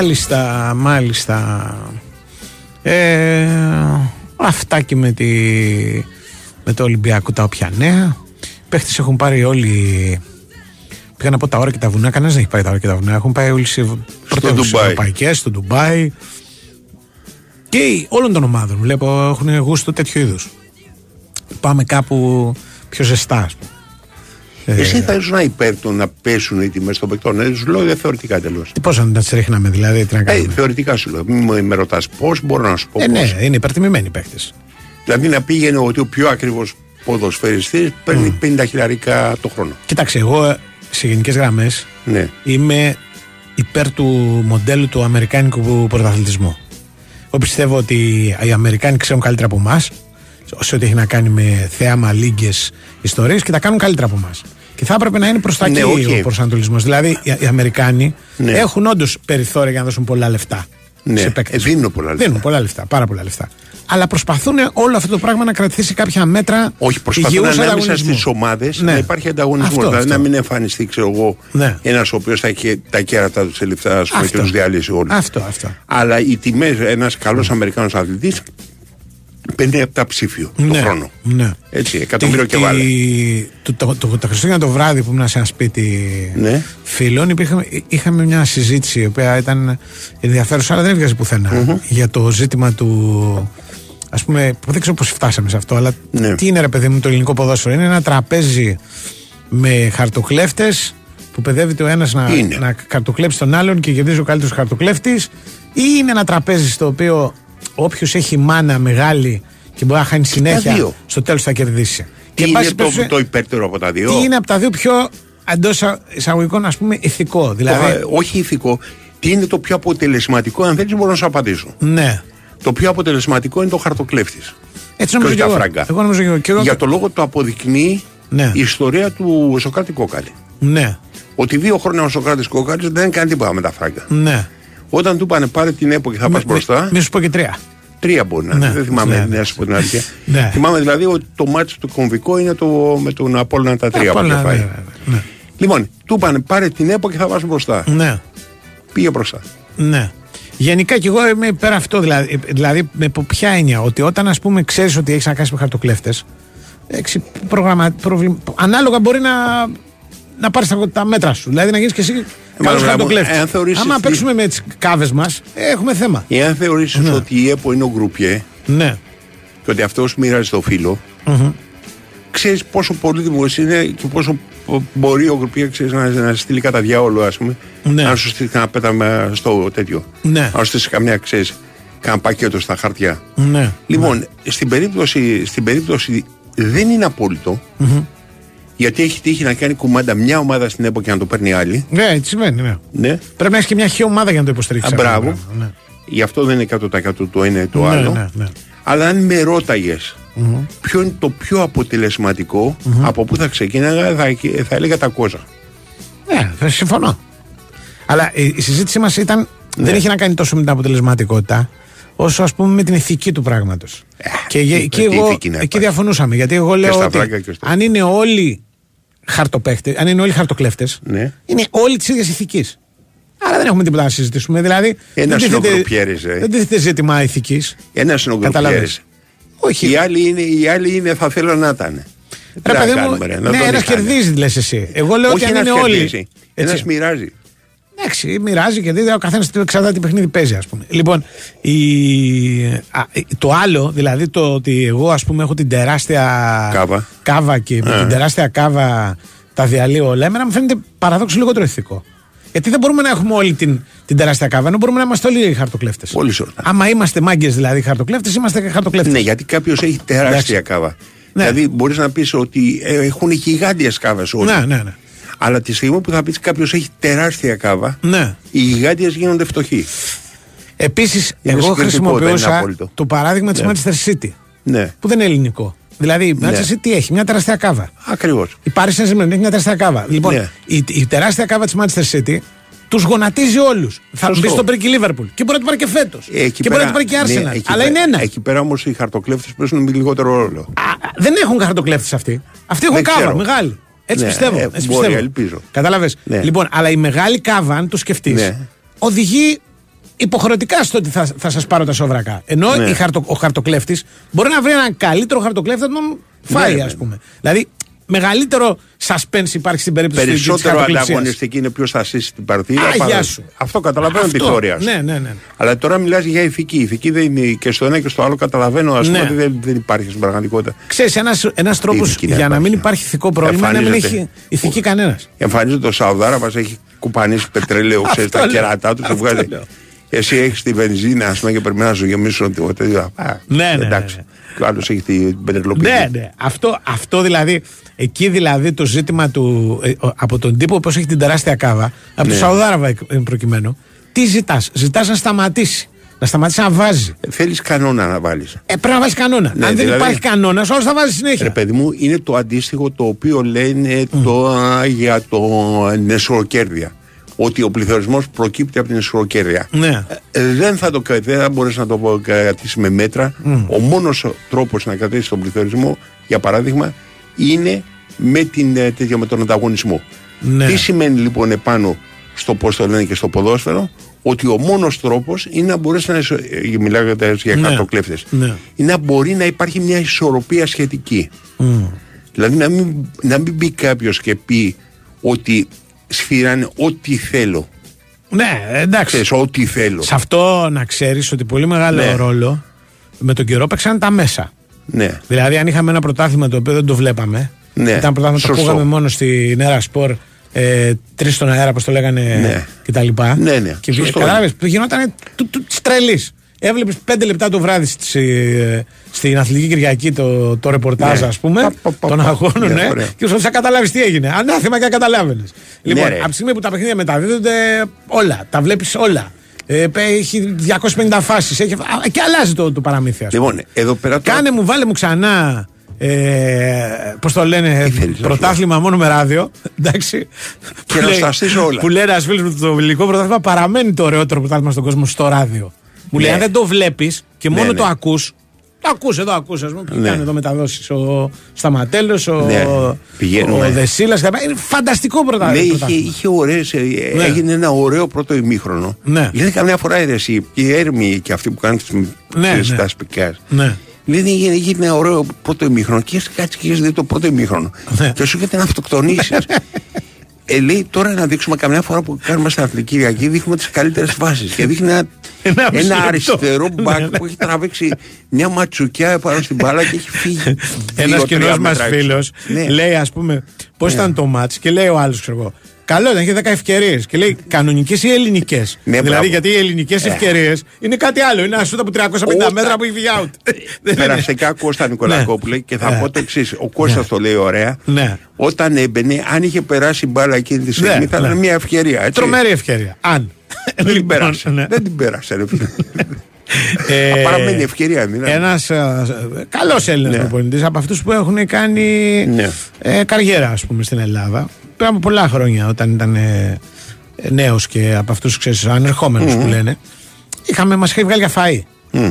Μάλιστα, μάλιστα. Ε, αυτά και με, τη, με το Ολυμπιακό τα όποια νέα. Οι παίχτες έχουν πάρει όλοι. Πήγαν από τα ώρα και τα βουνά. Κανένας δεν έχει πάει τα ώρα και τα βουνά. Έχουν πάει όλοι σε πρωτεύουσες Ντουμπάι. ευρωπαϊκές, στο Ντουμπάι. Και όλων των ομάδων βλέπω έχουν γούστο τέτοιο είδους. Πάμε κάπου πιο ζεστά, ας πούμε. Ε, Εσύ θα ήσουν υπέρ του να πέσουν οι τιμές των παικτών. Ε, σου λέω δεν θεωρητικά τελώς. Τι πώς να τι ρίχναμε, δηλαδή, τι να Ε, κάνουμε; θεωρητικά σου λέω. Μην με- με ρωτάς πώς, μπορώ να σου πω Ε, πώς. ναι, είναι υπερτιμημένοι οι παίχτες. Δηλαδή να πήγαινε ότι ο πιο ακριβώς ποδοσφαιριστής παίρνει 50 χιλιαρίκα το χρόνο. Κοίταξε, εγώ ε, σε γενικές γραμμές Ναι. είμαι υπέρ του μοντέλου του Αμερικάνικου πρωταθλητισμού. Εγώ πιστεύω ότι οι Αμερικάνοι ξέρουν καλύτερα από εμάς σε ό,τι έχει να κάνει με θέαμα, λίγκες ιστορίες και τα κάνουν καλύτερα από εμάς. Και θα έπρεπε να είναι προς τα Ναι, εκεί οκ. ο προσανατολισμός. Δηλαδή οι, οι Αμερικάνοι Ναι. έχουν όντως περιθώρια για να δώσουν πολλά λεφτά. Ναι, σε παίκτες. ε, δίνουν πολλά λεφτά. Δίνουν πολλά λεφτά, πάρα πολλά λεφτά. Αλλά προσπαθούν όλο αυτό το πράγμα να κρατήσει κάποια μέτρα Όχι, προσπαθούν υγιούς ανάμεσα ανταγωνισμού. στις ομάδες Ναι. να υπάρχει ανταγωνισμός. Αυτό, Δηλαδή αυτό. να μην εμφανιστεί, ξέρω εγώ, Ναι. ένας ο οποίος θα έχει τα κέρατά του σε λεφτά ας πούμε, και Αυτό. τους διαλύσει όλους. Αυτό, αυτό. Αλλά οι τιμές, ένας καλός Αμερικάνος αθλητής παίρνει επταψήφιο το Ναι, χρόνο. Ναι. Έτσι, εκατομμύριο Τη- και βάλε. τη- Το, το, το, το Χριστούγεννα το βράδυ που ήμουν σε ένα σπίτι Ναι. φίλων, υπήρχε, είχαμε μια συζήτηση η οποία ήταν ενδιαφέρουσα, αλλά δεν έβγαζε πουθενά, για το ζήτημα του. Α πούμε, που δεν ξέρω πώς φτάσαμε σε αυτό, αλλά Ναι. τι είναι ρε παιδί μου το ελληνικό ποδόσφαιρο. Είναι ένα τραπέζι με χαρτοκλέφτες που παιδεύεται ο ένας να, Είναι. να χαρτοκλέψει τον άλλον και κερδίζει ο καλύτερος χαρτοκλέφτης, ή είναι ένα τραπέζι στο οποίο όποιος έχει μάνα μεγάλη και μπορεί να χάνει συνέχεια, δύο. στο τέλος θα κερδίσει. Τι εν είναι πάση το, περιπτώσει, το υπέρτερο από τα δύο; τι είναι από τα δύο πιο εντός εισαγωγικών ας πούμε ηθικό. Δηλαδή. Το, ε, όχι ηθικό. Τι είναι το πιο αποτελεσματικό, αν θέλεις, μπορώ να σου απαντήσω. ναι. Το πιο αποτελεσματικό είναι το χαρτοκλέφτης. Έτσι νομίζω όχι και τα εγώ. φράγκα. Εγώ νομίζω και εγώ. Και εγώ Για το λόγο το αποδεικνύει Ναι. η ιστορία του Σοκράτη Κόκαλη. Ναι. Ότι δύο χρόνια ο Σοκράτης Κόκαλης δεν έκανε τίποτα με τα φράγκα. Ναι. Όταν του είπανε πάρε την ΕΠΟ και θα πας μπροστά. Μη σου πω και τρία. Τρία μπορεί να είναι. Ναι, δεν θυμάμαι ναι, ναι. να σου πω την αλήθεια. Ναι. Θυμάμαι δηλαδή ότι το μάτι του κομβικό είναι το, με τον Απόλλωνα τα τρία που Απόλλωνα, είχε φάει. ναι, ναι, Λοιπόν, του είπανε πάρε την ΕΠΟ και θα πας μπροστά. Ναι. Πήγε μπροστά. Ναι. Γενικά και εγώ είμαι υπέρ αυτό. Δηλαδή, δηλαδή με πο- ποια έννοια, ότι όταν ας πούμε ξέρεις ότι έχεις να κάνεις με χαρτοκλέφτες, προγραμμα... προβλη... ανάλογα μπορεί να, να πάρεις τα, τα μέτρα σου. Δηλαδή να γίνεις και εσύ καλό μάλλον, χαρτοκλέφτης. εάν θεωρήσεις Άμα τι- παίξουμε με τις κάβες μας, έχουμε θέμα. Εάν θεωρήσεις ότι η ΕΠΟ είναι ο γκρουπιέ Ναι. και ότι αυτός μοιράζει το φύλλο, Μμμ. ξέρεις πόσο πολύτιμος είναι και πόσο πο- μπορεί ο γκρουπιέ ξέρεις, να, να στείλει κατά διαόλου, ας πούμε. Ναι. Να σου στείλει κανένα πέταμα στο τέτοιο. Ναι. Να σου στείλει καμιά, ξέρεις, κανένα πακέτο στα χαρτιά. Ναι. Λοιπόν, στην, περίπτωση, στην περίπτωση δεν είναι απόλυτο, Μμμ. Γιατί έχει τύχει να κάνει κουμάντα μια ομάδα στην ΕΠΟ και να το παίρνει άλλη. Ναι, έτσι σημαίνει. Ναι. Ναι. Πρέπει να έχεις και μια χή ομάδα για να το υποστηρίξεις. Α, αυτό το μπράβο. πράγμα, Ναι. Γι' αυτό δεν είναι 100% το ένα ή το Ναι, άλλο. ναι, ναι. Αλλά αν με ρώταγες Μμμ. ποιο είναι το πιο αποτελεσματικο από πού θα ξεκίναγα, θα, θα έλεγα τα κόζα. Ναι, θα συμφωνώ. Αλλά η, η συζήτησή μας ήταν. Ναι. Δεν έχει να κάνει τόσο με την αποτελεσματικότητα, όσο ας πούμε με την ηθική του πράγματος. και γε- εκεί, Ε, τι εγώ, ηθική να εκεί υπάρχει. διαφωνούσαμε. Γιατί εγώ λέω στα ότι φράγκα και στο- αν είναι όλοι χαρτοπαίχτες, αν είναι όλοι χαρτοκλέφτες, Ναι. είναι όλοι της ίδιας ηθικής. Άρα δεν έχουμε τίποτα να συζητήσουμε. Δηλαδή, Ένα δεν είναι ο τίθεται- γκρουπιέρης, ε. Δεν τίθεται ζήτημα ηθικής. Ένα είναι ο Καταλαβες. γκρουπιέρης. Όχι. Οι άλλοι είναι, οι άλλοι είναι θα θέλω να ήταν. Ρε παιδί μου, ναι, ένας κερδίζεις, λες εσύ. Εγώ λέω ότι Όχι αν ένας είναι όλοι. κερδίζει. Έτσι. Ένας μοιράζει. Εντάξει, μοιράζει και δίδει ο καθένας εξαρτάται τι παιχνίδι παίζει, ας πούμε. Λοιπόν, η, α, το άλλο, δηλαδή το ότι εγώ, ας πούμε, έχω την τεράστια Κάβα. κάβα και με Ε. την τεράστια κάβα τα διαλύω όλα, εμένα μου φαίνεται παραδόξως λιγότερο ηθικό. Γιατί δεν μπορούμε να έχουμε όλη την, την τεράστια κάβα, ενώ μπορούμε να είμαστε όλοι χαρτοκλέφτες. Πολύ σωστά. Άμα είμαστε μάγκες δηλαδή χαρτοκλέφτες, είμαστε χαρτοκλέφτες. Ναι, γιατί κάποιος έχει τεράστια κάβα. Δηλαδή μπορείς να πεις ότι ε, έχουν γιγάντιες κάβες όλοι. Ναι, ναι, ναι. Αλλά τη στιγμή που θα πει κάποιος έχει τεράστια κάβα, Ναι. οι γιγάντιε γίνονται φτωχοί. Επίσης, Είναι εγώ συγκριτικό, δεν είναι χρησιμοποιούσα απόλυτο. το παράδειγμα της Ναι. Manchester City. Ναι. Που δεν είναι ελληνικό. Δηλαδή, η Ναι. Manchester City τι έχει, μια τεράστια κάβα. Ακριβώς. Η Paris Saint-Germain έχει μια τεράστια κάβα. Λοιπόν, Ναι. η, η τεράστια κάβα της Manchester City τους γονατίζει όλους. Θα Σωστό. μπει στο Πρίκι Liverpool. Και μπορεί να του πάρει και φέτος. Εκεί Και μπορεί να του πάρει και ναι, Arsenal. εκεί Αλλά πέρα- είναι ένα. Εκεί πέρα όμως οι χαρτοκλέφτες παίζουν με λιγότερο ρόλο. Δεν έχουν χαρτοκλέφτες αυτοί. Αυτοί έχουν Δεν κάβα, ξέρω. μεγάλη. Έτσι Ναι, πιστεύω. ε, έτσι μπορεί, πιστεύω. ελπίζω. Κατάλαβες; Ναι. Λοιπόν, αλλά η μεγάλη κάβα, αν το σκεφτείς, Ναι. οδηγεί υποχρεωτικά στο ότι θα, θα σας πάρω τα σόβρακα. Ενώ Ναι. η χαρτο, ο χαρτοκλέφτης μπορεί να βρει έναν καλύτερο χαρτοκλέφτη να τον φάει, Ναι, ας ναι. πούμε. Δηλαδή, μεγαλύτερο suspense υπάρχει στην περίπτωση της Περισσότερο χαρτοκλεψίας. ανταγωνιστική είναι ποιο θα σύσει την παρτίδα. Α, παρά- γεια σου. Αυτό καταλαβαίνω τη Αυτό. θεωρία σου. Ναι, ναι, ναι. Αλλά τώρα μιλάς για ηθική. Η ηθική δεν είναι και στο ένα και στο άλλο καταλαβαίνω ας πούμε, Ναι. ότι δεν, δεν υπάρχει στην πραγματικότητα. Ξέρεις, ένας, ένας τρόπος ηθική να για να υπάρχει. μην υπάρχει ηθικό πρόβλημα είναι να μην Εμφανίζεται. έχει ηθική κανένας. Εμφανίζεται το Σαουδάρα μας έχει κουπανίσει πετρέλαιο, ξέρεις Αυτό τα λέω. κερατά του και Αυτό βγάζει. λέω. Εσύ έχεις τη βενζίνα, ας πούμε, και πρέπει να σου γεμίσουν το τέτοιο. Α, Ναι, ναι, Εντάξει. Ναι, Και ο άλλος έχει την πετρελοπίδα. Ναι, ναι. Αυτό, αυτό δηλαδή, εκεί δηλαδή το ζήτημα του, ε, ο- από τον τύπο που έχει την τεράστια κάβα, από Ναι. τον Σαουδάραβα εκ- εν προκειμένου, τι ζητάς; Ζητάς να σταματήσει. Να σταματήσει να βάζει. Θέλεις κανόνα να βάλεις. Ε, πρέπει να βάζει κανόνα. Ναι, Αν δεν δηλαδή- υπάρχει κανόνας, όλος θα βάζει συνέχεια. Ρε παιδί μου, είναι το αντίστοιχο το οποίο λένε τώρα για το νεσοκέρδια. Ότι ο πληθωρισμός προκύπτει από την νεσοκέρδια. Ναι. Ε, δεν θα το κα- δεν θα μπορέσει να το κρατήσεις με μέτρα. Μμ. Ο μόνος τρόπος να κρατήσεις τον πληθωρισμό, για παράδειγμα, είναι με, την, ε, τέτοιο, με τον ανταγωνισμό. Ναι. Τι σημαίνει λοιπόν επάνω στο πώς το λένε και στο ποδόσφαιρο, ότι ο μόνος τρόπος είναι να μπορέσει να. ισο- ε, Μιλάω για, για Ναι. χαρτοκλέφτες. Ναι. Είναι να μπορεί να υπάρχει μια ισορροπία σχετική. Μμ. Δηλαδή να μην, να μην μπει κάποιος και πει ότι σφυράνε ό,τι θέλω. Ναι, εντάξει. Ξέρεις, ό,τι θέλω. Σε αυτό να ξέρεις ότι πολύ μεγάλο Ναι. ρόλο με τον καιρό παίξαν τα μέσα. Ναι. Δηλαδή, αν είχαμε ένα πρωτάθλημα το οποίο δεν το βλέπαμε, Ναι, ήταν πρωτάθλημα το σωστό. ακούγαμε μόνο στη Νέρα Σπορ, ε, τρεις στον αέρα, όπως το λέγανε Ναι. κτλ. Ναι, ναι, Και σωστό κατάλαβε, γινόταν της τρελής. Έβλεπες πέντε λεπτά το βράδυ στη, ε, στην Αθλητική Κυριακή το, το ρεπορτάζ, Ναι. ας πούμε, Πα, πα, πα, των πα. αγώνων, Ναι, ναι, ωραία. και σου θα καταλάβεις τι έγινε. Ανάθεμα και καταλάβαινες. Λοιπόν, ρε. από τη στιγμή που τα παιχνίδια μεταδίδονται όλα, τα βλέπεις όλα. Ε, πέ- έχει 250 φάσεις. Έχει... α, Και αλλάζει το, το παραμύθι. ας πούμε. Λοιπόν, εδώ πέρα τώρα. Κάνε μου, βάλε μου ξανά Ε, Πώς το λένε, πρωτάθλημα μόνο με ράδιο. Εντάξει. Και Που να λέει- στα στήσω όλα. Που λέει ένα φίλο μου το ελληνικό πρωτάθλημα παραμένει το ωραιότερο πρωτάθλημα στον κόσμο στο ράδιο. Μου λέει, Ναι. αν δεν το βλέπεις και Ναι, μόνο ναι. το ακούς. Το ακούς εδώ, ακούς, ας πούμε, που Ναι. κάνει εδώ μεταδόσεις ο Σταματέλος, ο, Ναι, πηγαίνουμε. ο Δεσίλας, είναι φανταστικό πρωτα- Ναι, είχε, πρωτάθλημα. είχε ωραίες, ε, Ναι. έγινε ένα ωραίο πρώτο ημίχρονο. Ναι. Γιατί καμιά φορά είδε οι οι έρμοι και αυτοί που κάνουν τις Ναι, τις ναι. τα σπικά. Ναι. Δηλαδή έγινε, έγινε ένα ωραίο πρώτο ημίχρονο και είσαι κάτσε και έχεις δει το πρώτο ημίχρονο. Ναι. Και σου έρχεται να αυτοκτονήσεις. ε, λέει τώρα να δείξουμε καμιά φορά που κάνουμε στα αθλητικυριακή δείχνουμε τις καλύτερες φάσεις και δείχνει ένα, Ένα μισή ένα λεπτό. αριστερό μπακ Ναι, ναι. που έχει τραβήξει μια ματσουκιά επάνω στην μπάλα και έχει φύγει. Ένας δύο, κοινός τρία μας μέτρα έξω. φίλος Ναι. λέει, ας πούμε, πώς Ναι. ήταν το μάτς και λέει ο άλλος, ξέρω εγώ. Καλό ήταν, είχε 10 ευκαιρίες. Και λέει κανονικές ή ελληνικές. Ναι, δηλαδή, μπράβο. γιατί οι ελληνικές Ε. ευκαιρίες είναι κάτι άλλο. Είναι ένα σούτ από 350 Όταν- μέτρα που έχει βγει out. Δεν είναι. Περαστικά Κώστα Νικολακόπουλε και θα Ναι. πω το εξής. Ο Κώστας το λέει ωραία. Ναι. Όταν έμπαινε, αν είχε περάσει η μπάλα εκείνη τη στιγμή, Ναι, θα ήταν ναι. μια ευκαιρία. Έτσι. Τρομερή ευκαιρία. Αν. Δεν την πέρασε. ναι. Δεν την πέρασε. Ρε. φίλε. Ε, Θα παραμένει ευκαιρία. δηλαδή. Ένας καλός Έλληνας Ναι. προπονητής από αυτούς που έχουν κάνει Ναι. ε, καριέρα, ας πούμε, στην Ελλάδα. Πριν από πολλά χρόνια, όταν ήταν ε, νέος και από αυτούς ανερχόμενους Μμμ. που λένε. Είχαμε, μας είχε βγάλει για φαΐ. Μμ.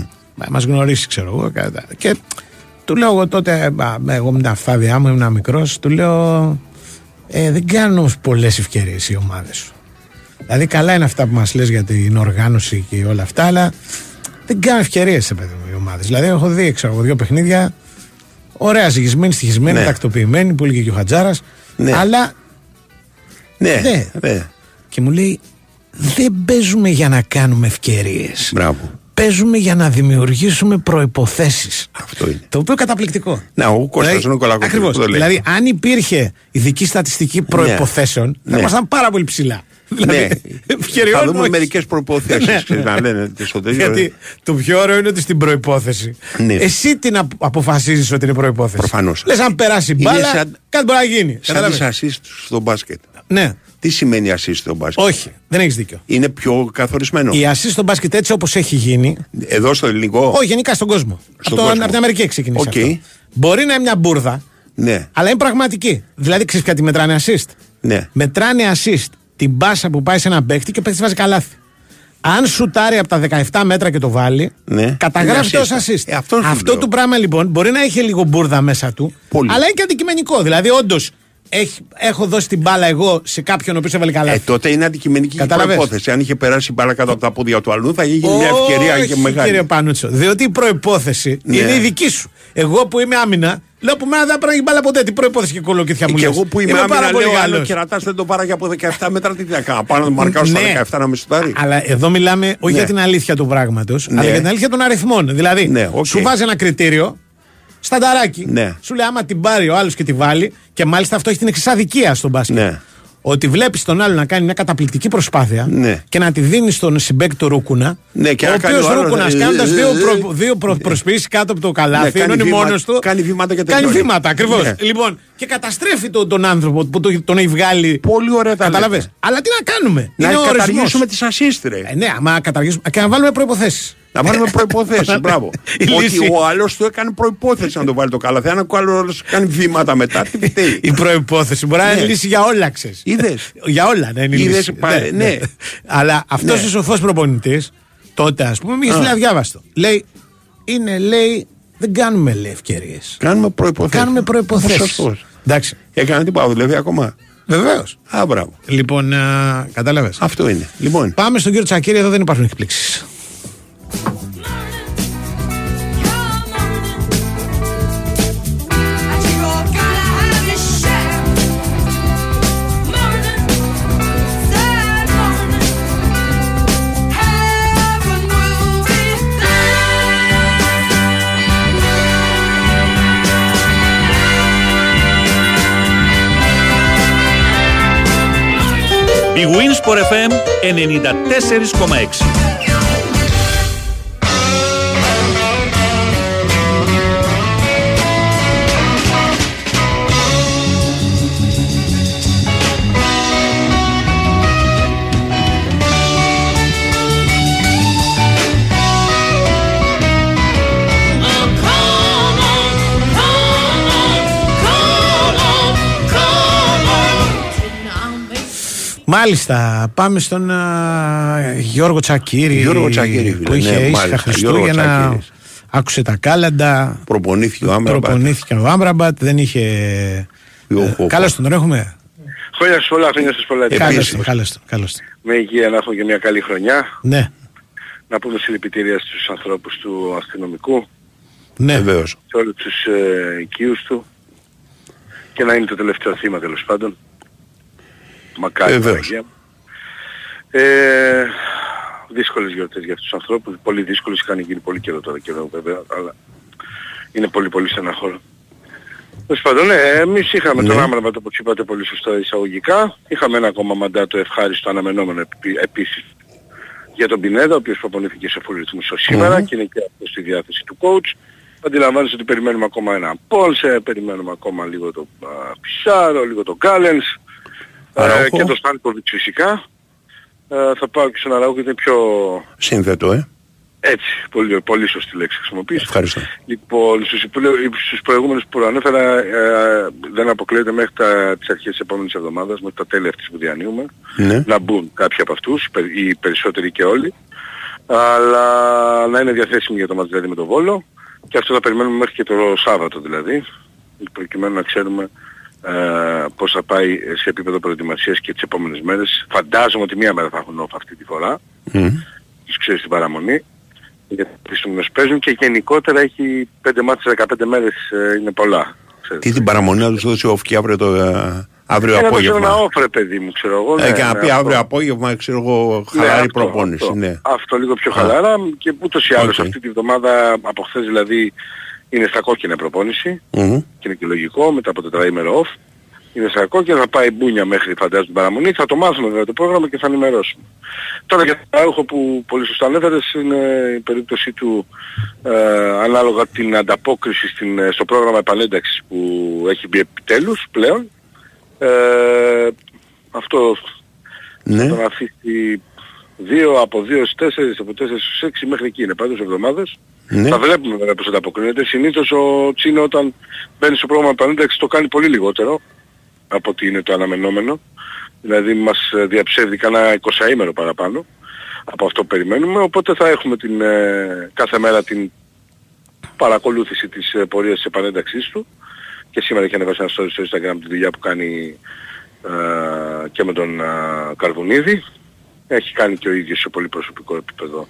Μα γνωρίσει, ξέρω εγώ. κατά- Και του λέω εγώ τότε, α, εγώ με τα φάδια μου, ήμουν μικρός, του λέω. Ε, δεν κάνουν όμω πολλές ευκαιρίες οι ομάδες σου. Δηλαδή, καλά είναι αυτά που μας λες για την οργάνωση και όλα αυτά, αλλά δεν κάνουν ευκαιρίες σε παιδί μου οι ομάδες. Δηλαδή, έχω δει, ξέρω εγώ, δύο παιχνίδια. Ωραία, ζυγισμένοι, στοιχισμένοι, Ναι. τακτοποιημένοι, που έλεγε και ο Χατζάρας. Ναι. Αλλά. Ναι, ναι. ναι. Και μου λέει, δεν παίζουμε για να κάνουμε ευκαιρίες. Μπράβο. Παίζουμε για να δημιουργήσουμε προποθέσει. Αυτό είναι. Το οποίο καταπληκτικό. Να, ο Κώστας Νικολακόπουλος Ακριβώς. που το λέει. Δηλαδή, αν υπήρχε ειδική στατιστική προποθέσεων, θα Ναι. ήμασταν πάρα πολύ ψηλά. Ναι. Δηλαδή, ευκαιριών Θα δούμε όχι. μερικές προποθέσει. Ναι. να λένε στο τέλο. Γιατί το πιο ωραίο είναι ότι στην προπόθεση. Ναι. Εσύ την απ- αποφασίζεις ότι είναι προπόθεση. Προφανώς. Λες, αν περάσει η Είναι μπάλα, σαν- κάτι μπορεί να γίνει. Σαν Κατάλαβες. τις assist στο μπάσκετ. Ναι. Τι σημαίνει assist στο μπάσκετ; Όχι, δεν έχεις δίκιο. Είναι πιο καθορισμένο. Η assist στο μπάσκετ έτσι όπως έχει γίνει. Εδώ στο ελληνικό; Όχι, γενικά στον κόσμο. Στον από, το, κόσμο. από την Αμερική έχει ξεκινήσει. Οκ. αυτό. Μπορεί να είναι μια μπούρδα, Ναι, αλλά είναι πραγματική. Δηλαδή, ξέρεις κάτι μετράνε assist. ναι. Μετράνε assist την πάσα που πάει σε ένα παίκτη και ο παίκτης βάζει καλάθι. Αν σουτάρει από τα 17 μέτρα και το βάλει, Ναι. καταγράφεται Είναι ως assist. assist. Ε, αυτό σου αυτό λέω. του πράγμα λοιπόν μπορεί να έχει λίγο μπουρδα μέσα του, Πολύ. αλλά είναι και αντικειμενικό. Δηλαδή, όντως έχω δώσει την μπάλα εγώ σε κάποιον ο οποίος έβαλε καλάθι. Ε, τότε είναι αντικειμενική Κατάλαβες; προπόθεση. Αν είχε περάσει η μπάλα κάτω από τα πόδια του αλλού, θα είχε γίνει μια ευκαιρία και Όχι, μεγάλη. Κύριε Πανούτσο, διότι η προπόθεση Ναι. είναι η δική σου. Εγώ που είμαι άμυνα, λέω που μένα δεν πρέπει να έχει μπάλα ποτέ. Τι προπόθεση και κολοκυθιά μου Ε, και λες; εγώ που είμαι, πάρα άμυνα, πολύ λέω άλλο καλός. κερατάς δεν το πάραγε από 17 μέτρα, τι θα κάνω. Πάνω να μαρκάρω στα Ναι. 17 να με σουτάρει. Αλλά εδώ μιλάμε όχι Ναι. για την αλήθεια του πράγματος, Ναι. αλλά για την αλήθεια των αριθμών. Δηλαδή, Ναι, οκ. σου βάζει ένα κριτήριο, στανταράκι. Ναι. Σου λέει άμα την πάρει ο άλλος και τη βάλει, και μάλιστα αυτό έχει την εξής αδικία στο μπάσκετ. Ναι. Ότι βλέπεις τον άλλο να κάνει μια καταπληκτική προσπάθεια Ναι. και να τη δίνεις στον συμπαίκτη του Ρούκουνα. Ναι, και ο να κάνει οποίος ο άλλος, Ρούκουνα ε, κάνοντας ε, δύο, ε, προ, δύο προ, προσποιήσεις κάτω από το Ναι, καλάθι, κάνει ενώ είναι βήμα- μόνος του. κάνει βήματα και Κάνει τελειώνει. βήματα, ακριβώς. Ναι. Λοιπόν, και καταστρέφει τον, τον άνθρωπο που το- τον έχει βγάλει. Πολύ ωραία τα Κατάλαβε. λέτε. Αλλά τι να κάνουμε; Να είναι ο ορισμός. καταργήσουμε τις ασίστρε. Ε, ναι, άμα καταργήσουμε. Και να βάλουμε προποθέσει. Να βάλουμε προποθέσει. Μπράβο. Η λύση- Ότι ο άλλος του έκανε προπόθεση να το βάλει το καλαθί. Αν ο άλλος κάνει βήματα μετά, τι φταίει. Η προπόθεση μπορεί να είναι Ναι. λύση για όλα, ξέρεις. Είδες. Για όλα να είναι η Είδες, λύση. πα- ναι. Αλλά αυτός Ναι. ο σοφός προπονητής, τότε ας πούμε, είχε Α. λέει αδιάβαστο. Λέει, είναι, λέει, δεν κάνουμε λέει ευκαιρίες. Κάνουμε προποθέσει. Κάνουμε προποθέσει. Εντάξει. Έκανε την πάω, δουλεύει ακόμα. Βεβαίως. Α, μπράβο. Λοιπόν, κατάλαβες. Αυτό είναι. Λοιπόν, Πάμε στον κύριο Τσακίρη, εδώ δεν υπάρχουν εκπλήξεις. Η Winsport FM 94,6. Μάλιστα, πάμε στον α, Γιώργο Τσακύρη. Γιώργο Τσακύρη, φίλε, που είχε ναι, ήσυχα μάλιστα, Γιώργο Χριστούγεννα. Τσακύρης. Άκουσε τα κάλαντα. Προπονήθηκε ο Άμραμπατ. Προπονήθηκε ο Άμπραμπατ. Δεν είχε. Ε, Καλώς τον έχουμε; Χρόνια σας πολλά, χρόνια σας πολλά. Καλώς τον, καλώς τον, καλώς τον. Με υγεία να έχουμε και μια καλή χρονιά. Ναι, Να πούμε συλληπιτήρια στους ανθρώπους του αστυνομικού, ναι. Βεβαίως. σε όλους τους ε, οικείους του και να είναι το τελευταίο θύμα τέλος πάντων. Μακάρι Βεβαίως. Παναγία. Ε, δύσκολες γιορτές για αυτούς τους ανθρώπους, πολύ δύσκολες, είχαν γίνει πολύ καιρό τώρα καιρό βέβαια, αλλά είναι πολύ πολύ στεναχώρο. Τέλος πάντων, ναι, εμείς είχαμε Ναι. τον Άμραμπατ όπως είπατε πολύ σωστά εισαγωγικά, είχαμε ένα ακόμα μαντάτο ευχάριστο αναμενόμενο επί- επίσης για τον Πινέδα, ο οποίος προπονήθηκε σε full ρυθμούς ως σήμερα Μμμ. και είναι και αυτός στη διάθεση του coach. Αντιλαμβάνεσαι ότι περιμένουμε ακόμα ένα Πόλσε, περιμένουμε ακόμα λίγο τον α, Πισάρο, λίγο τον Κάλενς ε, Αραούχο. και τον Στάνκοβιτς φυσικά. Ε, θα πάω και στον Αραούχο γιατί είναι πιο Σύνθετο, ε. έτσι, πολύ, πολύ σωστή λέξη χρησιμοποιείς. Ευχαριστώ. Λοιπόν, στους, υπολε- στους προηγούμενους που προανέφερα ε, δεν αποκλείεται μέχρι τα, τις αρχές της επόμενης εβδομάδας, μέχρι τα τέλη αυτής που διανύουμε, Ναι. να μπουν κάποιοι από αυτούς, πε- οι περισσότεροι και όλοι, αλλά να είναι διαθέσιμοι για το μας δηλαδή με το Βόλο και αυτό θα περιμένουμε μέχρι και το Σάββατο δηλαδή, προκειμένου να ξέρουμε ε, πώς θα πάει σε επίπεδο προετοιμασίας και τις επόμενες μέρες. Φαντάζομαι ότι μία μέρα θα έχουν off αυτή τη φορά, Μμ. τους ξέρεις την παραμονή, γιατί οι παίζουν και γενικότερα έχει 5 μάτς σε 15 μέρες ε, είναι πολλά. ξέρεις. Τι την παραμονή να τους δώσει off και αύριο, το, ε, αύριο Ε, να δώσω ένα απόγευμα. off ρε παιδί μου, ξέρω εγώ. Ε, ναι, και να ναι, πει αυτό. αύριο απόγευμα, ξέρω εγώ, Ναι, χαλαρή αυτό, προπόνηση. αυτό. Ναι. Αυτό λίγο πιο Α. χαλαρά και ούτως ή άλλως Οκ. αυτή τη βδομάδα από χθες δηλαδή είναι στα κόκκινα η προπόνηση Μμμ. και είναι και λογικό μετά από τετραήμερο off. Είναι στα κόκκινα, θα πάει μπούνια μέχρι φαντάζομαι την παραμονή, θα το μάθουμε βέβαια το πρόγραμμα και θα ενημερώσουμε. Τώρα για τον Άουχο που πολύ σωστά ανέφερες είναι η περίπτωση του ε, ανάλογα την ανταπόκριση στην, ε, στο πρόγραμμα επανένταξης που έχει μπει επιτέλους πλέον. Ε, αυτό Ναι. τον αφήσει δύο από δύο στις τέσσερις, από τέσσερις στους έξι μέχρι εκεί είναι πάντως εβδομάδες. Ναι. Θα βλέπουμε βέβαια πώς ανταποκρίνεται. Συνήθως ο Τσίνο όταν μπαίνει στο πρόγραμμα επανένταξης το κάνει πολύ λιγότερο από ότι είναι το αναμενόμενο. Δηλαδή μας ε, διαψεύδει κανένα 20 ήμερο παραπάνω από αυτό που περιμένουμε. Οπότε θα έχουμε την, ε, κάθε μέρα την παρακολούθηση της ε, πορείας της επανένταξής του. Και σήμερα έχει ανεβάσει ένα story στο Instagram τη δουλειά που κάνει ε, και με τον ε, Καρβουνίδη. Έχει κάνει και ο ίδιος σε πολύ προσωπικό επίπεδο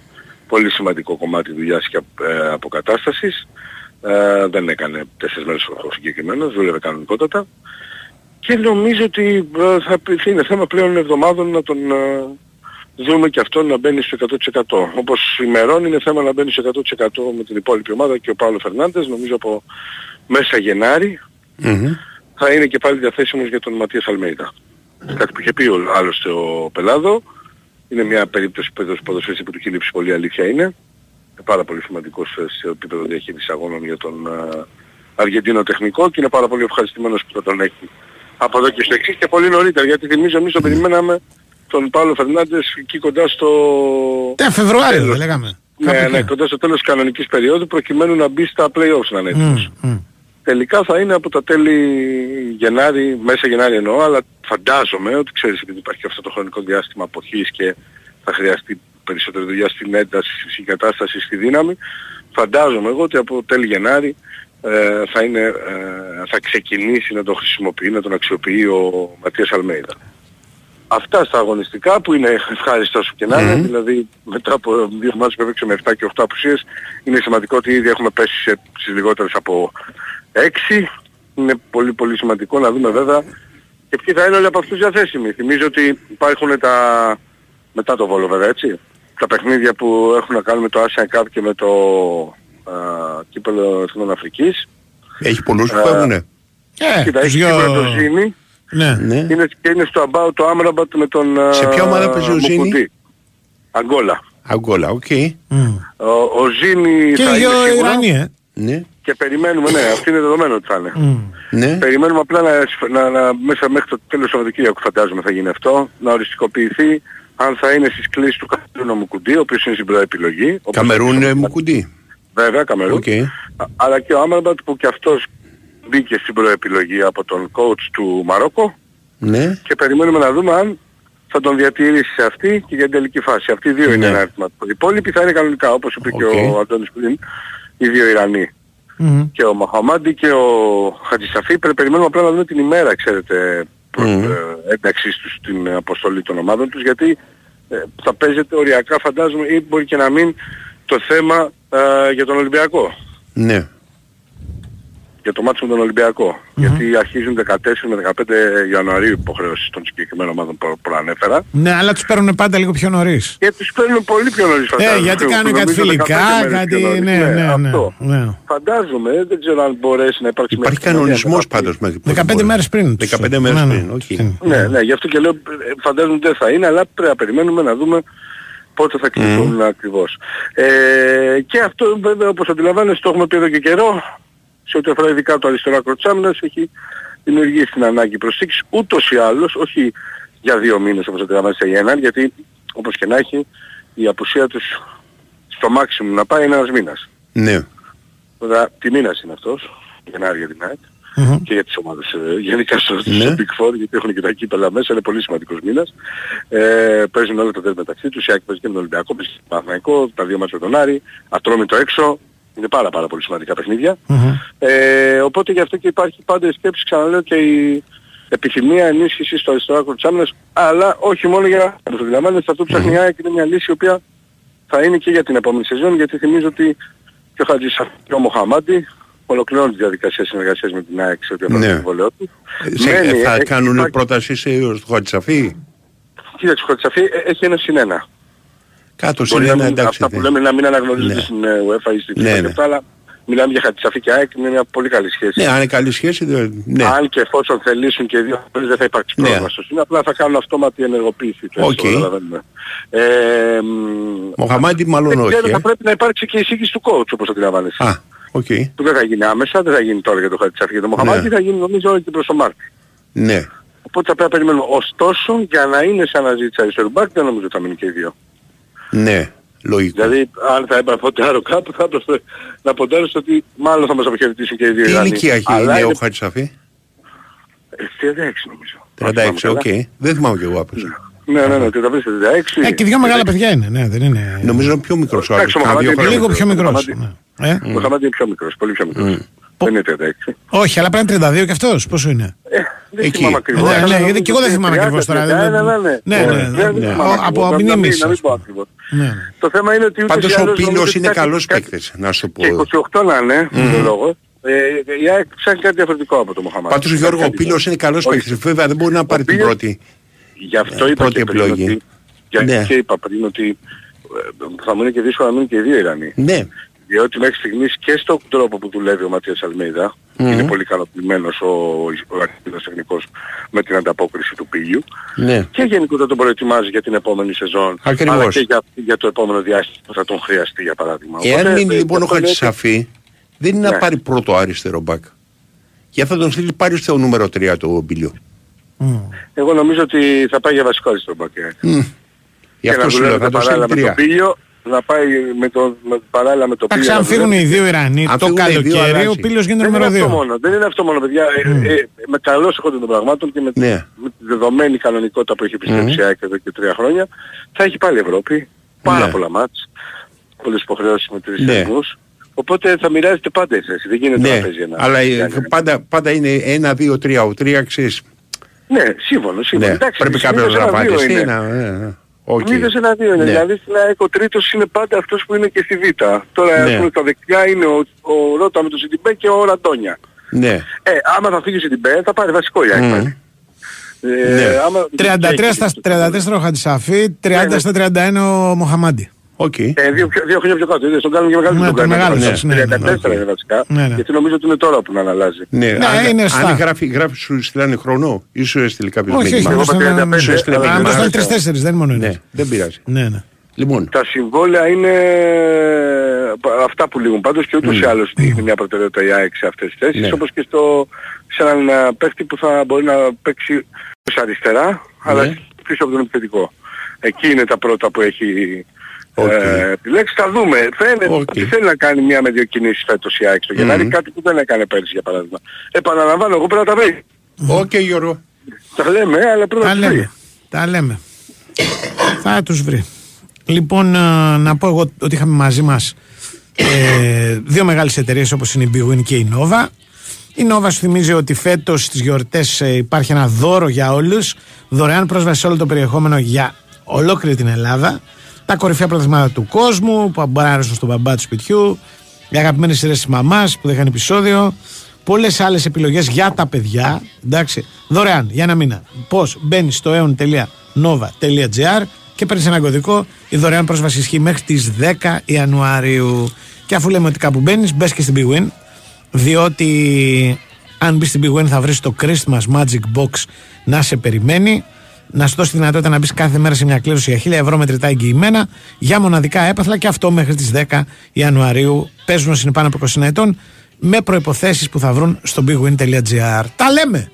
πολύ σημαντικό κομμάτι δουλειάς και ε, αποκατάστασης. Ε, δεν έκανε τέσσερις μέρες ο συγκεκριμένος, δούλευε κανονικότατα. Και νομίζω ότι ε, θα πει- είναι θέμα πλέον εβδομάδων να τον ε, δούμε και αυτό να μπαίνει στο 100%. Όπως ημερών είναι θέμα να μπαίνει στο 100% με την υπόλοιπη ομάδα και ο Παύλο Φερνάντες νομίζω από μέσα Γενάρη Μμμ. θα είναι και πάλι διαθέσιμος για τον Ματίας Αλμέιδα. Κάτι που είχε πει ο, άλλωστε ο Πελάδο. Είναι μια περίπτωση που έδωσε ποδοσφαίριστη που του έχει λείψει πολύ αλήθεια είναι. Είναι πάρα πολύ σημαντικός ε, σε επίπεδο διαχείρισης αγώνων για τον ε, Αργεντίνο τεχνικό και είναι πάρα πολύ ευχαριστημένος που θα τον έχει από εδώ και στο εξής και πολύ νωρίτερα γιατί θυμίζω εμείς τον περιμέναμε τον Παύλο Φερνάντες εκεί κοντά στο... Ναι, Φεβρουάριο τέλος. δεν λέγαμε. Ναι, Κάπου ναι, εκεί. κοντά στο τέλος της κανονικής περίοδου προκειμένου να μπει στα play-offs να είναι έτοιμος. Μμ, μμ. Τελικά θα είναι από τα τέλη Γενάρη, μέσα Γενάρη εννοώ, αλλά φαντάζομαι ότι ξέρεις επειδή υπάρχει αυτό το χρονικό διάστημα αποχής και θα χρειαστεί περισσότερη δουλειά στην ένταση, στη συγκατάσταση, στη δύναμη, φαντάζομαι εγώ ότι από τέλη Γενάρη ε, θα, είναι, ε, θα ξεκινήσει να τον χρησιμοποιεί, να τον αξιοποιεί ο Ματίας Αλμέιδα. Αυτά στα αγωνιστικά που είναι ευχάριστο όσο και να είναι, Μμμ. δηλαδή μετά από δύο μάτς που έπαιξε με 7 και 8 απουσίες είναι σημαντικό ότι ήδη έχουμε πέσει σε, στις λιγότερες από 6. Είναι πολύ πολύ σημαντικό να δούμε βέβαια και ποιοι θα είναι όλοι από αυτούς διαθέσιμοι. Θυμίζω ότι υπάρχουν τα, μετά το Βόλο βέβαια έτσι, τα παιχνίδια που έχουν να κάνουν με το Asian Cup και με το α, κύπελο Εθνών Αφρικής. Έχει πολλούς που Ε, φεύγουνε. Ε, Κοίτα, τους έχει δυο- σίγουρα το Ζήνη, Ναι. Ναι. είναι, και είναι στο About το Άμραμπατ με τον α, Σε ποια ομάδα παίζει ο Ζήνη; Μουκουντή. Αγκόλα. Αγκόλα, οκ. Μμ. Ο, ο Ζήνη Και θα οι είναι δύο σίγουρα Ιρανοί, ε. Ναι. Και περιμένουμε, ναι, αυτό είναι δεδομένο ότι θα είναι. Μμ. Ναι. Περιμένουμε απλά να, να, να- μέσα μέχρι το τέλος του Σαββατοκύριακου φαντάζομαι θα γίνει αυτό, να οριστικοποιηθεί αν θα είναι στις κλήσεις του Καμερούν ο Μουκουντή, ο οποίος είναι στην προεπιλογή. όπως Καμερούν είπες, ε, Μουκουντή. Βέβαια, Καμερούν. Οκ. Α- Αλλά και ο Άμραμπατ που και αυτός μπήκε στην προεπιλογή από τον coach του Μαρόκο Ναι. και περιμένουμε να δούμε αν θα τον διατηρήσει σε αυτή και για την τελική φάση. Αυτοί οι δύο είναι ένα ερωτηματικό. Οι υπόλοιποι θα είναι κανονικά, όπως είπε και ο Αντώνης πριν, οι δύο Ιρανοί. Και ο Μαχαμάντι και ο Χατζησαφή πρέπει περιμένουμε απλά να δούμε την ημέρα, ξέρετε, προ, ε, ένταξής τους στην αποστολή των ομάδων τους, γιατί ε, θα παίζεται οριακά φαντάζομαι ή μπορεί και να μην το θέμα ε, για τον Ολυμπιακό. Ναι. Για το μάτσο με τον ολυμπιακο Γιατί αρχίζουν 14 με 15 Ιανουαρίου υποχρεώσεις των συγκεκριμένων ομάδων που προανέφερα. Ναι, αλλά τους παίρνουν πάντα λίγο πιο νωρίς. Και τους παίρνουν πολύ πιο νωρίς Ε, φαντάζομαι. γιατί κάνουν κάτι Νομίζω 15 φιλικά, μέρες κάτι. πιο νωρίς. Ναι, ναι, ναι. αυτό. ναι. Φαντάζομαι, δεν ξέρω αν μπορέσει να υπάρξει Υπάρχει μια ευκαιρία κανονισμός να πάντως μέχρι 15 μέρες πριν. τους. 15 μέρες Ναι, ναι. πριν, όχι. Ναι, ναι, γι' αυτό και λέω, ε, φαντάζομαι ότι δεν θα είναι, αλλά πρέπει να περιμένουμε να δούμε πότε θα κλειστούν ακριβώς. Ε, και αυτό βέβαια όπως αντιλαμβάνεστε το έχουμε πει εδώ και καιρό, σε ό,τι αφορά ειδικά το αριστερό άκρο της άμυνας, έχει δημιουργήσει την ανάγκη προσθήκης ούτως ή άλλως, όχι για δύο μήνες όπως αντιλαμβάνεστε για έναν, γιατί όπως και να έχει η απουσία τους στο μάξιμου να πάει είναι ένας μήνας. Ναι. Τώρα τι μήνας είναι αυτός, Γενάρη για την ΑΕΚ και για τις ομάδες ε, γενικά στο, Ναι. στο Big Four γιατί έχουν και τα κύπελα μέσα, είναι πολύ σημαντικός μήνας. Ε, παίζουν όλα τα τέσσερα μεταξύ τους, η ΑΕΚ παίζει και με τον Ολυμπιακό, παίζει και με τον Παναθηναϊκό, τα δύο μάτια με τον Άρη, ατρόμητο έξω, είναι πάρα πάρα πολύ σημαντικά παιχνίδια. Ε, οπότε γι' αυτό και υπάρχει πάντα η σκέψη, ξαναλέω και η επιθυμία ενίσχυσης στο αριστερό άκρο της άμυνας, αλλά όχι μόνο για να το αντιλαμβάνεστε, αυτό που ψάχνει η ΑΕΚ είναι μια λύση η οποία θα είναι και για την επόμενη σεζόν, γιατί θυμίζω ότι και ο Χατζης και ο Μοχαμάντη ολοκληρώνουν τη διαδικασία συνεργασίας με την ΑΕΚ σε ό,τι αφορά Ναι. το συμβόλαιο τους. Σε, Μένει, θα έχει- κάνουν υπάρχει- πρόταση σε στο Χατσαφή. Κοίταξε, ο Χατζησαφή ε, έχει ένα συν ένα. Κάτω Μπορεί να συν ένα μην- εντάξει. Αυτά που ναι. λέμε να μην αναγνωρίζονται Ναι. στην ε, UEFA ή στην FIFA Ναι, και ναι. αυτά, αλλά μιλάμε για Χατζησαφή και ΑΕΚ, είναι μια πολύ καλή σχέση. Ναι, αν είναι καλή σχέση, δεν- ναι. Αν και εφόσον θελήσουν και οι δύο πλευρές δεν θα υπάρξει Ναι. πρόβλημα στο σύν, απλά θα κάνουν αυτόματη ενεργοποίηση του. Οκ. έτσι το καταλαβαίνουμε. Ε, μ, Μοχαμάντη μάλλον δεν όχι. ξέρω, ε. θα πρέπει να υπάρξει και η εισήγηση του coach όπως αντιλαμβάνεσαι. Α, οκ. Που δεν θα γίνει άμεσα, δεν θα γίνει τώρα για το Χατζησαφή και το Μοχαμάντη, Ναι. θα γίνει νομίζω και προς το Μάρτι. Ναι. Οπότε θα πρέπει να περιμένουμε. Ωστόσο, για να είναι σε αναζήτηση αριστερού μπακ, δεν νομίζω ότι θα μείνει και οι δύο. Ναι. Λογικό. Δηλαδή, αν θα έπρεπε να ποντάρω κάπου, θα έπρεπε να ποντάρω στο ότι μάλλον θα μας αποχαιρετήσουν και οι δύο Τι Ιρανοί. ηλικία έχει Αλλά είναι ο είναι Χατσαφή. ε, 36 νομίζω. 36, οκ. Δεν θυμάμαι κι εγώ άπεσα. Ναι, ναι, ναι, 35-36. Ε, και δύο μεγάλα παιδιά είναι, ναι, δεν είναι. Νομίζω είναι πιο μικρός ο άλλος. Εντάξει, ο κάνα δύο Μοχαμάντη χρόνια. Λίγο πιο μικρός. Μοχαμάντη. ναι. Ε, Ο Μοχαμάντη είναι πιο μικρός, πολύ πιο μικρός. Δεν είναι 36. όχι, αλλά πρέπει να είναι 32 και αυτός. Πόσο είναι; Δεν Εκεί. θυμάμαι ακριβώς. Ναι, αλλά ναι, νομίζω γιατί και εγώ δεν ότι θυμάμαι είναι ακριβώς τώρα, 30, δεν- Ναι, ναι, ναι. Ναι, ναι, Δεν- ναι. δεν Ναι. θυμάμαι Ο- ακριβώς. από Να- να μην- μνήμης, Να μην ας πω πούμε. ακριβώς. Ναι. Το θέμα είναι ότι ούτως Πάντως ή ο άλλως νομίζω Πίλος ότι είναι κάτι- καλός κάτι- παίκτης, να σου πω. Και 28 να είναι, mm. το λόγο. Ε, η ΑΕΚ ψάχνει κάτι διαφορετικό από το Μοχαμάντη. Πάντως Γιώργο, ο Πίλος είναι καλός Όχι. παίκτης. Βέβαια δεν μπορεί να πάρει την Πίλος- πρώτη. Γι' αυτό Ε, είπα πρώτη και πριν επιλογή. ότι, για, Ναι. και είπα πριν ότι ε, θα μου είναι και δύσκολο να μείνουν και οι δύο Ιρανοί. Ναι. Διότι μέχρι στιγμής και στον τρόπο που δουλεύει ο Ματίας Αλμέιδα, Μμμ. είναι πολύ ικανοποιημένος ο, ο αρχιτέκτονας τεχνικός με την ανταπόκριση του Πίλιου Ναι. και γενικότερα τον προετοιμάζει για την επόμενη σεζόν Ακριβώς. αλλά και για, για το επόμενο διάστημα που θα τον χρειαστεί για παράδειγμα. Εάν Οπότε, μείνει ε, λοιπόν ο αυτό λέω ότι- Χατσαφή, δεν είναι να Ναι. πάρει πρώτο αριστερό μπακ. Γιατί θα τον στείλει πάλι στο νούμερο 3 το Πίλιο. Εγώ νομίζω ότι θα πάει για βασικό αριστερό μπακ. ε. Μμ. Γι' Και αυτό να σου λέω, δουλεύει θα τον παράλληλα στείλει με τον τρία. Πίλιο, να πάει με το, με, παράλληλα με το Εντάξει, Πίλιο. αν να φύγουν δουλεύει. οι δύο Ιρανοί Αν το φύγουν οι δύο, καλοκαίρι, ο αλλάζει. Πίλος γίνεται Δεν είναι νούμερο αυτό 2. μόνο, δεν είναι αυτό μόνο παιδιά. Ε, ε, με καλώς έχω των πραγμάτων και με, Ναι. με τη δεδομένη κανονικότητα που έχει επιστρέψει η ΑΕΚ εδώ και τρία χρόνια, θα έχει πάλι Ευρώπη, πάρα Ναι. πολλά ματς, πολλές υποχρεώσεις με τρεις Ναι. θεσμούς, οπότε θα μοιράζεται πάντα η θέση, δεν γίνεται να Ναι, παίζει ένα. αλλά ε, ένα- πάντα, πάντα είναι 1-2-3. Ο 3 ξέρεις. Ναι, σύμφωνο, σύμφωνοι. Ναι, Εντάξει, πρέπει συνήθως κάποιος να ένα-δύο απαντήσει. είναι. να- ναι, ναι. Οκ. Συνήθως ένα δύο είναι. Ναι. Δηλαδή στην ΑΕΚ ο τρίτος είναι πάντα αυτός που είναι και στη Β. Τώρα Ναι. ας πούμε στα δεξιά είναι ο, ο Ρότα με τον Σιντιμπέ και ο Ραντόνια. Ναι. Ε, άμα θα φύγει ο Σιντιμπέ θα πάρει βασικό η ΑΕΚ Μμ. πάλι. Ε, Ναι. άμα- 33 στα 34 ο Χατζησαφή, 30 στα 31 ο Μοχαμάντη. Οκ. Ε, δύο, πιο- δύο χρόνια πιο κάτω. Είδες, τον κάνουν και μεγάλο Ναι, τον τον κάνουν. μεγάλο, Ναι, ναι, ναι, ναι, 34 οκ. είναι βασικά. Ναι, ναι. Γιατί νομίζω ότι είναι τώρα που να αλλάζει. Ναι, Ναι, αν, είναι αν στα. γράφει, γράφει σου στείλανε χρόνο ή σου έστειλε κάποιος Όχι, όχι, μήνυμα. εγώ είπα στέλνω 35, ένα- Σου έστειλε αλλά Α, μήνυμα. το στέλνει μάλιστα. 3-4, δεν είναι μόνο Ναι, ένας. δεν πειράζει. Ναι, ναι. Λοιπόν, Τα συμβόλαια είναι ε, αυτά που λήγουν πάντως και ούτως ή άλλως δείχνει μια προτεραιότητα η ΑΕΚ σε αυτές τις θέσεις Ναι. όπως και στο, σε έναν ε, παίχτη που θα μπορεί να παίξει σε αριστερά αλλά Ναι. πίσω από τον επιθετικό. Εκεί είναι τα πρώτα που έχει Οκ. ε, επιλέξει. Θα δούμε. Φαίνεται Οκ. ότι θέλει να κάνει μια με δύο κινήσεις φέτος η ΑΕΚ στο Γενάρη, κάτι που δεν έκανε πέρσι για παράδειγμα. Επαναλαμβάνω, εγώ πρέπει να τα βρει. οκ Γιώργο. Τα λέμε, αλλά πρέπει Τα να τα βρει. λέμε. Τα λέμε. θα τους βρει. Λοιπόν, ε, να πω εγώ ότι είχαμε μαζί μας ε, δύο μεγάλες εταιρείες όπως είναι η Big Win και η Nova. Η Nova σου θυμίζει ότι φέτος στις γιορτές ε, υπάρχει ένα δώρο για όλους, δωρεάν πρόσβαση σε όλο το περιεχόμενο για ολόκληρη την Ελλάδα. Τα κορυφαία προθεσμάτα του κόσμου που μπορεί να αρέσουν στον μπαμπά του σπιτιού, οι αγαπημένες σειρές της μαμάς που δεν είχαν επεισόδιο, πολλές άλλες επιλογές για τα παιδιά, εντάξει, δωρεάν για ένα μήνα. Πώς, μπαίνεις στο eon.nova.gr και παίρνεις ένα κωδικό. Η δωρεάν πρόσβαση ισχύει μέχρι τις 10 Ιανουαρίου. Και αφού λέμε ότι κάπου μπαίνεις, μπες και στην Big Win. Διότι αν μπεις στην Big Win θα βρεις το Christmas Magic Box να σε περιμένει. Να σου δώσει τη δυνατότητα να μπεις κάθε μέρα σε μια κλήρωση για 1000 ευρώ μετρητά εγγυημένα για μοναδικά έπαθλα και αυτό μέχρι τις 10 Ιανουαρίου. Παίζουν όσοι είναι πάνω από 20 ετών με προποθέσει που θα βρουν στο bigwin.gr. Τα λέμε!